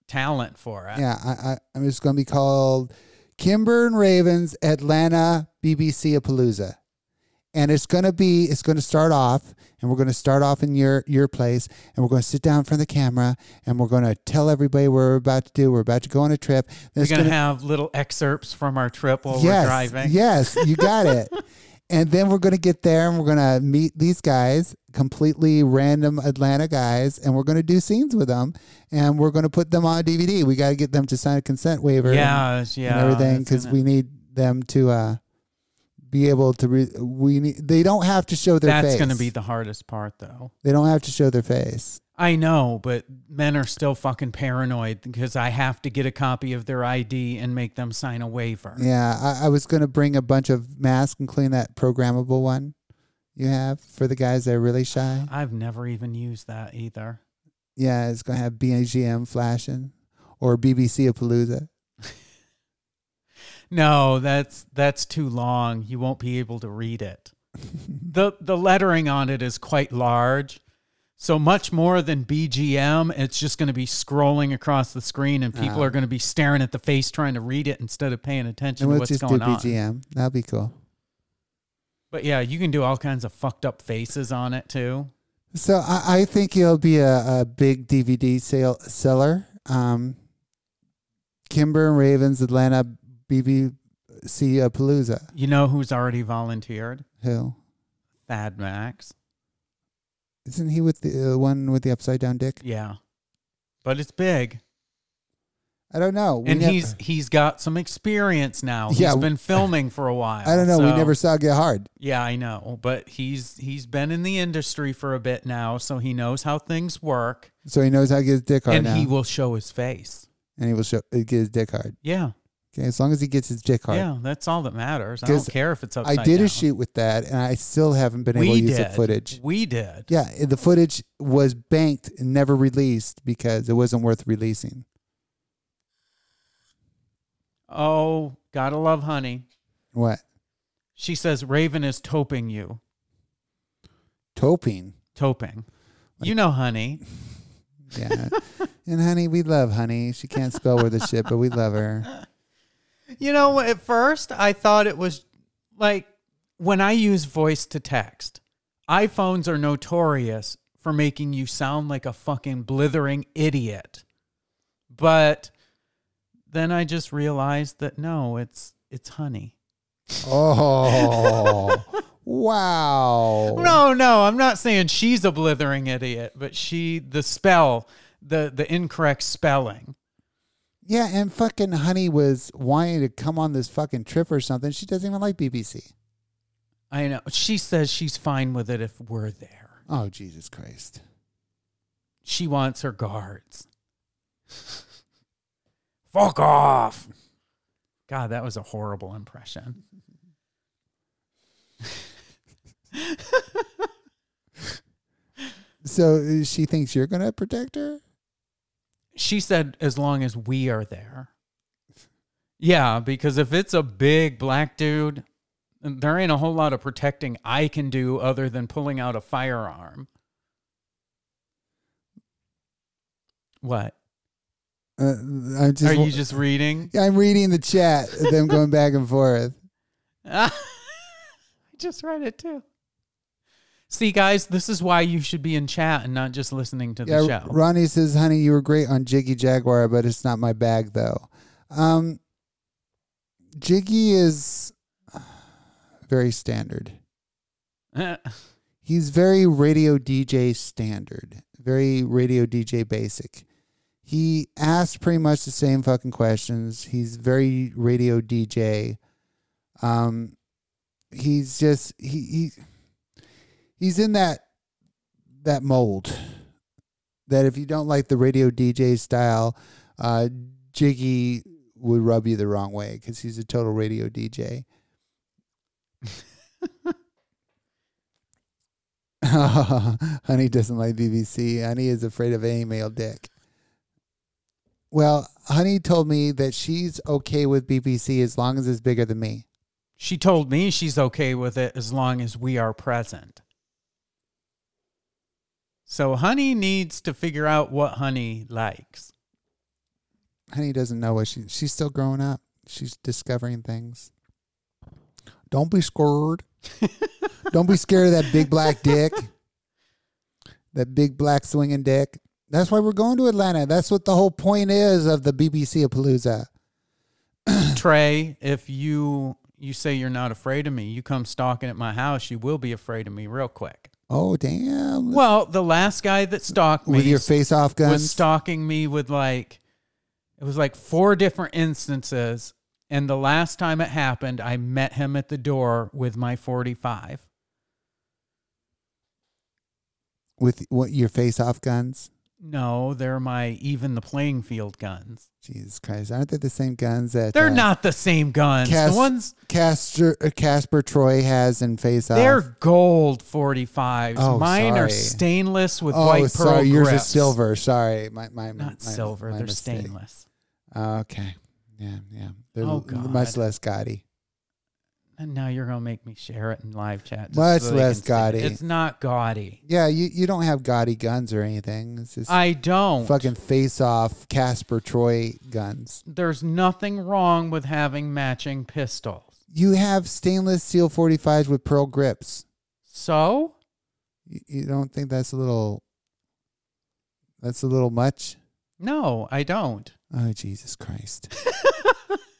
talent for it. Yeah, I, I, I'm just going to be called Kimber and Ravens Atlanta BBC of Palooza. And it's going to be, it's going to start off, and we're going to start off in your, your place, and we're going to sit down in front of the camera, and we're going to tell everybody what we're about to do. We're about to go on a trip. We're gonna gonna- have little excerpts from our trip while yes, we're driving. Yes, you got it. *laughs* And then we're going to get there and we're going to meet these guys, completely random Atlanta guys, and we're going to do scenes with them. And we're going to put them on DVD. We got to get them to sign a consent waiver. and- Yeah, yeah. and everything because we need them to uh, be able to. Re- we need. They don't have to show their face. That's face. going to be the hardest part, though. They don't have to show their face. I know, but men are still fucking paranoid because I have to get a copy of their ID and make them sign a waiver. Yeah, I, I was going to bring a bunch of masks, including that programmable one you have for the guys that are really shy. I've never even used that either. Yeah, it's going to have BGM flashing or BBC of Palooza. No, that's that's too long. You won't be able to read it. *laughs* the The lettering on it is quite large. So much more than BGM, it's just going to be scrolling across the screen and people Oh. are going to be staring at the face trying to read it instead of paying attention And to what's going on. BGM. That'd be cool. But yeah, you can do all kinds of fucked up faces on it too. So I, I think it'll be a, a big DVD sale seller. Um, Kimber and Ravens Atlanta BBC Palooza. You know who's already volunteered? Who Thad Max. isn't he with the uh, one with the upside down dick? Yeah. But it's big. I don't know. We and nev- he's he's got some experience now. Yeah. He's been filming for a while. *laughs* I don't know. we never saw Get Hard. Yeah, I know, but he's he's been in the industry for a bit now, so he knows how things work, So he knows how to get his dick hard and now. he will show his face. and he will show, get his dick hard. Yeah, Okay, as long as he gets his dick hard. yeah, that's all that matters. I don't care if it's upside I did down. a shoot with that, and I still haven't been able to use the footage. We did. Yeah, eh, the footage was banked and never released because it wasn't worth releasing. Oh, gotta love honey. What? She says Raven is toping you. Toping. Toping. You know, honey. *laughs* Yeah. and honey, we love honey. She can't spell worth a shit, but we love her. *laughs* You know, at first I thought it was like when I use voice to text, iPhones are notorious for making you sound like a fucking blithering idiot. But then I just realized that no, it's it's honey. Oh. *laughs* wow. No, no, I'm not saying she's a blithering idiot, but she the spell, the the incorrect spelling. Yeah, and fucking honey was wanting to come on this fucking trip or something. She doesn't even like BBC. I know. She says she's fine with it if we're there. Oh, Jesus Christ. She wants her guards. *laughs* Fuck off. God, that was a horrible impression. *laughs* So uh, she thinks you're going to protect her? She said, as long as we are there. Yeah, because if it's a big black dude, there ain't a whole lot of protecting I can do other than pulling out a firearm. What? Uh, I'm just, Are you just reading? Yeah, I'm reading the chat, them going back and forth. *laughs* I just read it too. See, guys, this is why you should be in chat and not just listening to the Yeah, show. Ronnie says, "Honey, you were great on Jiggy Jaguar, but it's not my bag, though." Um, Jiggy is very standard. *laughs* He's very radio DJ standard, very radio DJ basic. He asks pretty much the same fucking questions. He's very radio DJ. Um, he's just he he he's in that that mold that if you don't like the radio DJ style, uh, Jiggy would rub you the wrong way because he's a total radio DJ. *laughs* *laughs* Honey doesn't like BBC. Honey is afraid of any male dick. Well, Honey told me that she's okay with BBC as long as it's bigger than me. she told me she's okay with it as long as we are present. So, Honey needs to figure out what Honey likes. Honey doesn't know what she she's still growing up. She's discovering things. Don't be scared. *laughs* Don't be scared of that big black dick. That big black swinging dick. That's why we're going to Atlanta. That's what the whole point is of the BBC of Palooza. *clears throat* Trey, if you you say you're not afraid of me, you come stalking at my house, you will be afraid of me real quick. Oh damn! Well, the last guy that stalked me With your face off was stalking me with like it was like four different instances and the last time it happened i met him at the door with my 45 with what your face off guns. No they're my even the playing field guns Jesus Christ! Aren't they the same guns that they're uh, not the same guns Cas- the ones Castor, uh, Casper Troy has in face off? they're gold 45s Oh, mine are stainless with oh, white pearl sorry, yours grips. is silver. Sorry, my my my- not my- silver my they're mistake. stainless okay, yeah, yeah. They're Oh, l- much less gaudy. And now you're gonna make me share it in live chat Much so less see it. gaudy. it's not gaudy Yeah, you, you don't have gaudy guns or anything. It's just i don't fucking face off Casper Troy guns. there's nothing wrong with having matching pistols. You have stainless steel 45s with pearl grips. So, You, you don't think that's a little that's a little much? no, I don't. Oh Jesus Christ. *laughs*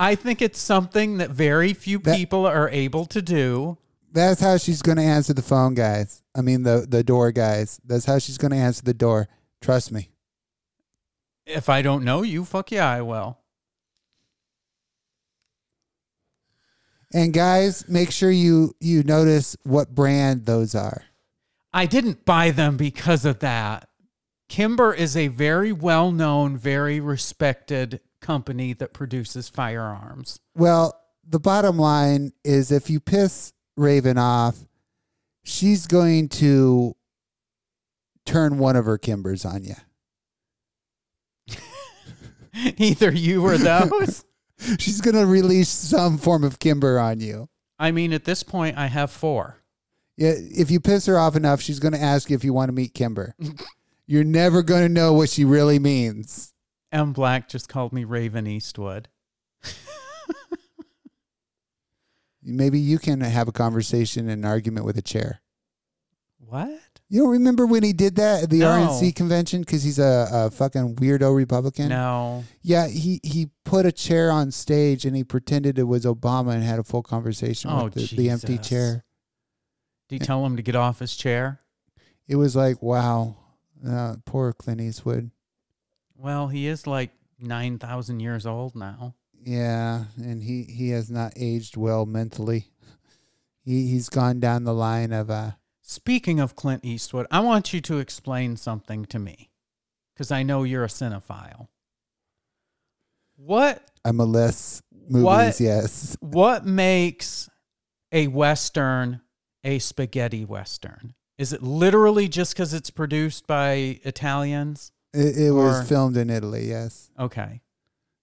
I think it's something that very few That- people are able to do. That's how she's going to answer the phone, guys. I mean the the door guys. That's how she's going to answer the door. Trust me. If I don't know you, fuck yeah, I will. And guys, make sure you you notice what brand those are. I didn't buy them because of that. Kimber is a very well known, very respected company that produces firearms. Well, the bottom line is if you piss Raven off, she's going to turn one of her Kimbers on you. *laughs* Either you or those. *laughs* She's gonna release some form of Kimber on you. I mean, at this point, I have four. Yeah, if you piss her off enough, she's gonna ask you if you want to meet Kimber. *laughs* You're never gonna know what she really means. M. Black just called me Raven Eastwood. Maybe you can have a conversation and an argument with a chair. What? You don't remember when he did that at the No. RNC convention because he's a, a fucking weirdo Republican? No. Yeah, he, he put a chair on stage and he pretended it was Obama and had a full conversation Oh, with the, the empty chair. Did you tell him to get off his chair? It was like, wow, uh, poor Clint Eastwood. Well, he is like 9,000 years old now. Yeah, and he, he has not aged well mentally. He he's gone down the line of uh Speaking of Clint Eastwood, I want you to explain something to me because I know you're a cinephile. What I'm a less movies, What? yes. *laughs* what makes a western a spaghetti western? Is it literally just because it's produced by Italians? It, it was filmed in Italy, yes. Okay.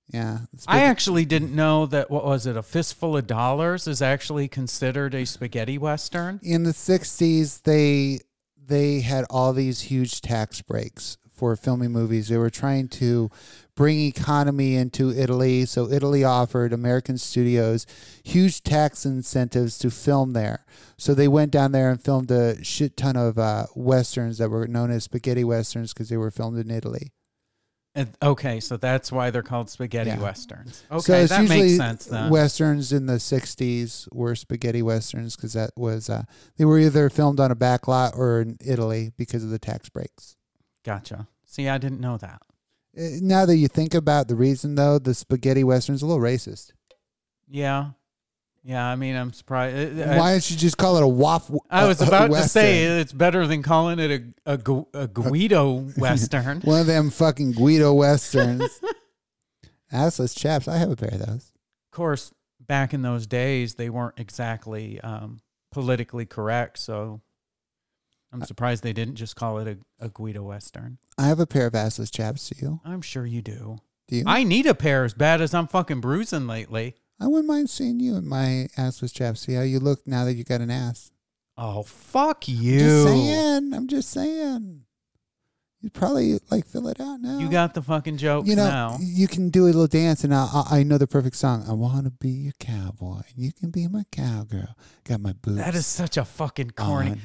Yeah. I actually didn't know that what was it, a fistful of dollars is actually considered a spaghetti western. in the 60s they they had all these huge tax breaks for filming movies they were trying to bring economy into italy so italy offered american studios huge tax incentives to film there so they went down there and filmed a shit ton of uh, westerns that were known as spaghetti westerns because they were filmed in italy Okay, so that's why they're called spaghetti Yeah. westerns. so Okay, it's that makes sense then. westerns in the 60s were spaghetti westerns because that was uh, they were either filmed on a back lot or in italy because of the tax breaks Gotcha. See, I didn't know that. Uh, Now that you think about the reason, though, the spaghetti western's a little racist. Yeah. Yeah, I mean, I'm surprised. I, Why don't you just call it a waffle? I was uh, about to say it's better than calling it a, a, a Guido *laughs* Western. one of them fucking Guido westerns. *laughs* Assless chaps. I have a pair of those. of course, back in those days, they weren't exactly um, politically correct. So I'm surprised they didn't just call it a, a Guido Western. I have a pair of assless chaps. Do you? I'm sure you do. Do you? I need a pair as bad as I'm fucking bruising lately. I wouldn't mind seeing you in my assless chaps. See how you look now that you got an ass. Oh, fuck I'm you. just saying. I'm just saying. You'd probably like fill it out now. You got the fucking joke. you know, now. you can do a little dance, and I, I I know the perfect song. I want to be your cowboy. You can be my cowgirl. Got my boots. That is such a fucking corny. on.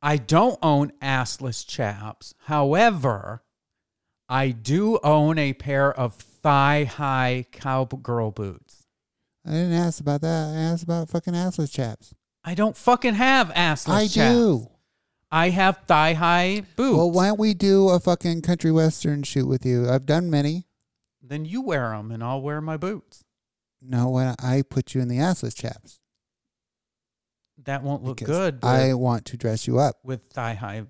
I don't own assless chaps. However, I do own a pair of thigh high cowgirl boots. I didn't ask about that. I asked about fucking assless chaps. I don't fucking have assless I chaps. do. I have thigh high boots. Well, why don't we do a fucking country western shoot with you? I've done many. Then you wear them and I'll wear my boots. No, when I put you in the assless chaps. That won't look because good I want to dress you up. with thigh high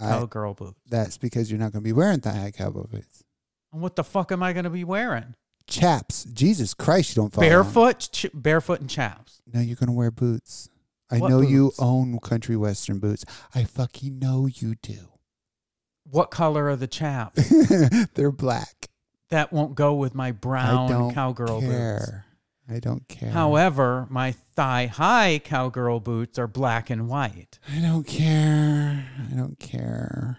cowgirl boots. that's because you're not going to be wearing thigh high cowboy boots. And what the fuck am I going to be wearing? Chaps. Jesus Christ, you don't follow. Barefoot, ch- barefoot and chaps. No, you're going to wear boots. I What know you boots? own country western boots. I fucking know you do. What color are the chaps? *laughs* They're black. that won't go with my I brown don't cowgirl boots. care. I don't care. However, my thigh high cowgirl boots are black and white. I don't care. I don't care.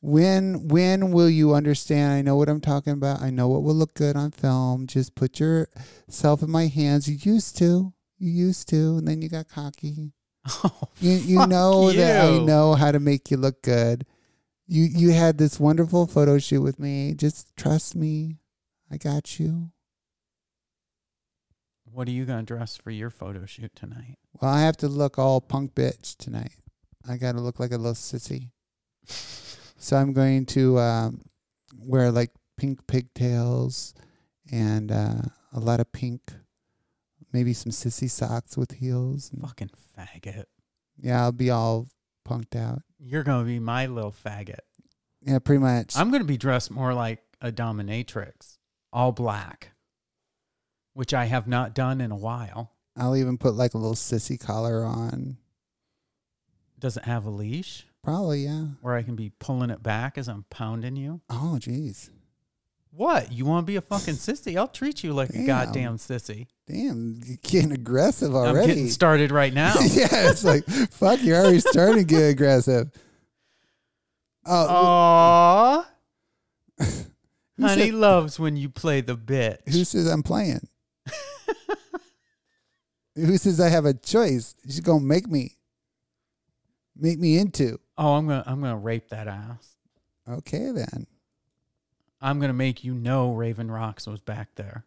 When when will you understand? I know what I'm talking about. I know what will look good on film. Just put yourself in my hands. You used to. You used to, and then you got cocky. Oh, *laughs* You you know that I know how to make you look good. You you had this wonderful photo shoot with me. Just trust me. I got you. What are you gonna dress for your photo shoot tonight? Well, I have to look all punk bitch tonight. I got to look like a little sissy. So I'm going to um, wear like pink pigtails and uh, a lot of pink, maybe some sissy socks with heels. And Fucking faggot. yeah, I'll be all punked out. You're gonna be my little faggot. Yeah, pretty much. I'm gonna be dressed more like a dominatrix, all black, which I have not done in a while. I'll even put like a little sissy collar on. Does it have a leash Probably, yeah. where I can be pulling it back as I'm pounding you? Oh, jeez. What? You want to be a fucking sissy? I'll treat you like a goddamn sissy. Damn, you're getting aggressive I'm already. getting started right *laughs* now. yeah, it's like fuck. You're already starting to get aggressive. Uh, oh, Aww. *laughs* Honey loves when you play the bitch. who says I'm playing? Who says I have a choice? She's gonna make me, make me into. oh, I'm gonna I'm gonna rape that ass. Okay then. I'm gonna make you know Raven Rocks was back there.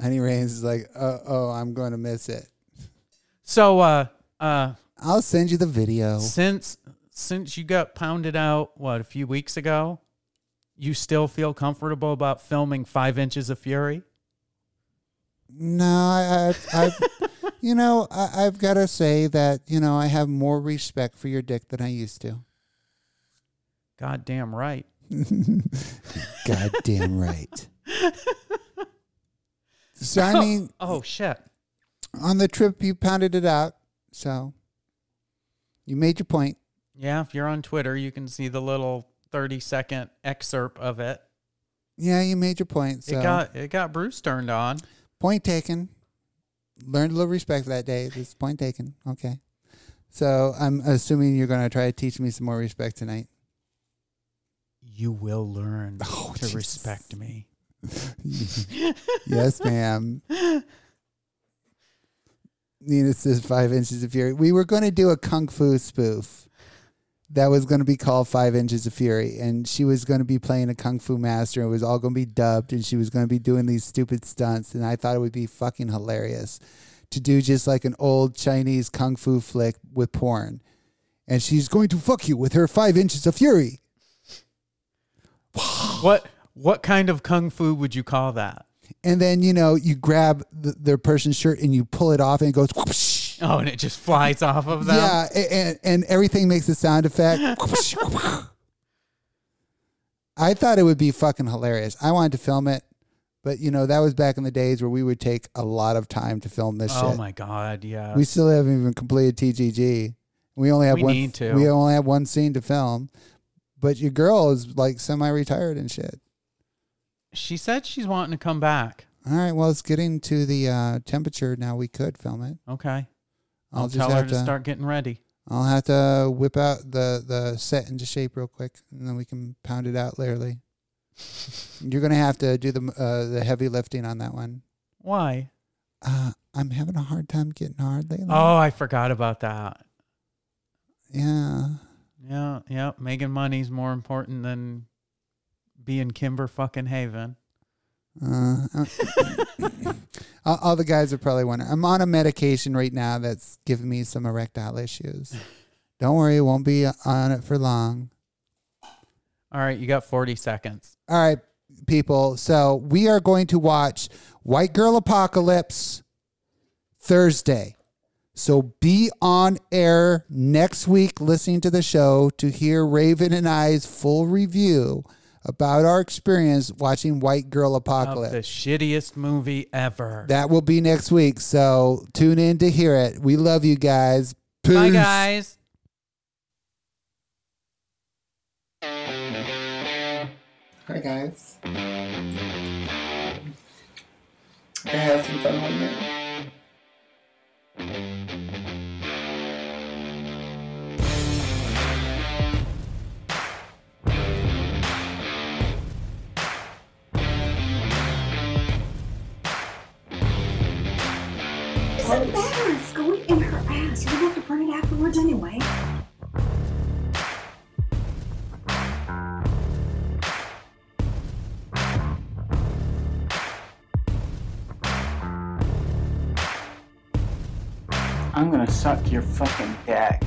Honey Rains is like, oh, oh, I'm going to miss it. So uh uh I'll send you the video. since since you got pounded out what a few weeks ago, you still feel comfortable about filming five inches of fury? No, I, I, I you know, I, I've got to say that you know I have more respect for your dick than I used to. Goddamn right. *laughs* Goddamn right. so I oh, mean, Oh shit. on the trip you pounded it out, so you made your point. Yeah, if you're on Twitter, you can see the little 30 second excerpt of it. Yeah, you made your point. So It got it got Bruce turned on. Point taken. Learned a little respect that day. This point taken. Okay. So I'm assuming you're going to try to teach me some more respect tonight. You will learn *laughs* Oh, to Jesus. respect me. *laughs* yes, ma'am. Nina says five inches of fury. We were going to do a kung fu spoof that was going to be called Five Inches of Fury, and she was going to be playing a kung fu master. It was all going to be dubbed, and she was going to be doing these stupid stunts. And I thought it would be fucking hilarious to do just like an old Chinese kung fu flick with porn. And she's going to fuck you with her five inches of fury. What what kind of kung fu would you call that? And then you know you grab the, their person's shirt and you pull it off, and it goes. whoosh. Oh, and it just flies off of them. Yeah, and, and everything makes a sound effect. *laughs* I thought it would be fucking hilarious. I wanted to film it, but you know that was back in the days where we would take a lot of time to film this shit. Oh shit. my god, yeah. We still haven't even completed TGG. We only have We one. need to. We only have one scene to film, but your girl is like semi-retired and shit. she said she's wanting to come back. All right, well, it's getting to the uh, temperature now. We could film it. Okay. I'll, I'll, just tell her have to start getting ready. I'll have to whip out the the set into shape real quick, and then we can pound it out laterally. *laughs* You're gonna have to do the uh, the heavy lifting on that one. Why? Uh, I'm having a hard time getting hard lately. Oh, I forgot about that. yeah. Yeah, yeah. Making money's more important than being Kimber fucking Haven. Uh, uh, *laughs* all, the guys are probably wondering. I'm on a medication right now that's giving me some erectile issues. *laughs* Don't worry, it won't be on it for long. All right, you got 40 seconds. All right, people. So we are going to watch White Girl Apocalypse Thursday. So be on air next week listening to the show to hear Raven and I's full review about our experience watching White Girl Of the shittiest movie ever. That will be next week. So tune in to hear it. We love you guys. Peace. Bye, guys. Hi guys. I have some fun one minute. Doesn't. It's going in her ass. You don't have to burn it afterwards anyway. I'm gonna suck your fucking dick.